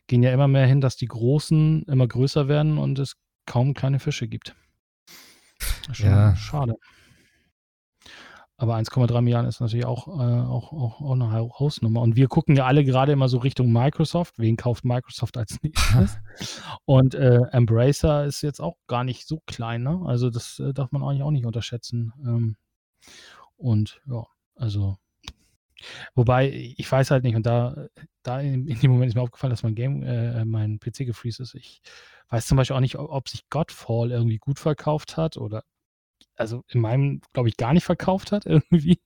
gehen ja immer mehr hin, dass die Großen immer größer werden und es kaum kleine Fische gibt. Schon ja. schade. Aber 1,3 Milliarden ist natürlich auch, äh, auch, auch, auch eine Hausnummer. Und wir gucken ja alle gerade immer so Richtung Microsoft. Wen kauft Microsoft als nächstes? Und äh, Embracer ist jetzt auch gar nicht so klein. Ne? Also das äh, darf man eigentlich auch nicht unterschätzen. Ähm, und ja, also Wobei, ich weiß halt nicht, und da, da in, in dem Moment ist mir aufgefallen, dass mein Game, äh, mein PC gefreezed ist. Ich weiß zum Beispiel auch nicht, ob, ob sich Godfall irgendwie gut verkauft hat oder also in meinem, glaube ich, gar nicht verkauft hat irgendwie.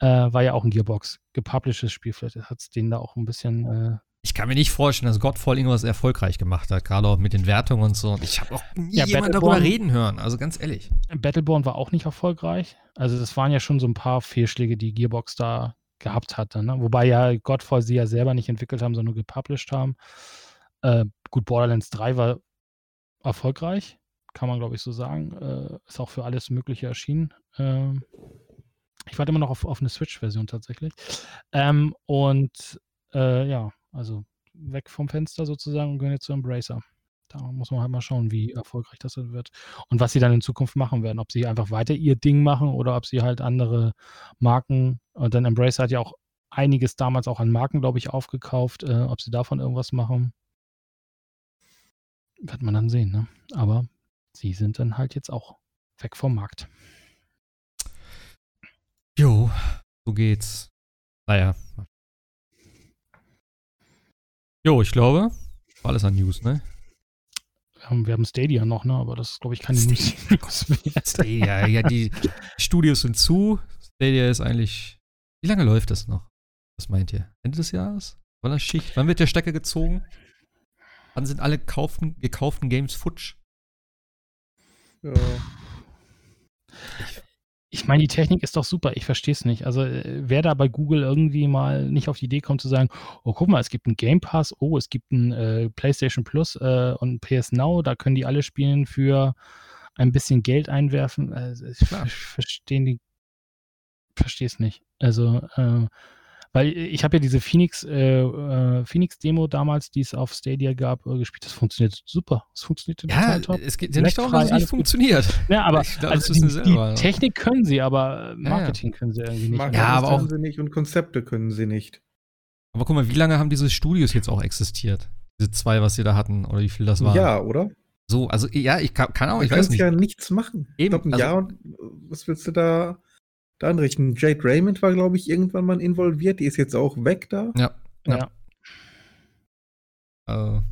Äh, war ja auch ein Gearbox gepublishedes Spiel. Vielleicht hat es den da auch ein bisschen. Äh ich kann mir nicht vorstellen, dass Godfall irgendwas erfolgreich gemacht hat, gerade auch mit den Wertungen und so. Ich habe auch nie ja, jemand darüber reden hören, also ganz ehrlich. Battleborn war auch nicht erfolgreich. Also das waren ja schon so ein paar Fehlschläge, die Gearbox da gehabt hatte. Ne? Wobei ja Godfall sie ja selber nicht entwickelt haben, sondern nur gepublished haben. Äh, gut, Borderlands 3 war erfolgreich kann man glaube ich so sagen. Äh, ist auch für alles Mögliche erschienen. Ähm, ich warte immer noch auf, auf eine Switch-Version tatsächlich. Ähm, und äh, ja, also weg vom Fenster sozusagen und gehen jetzt zu Embracer. Da muss man halt mal schauen, wie erfolgreich das wird und was sie dann in Zukunft machen werden. Ob sie einfach weiter ihr Ding machen oder ob sie halt andere Marken, und dann Embracer hat ja auch einiges damals auch an Marken, glaube ich, aufgekauft, äh, ob sie davon irgendwas machen. Wird man dann sehen, ne? Aber sie sind dann halt jetzt auch weg vom Markt. Jo, so geht's. Naja. Jo, ich glaube, war alles an News, ne? Wir haben, wir haben Stadia noch, ne? Aber das ist, glaube ich, keine Stadia. News. Stadia, ja, die Studios sind zu. Stadia ist eigentlich. Wie lange läuft das noch? Was meint ihr? Ende des Jahres? Wann? Wann wird der Stecker gezogen? Wann sind alle gekauften, gekauften Games futsch? Ja. Ich meine, die Technik ist doch super. Ich verstehe es nicht. Also, äh, wer da bei Google irgendwie mal nicht auf die Idee kommt zu sagen, oh, guck mal, es gibt einen Game Pass, oh, es gibt ein äh, PlayStation Plus äh, und PS Now, da können die alle spielen für ein bisschen Geld einwerfen. Also, ich die, verstehe es nicht. Also, äh, weil ich habe ja diese Phoenix, äh, äh, Phoenix-Demo damals, die es auf Stadia gab, äh, gespielt. Das funktioniert super. Es funktioniert Ja, total top. es geht ja nicht darum, dass es nicht funktioniert. Ja, aber glaub, also das wissen die, sie die selber, ja. Technik können sie, aber ja. Marketing können sie irgendwie nicht. Marketing Ja, aber können auch- sie nicht und Konzepte können sie nicht. Aber guck mal, wie lange haben diese Studios jetzt auch existiert? Diese zwei, was sie da hatten, oder wie viel das war? Ja, oder? So, also ja, ich kann, kann auch, Du ich weiß kannst nicht. ja nichts machen. Eben, ich glaube, ein also- Jahr und äh, was willst du da, da anrichten? Jade Raymond war, glaube ich, irgendwann mal involviert. Die ist jetzt auch weg da. Ja, ja. Ja. Also,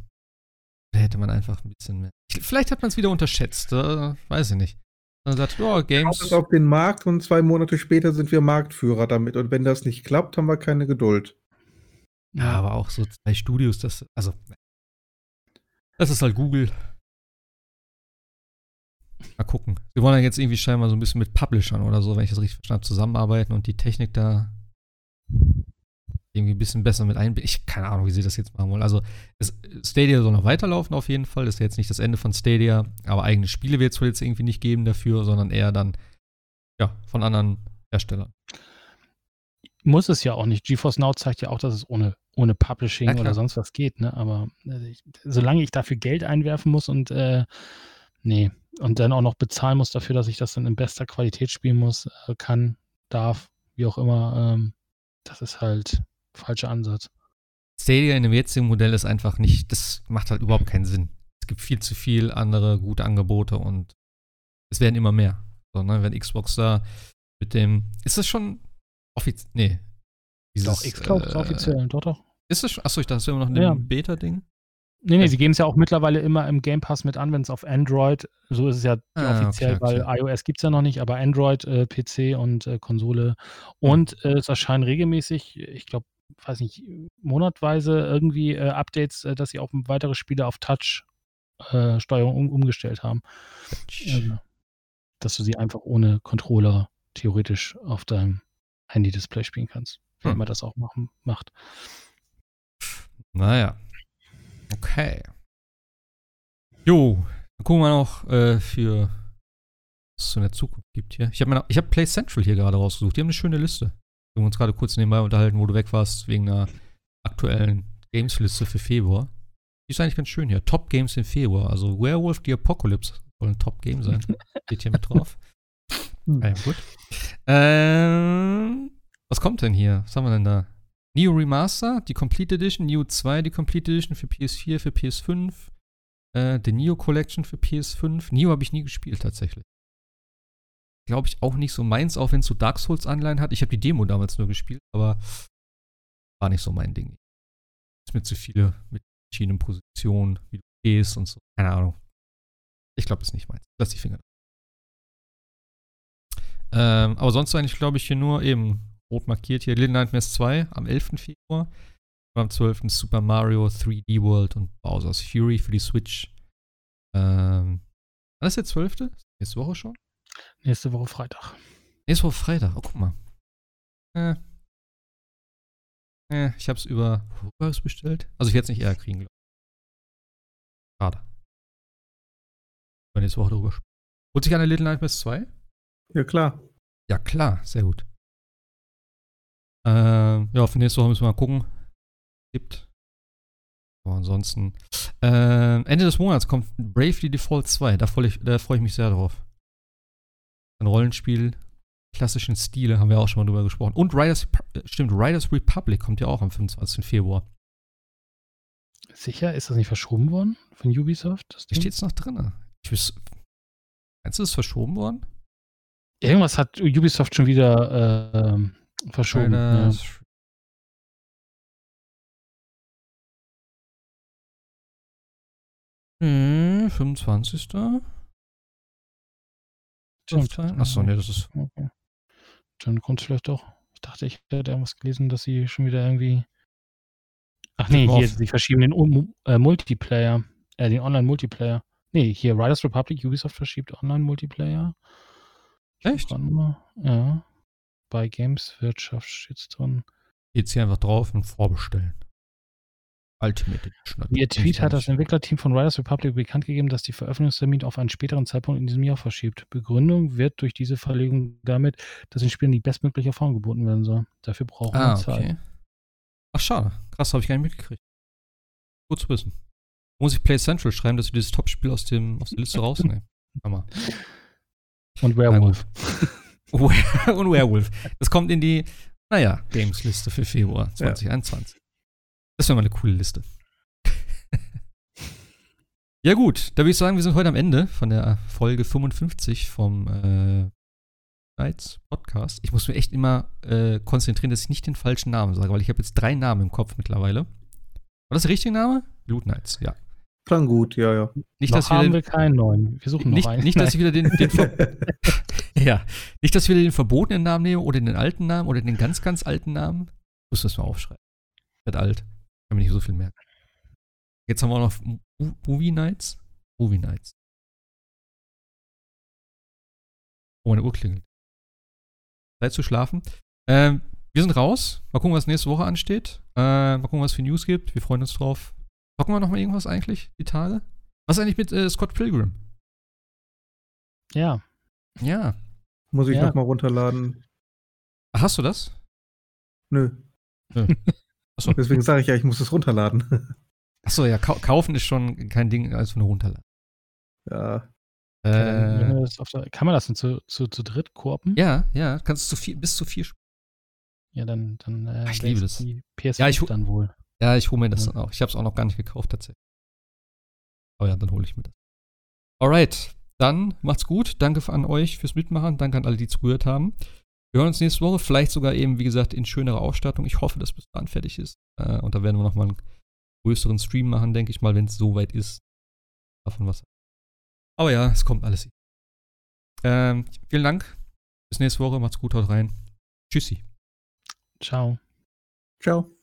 da hätte man einfach ein bisschen mehr. Ich, vielleicht hat man es wieder unterschätzt, äh, weiß ich nicht. Man sagt, oh, Games. es auf den Markt und zwei Monate später sind wir Marktführer damit. Und wenn das nicht klappt, haben wir keine Geduld. Ja, aber auch so zwei Studios, das, also, das ist halt Google. Mal gucken. Sie wollen ja jetzt irgendwie scheinbar so ein bisschen mit Publishern oder so, wenn ich das richtig verstanden habe, zusammenarbeiten und die Technik da irgendwie ein bisschen besser mit einbinden. Ich keine Ahnung, wie sie das jetzt machen wollen. Also, es, Stadia soll noch weiterlaufen auf jeden Fall. Das ist ja jetzt nicht das Ende von Stadia, aber eigene Spiele wird es wohl jetzt irgendwie nicht geben dafür, sondern eher dann, ja, von anderen Herstellern. Muss es ja auch nicht. GeForce Now zeigt ja auch, dass es ohne, ohne Publishing Ja, oder sonst was geht, ne? Aber äh, ich, solange ich dafür Geld einwerfen muss und äh, nee, und dann auch noch bezahlen muss dafür, dass ich das dann in bester Qualität spielen muss, äh, kann, darf, wie auch immer, ähm, das ist halt falscher Ansatz. Stadia in dem jetzigen Modell ist einfach nicht, das macht halt überhaupt keinen Sinn. Es gibt viel zu viel andere gute Angebote und es werden immer mehr. So, ne, wenn Xbox da mit dem, ist das schon offiziell, nee. Doch, Xcloud ist äh, offiziell, doch, doch. Ist das schon, achso, ich dachte, das wäre immer noch in dem Ja. Beta-Ding. Nee, nee, sie geben es ja auch mittlerweile immer im Game Pass mit an, wenn es auf Android, so ist es ja Ah, offiziell, okay, okay. weil iOS gibt es ja noch nicht, aber Android, äh, PC und äh, Konsole. Und äh, es erscheinen regelmäßig, ich glaube, weiß nicht, monatweise irgendwie äh, Updates, äh, dass sie auch weitere Spiele auf Touch-Steuerung um, umgestellt haben. Also, dass du sie einfach ohne Controller theoretisch auf deinem Handy-Display spielen kannst. Wer Hm. immer das auch machen, macht. Naja. Okay. Jo, dann gucken wir noch äh, für was es so in der Zukunft gibt hier. Ich habe habe Play Central hier gerade rausgesucht. Die haben eine schöne Liste. Wir haben uns gerade kurz nebenbei unterhalten, wo du weg warst, wegen einer aktuellen Games-Liste für Februar. Die ist eigentlich ganz schön hier. Top Games im Februar. Also Werewolf the Apocalypse soll ein Top-Game sein. Steht hier mit drauf. Ah ja, gut. Ähm, was kommt denn hier? Was haben wir denn da? Neo Remaster, die Complete Edition, Neo 2, die Complete Edition für PS4, für PS5, äh, die Neo Collection für PS5. Neo habe ich nie gespielt tatsächlich. Glaube ich auch nicht so meins, auch wenn es so Dark Souls Anleihen hat. Ich habe die Demo damals nur gespielt, aber war nicht so mein Ding. Ist mir zu viele mit verschiedenen Positionen, wie du gehst und so. Keine Ahnung. Ich glaube, ist nicht meins. Lass die Finger. Ähm, aber sonst eigentlich, glaube ich, hier nur eben rot markiert hier Little Nightmares 2 am 11. Februar. Und am 12. Super Mario 3D World und Bowser's Fury für die Switch. Ähm, wann ist der 12.? Nächste Woche schon? Nächste Woche Freitag. Nächste Woche Freitag. Oh, guck mal. Äh. Äh, ich hab's über. Wo war es bestellt? Also, ich werde es nicht eher kriegen, glaube ich. Schade. Über nächste Woche drüber sprechen. Holt sich eine Little Nightmares 2? Ja, klar. Ja, klar, sehr gut. Ähm, ja, für nächste Woche müssen wir mal gucken. Gibt. Aber ansonsten. Ähm, Ende des Monats kommt Bravely Default 2. Da freue ich, da freu ich mich sehr drauf. Ein Rollenspiel, klassischen Stile, haben wir auch schon mal drüber gesprochen. Und Riders, äh, stimmt, Riders Republic kommt ja auch am 25. Februar. Sicher? Ist das nicht verschoben worden von Ubisoft? Das Da Ding? steht's noch drin. Ich wüs Meinst du, ist verschoben worden? Irgendwas hat Ubisoft schon wieder äh, verschoben. Eine, Ja. Hm, 25. Stimmt. Achso, nee, das ist. Okay. Dann kommt es vielleicht doch. Ich dachte, ich hätte irgendwas gelesen, dass sie schon wieder irgendwie. Ach nee, hier, sie verschieben den um, äh, Multiplayer, äh, den Online-Multiplayer. Nee, hier Riders Republic, Ubisoft verschiebt Online-Multiplayer. Echt? Ja. Bei Games Wirtschaft steht's drin. Jetzt hier einfach drauf und vorbestellen. Ultimate Edition. Ihr Tweet hat das 25. Entwicklerteam von Riders Republic bekannt gegeben, dass die Veröffentlichungstermin auf einen späteren Zeitpunkt in diesem Jahr verschiebt. Begründung wird durch diese Verlegung damit, dass den Spielern die bestmögliche Erfahrung geboten werden soll. Dafür brauchen wir Ah, Zeit. okay. Ach, schade. Krass, habe ich gar nicht mitgekriegt. Gut zu wissen. Muss ich Play Central schreiben, dass wir dieses Top-Spiel aus, dem, aus der Liste rausnehmen? Hammer. Und Werewolf. Und Werewolf. Das kommt in die, naja, Games-Liste für Februar 2021. Das wäre mal eine coole Liste. ja, gut, da würde ich sagen, wir sind heute am Ende von der Folge 55 vom äh, Nights Podcast. Ich muss mir echt immer äh, konzentrieren, dass ich nicht den falschen Namen sage, weil ich habe jetzt drei Namen im Kopf mittlerweile. War das der richtige Name? Loot Nights, ja. Klang gut, ja, ja. Nicht, noch dass wir, haben den, wir keinen neuen. Wir suchen nicht, noch einen. nicht, dass ich wieder den, den ja, nicht, dass wieder den verbotenen Namen nehme oder den alten Namen oder den ganz, ganz alten Namen. Ich muss das mal aufschreiben. Wird alt. Kann mir nicht so viel merken. Jetzt haben wir auch noch Mo- Movie Nights. Movie Nights. Oh, meine Uhr klingelt. Zeit zu schlafen. Ähm, wir sind raus. Mal gucken, was nächste Woche ansteht. Äh, mal gucken, was für News gibt. Wir freuen uns drauf. Zocken wir noch mal irgendwas eigentlich, die Tage? Was ist eigentlich mit äh, Scott Pilgrim? ja, Ja. Muss ich Ja. noch mal runterladen. Hast du das? Nö. Achso. Deswegen sage ich ja, ich muss es runterladen. Achso, ja, kau kaufen ist schon kein Ding, als nur runterladen. ja. Äh, auf der, kann man das denn zu, zu, zu dritt kopen? ja, ja, kannst du zu vier, bis zu vier spielen. Ja, dann, dann äh, Ach, ich liebe das. Die PS5 Ja, ich dann wohl. Ja, ich hole mir das Ja. dann auch. Ich habe es auch noch gar nicht gekauft tatsächlich. Aber ja, dann hole ich mir das. Alright, dann macht's gut. Danke an euch fürs Mitmachen. Danke an alle, die zugehört haben. Wir hören uns nächste Woche. Vielleicht sogar eben, wie gesagt, in schönerer Ausstattung. Ich hoffe, dass bis dahin fertig ist. Äh, und da werden wir nochmal einen größeren Stream machen, denke ich mal, wenn es soweit ist. Davon was. Aber ja, es kommt alles. Ähm, vielen Dank. Bis nächste Woche. Macht's gut. Haut rein. Tschüssi. Ciao. Ciao.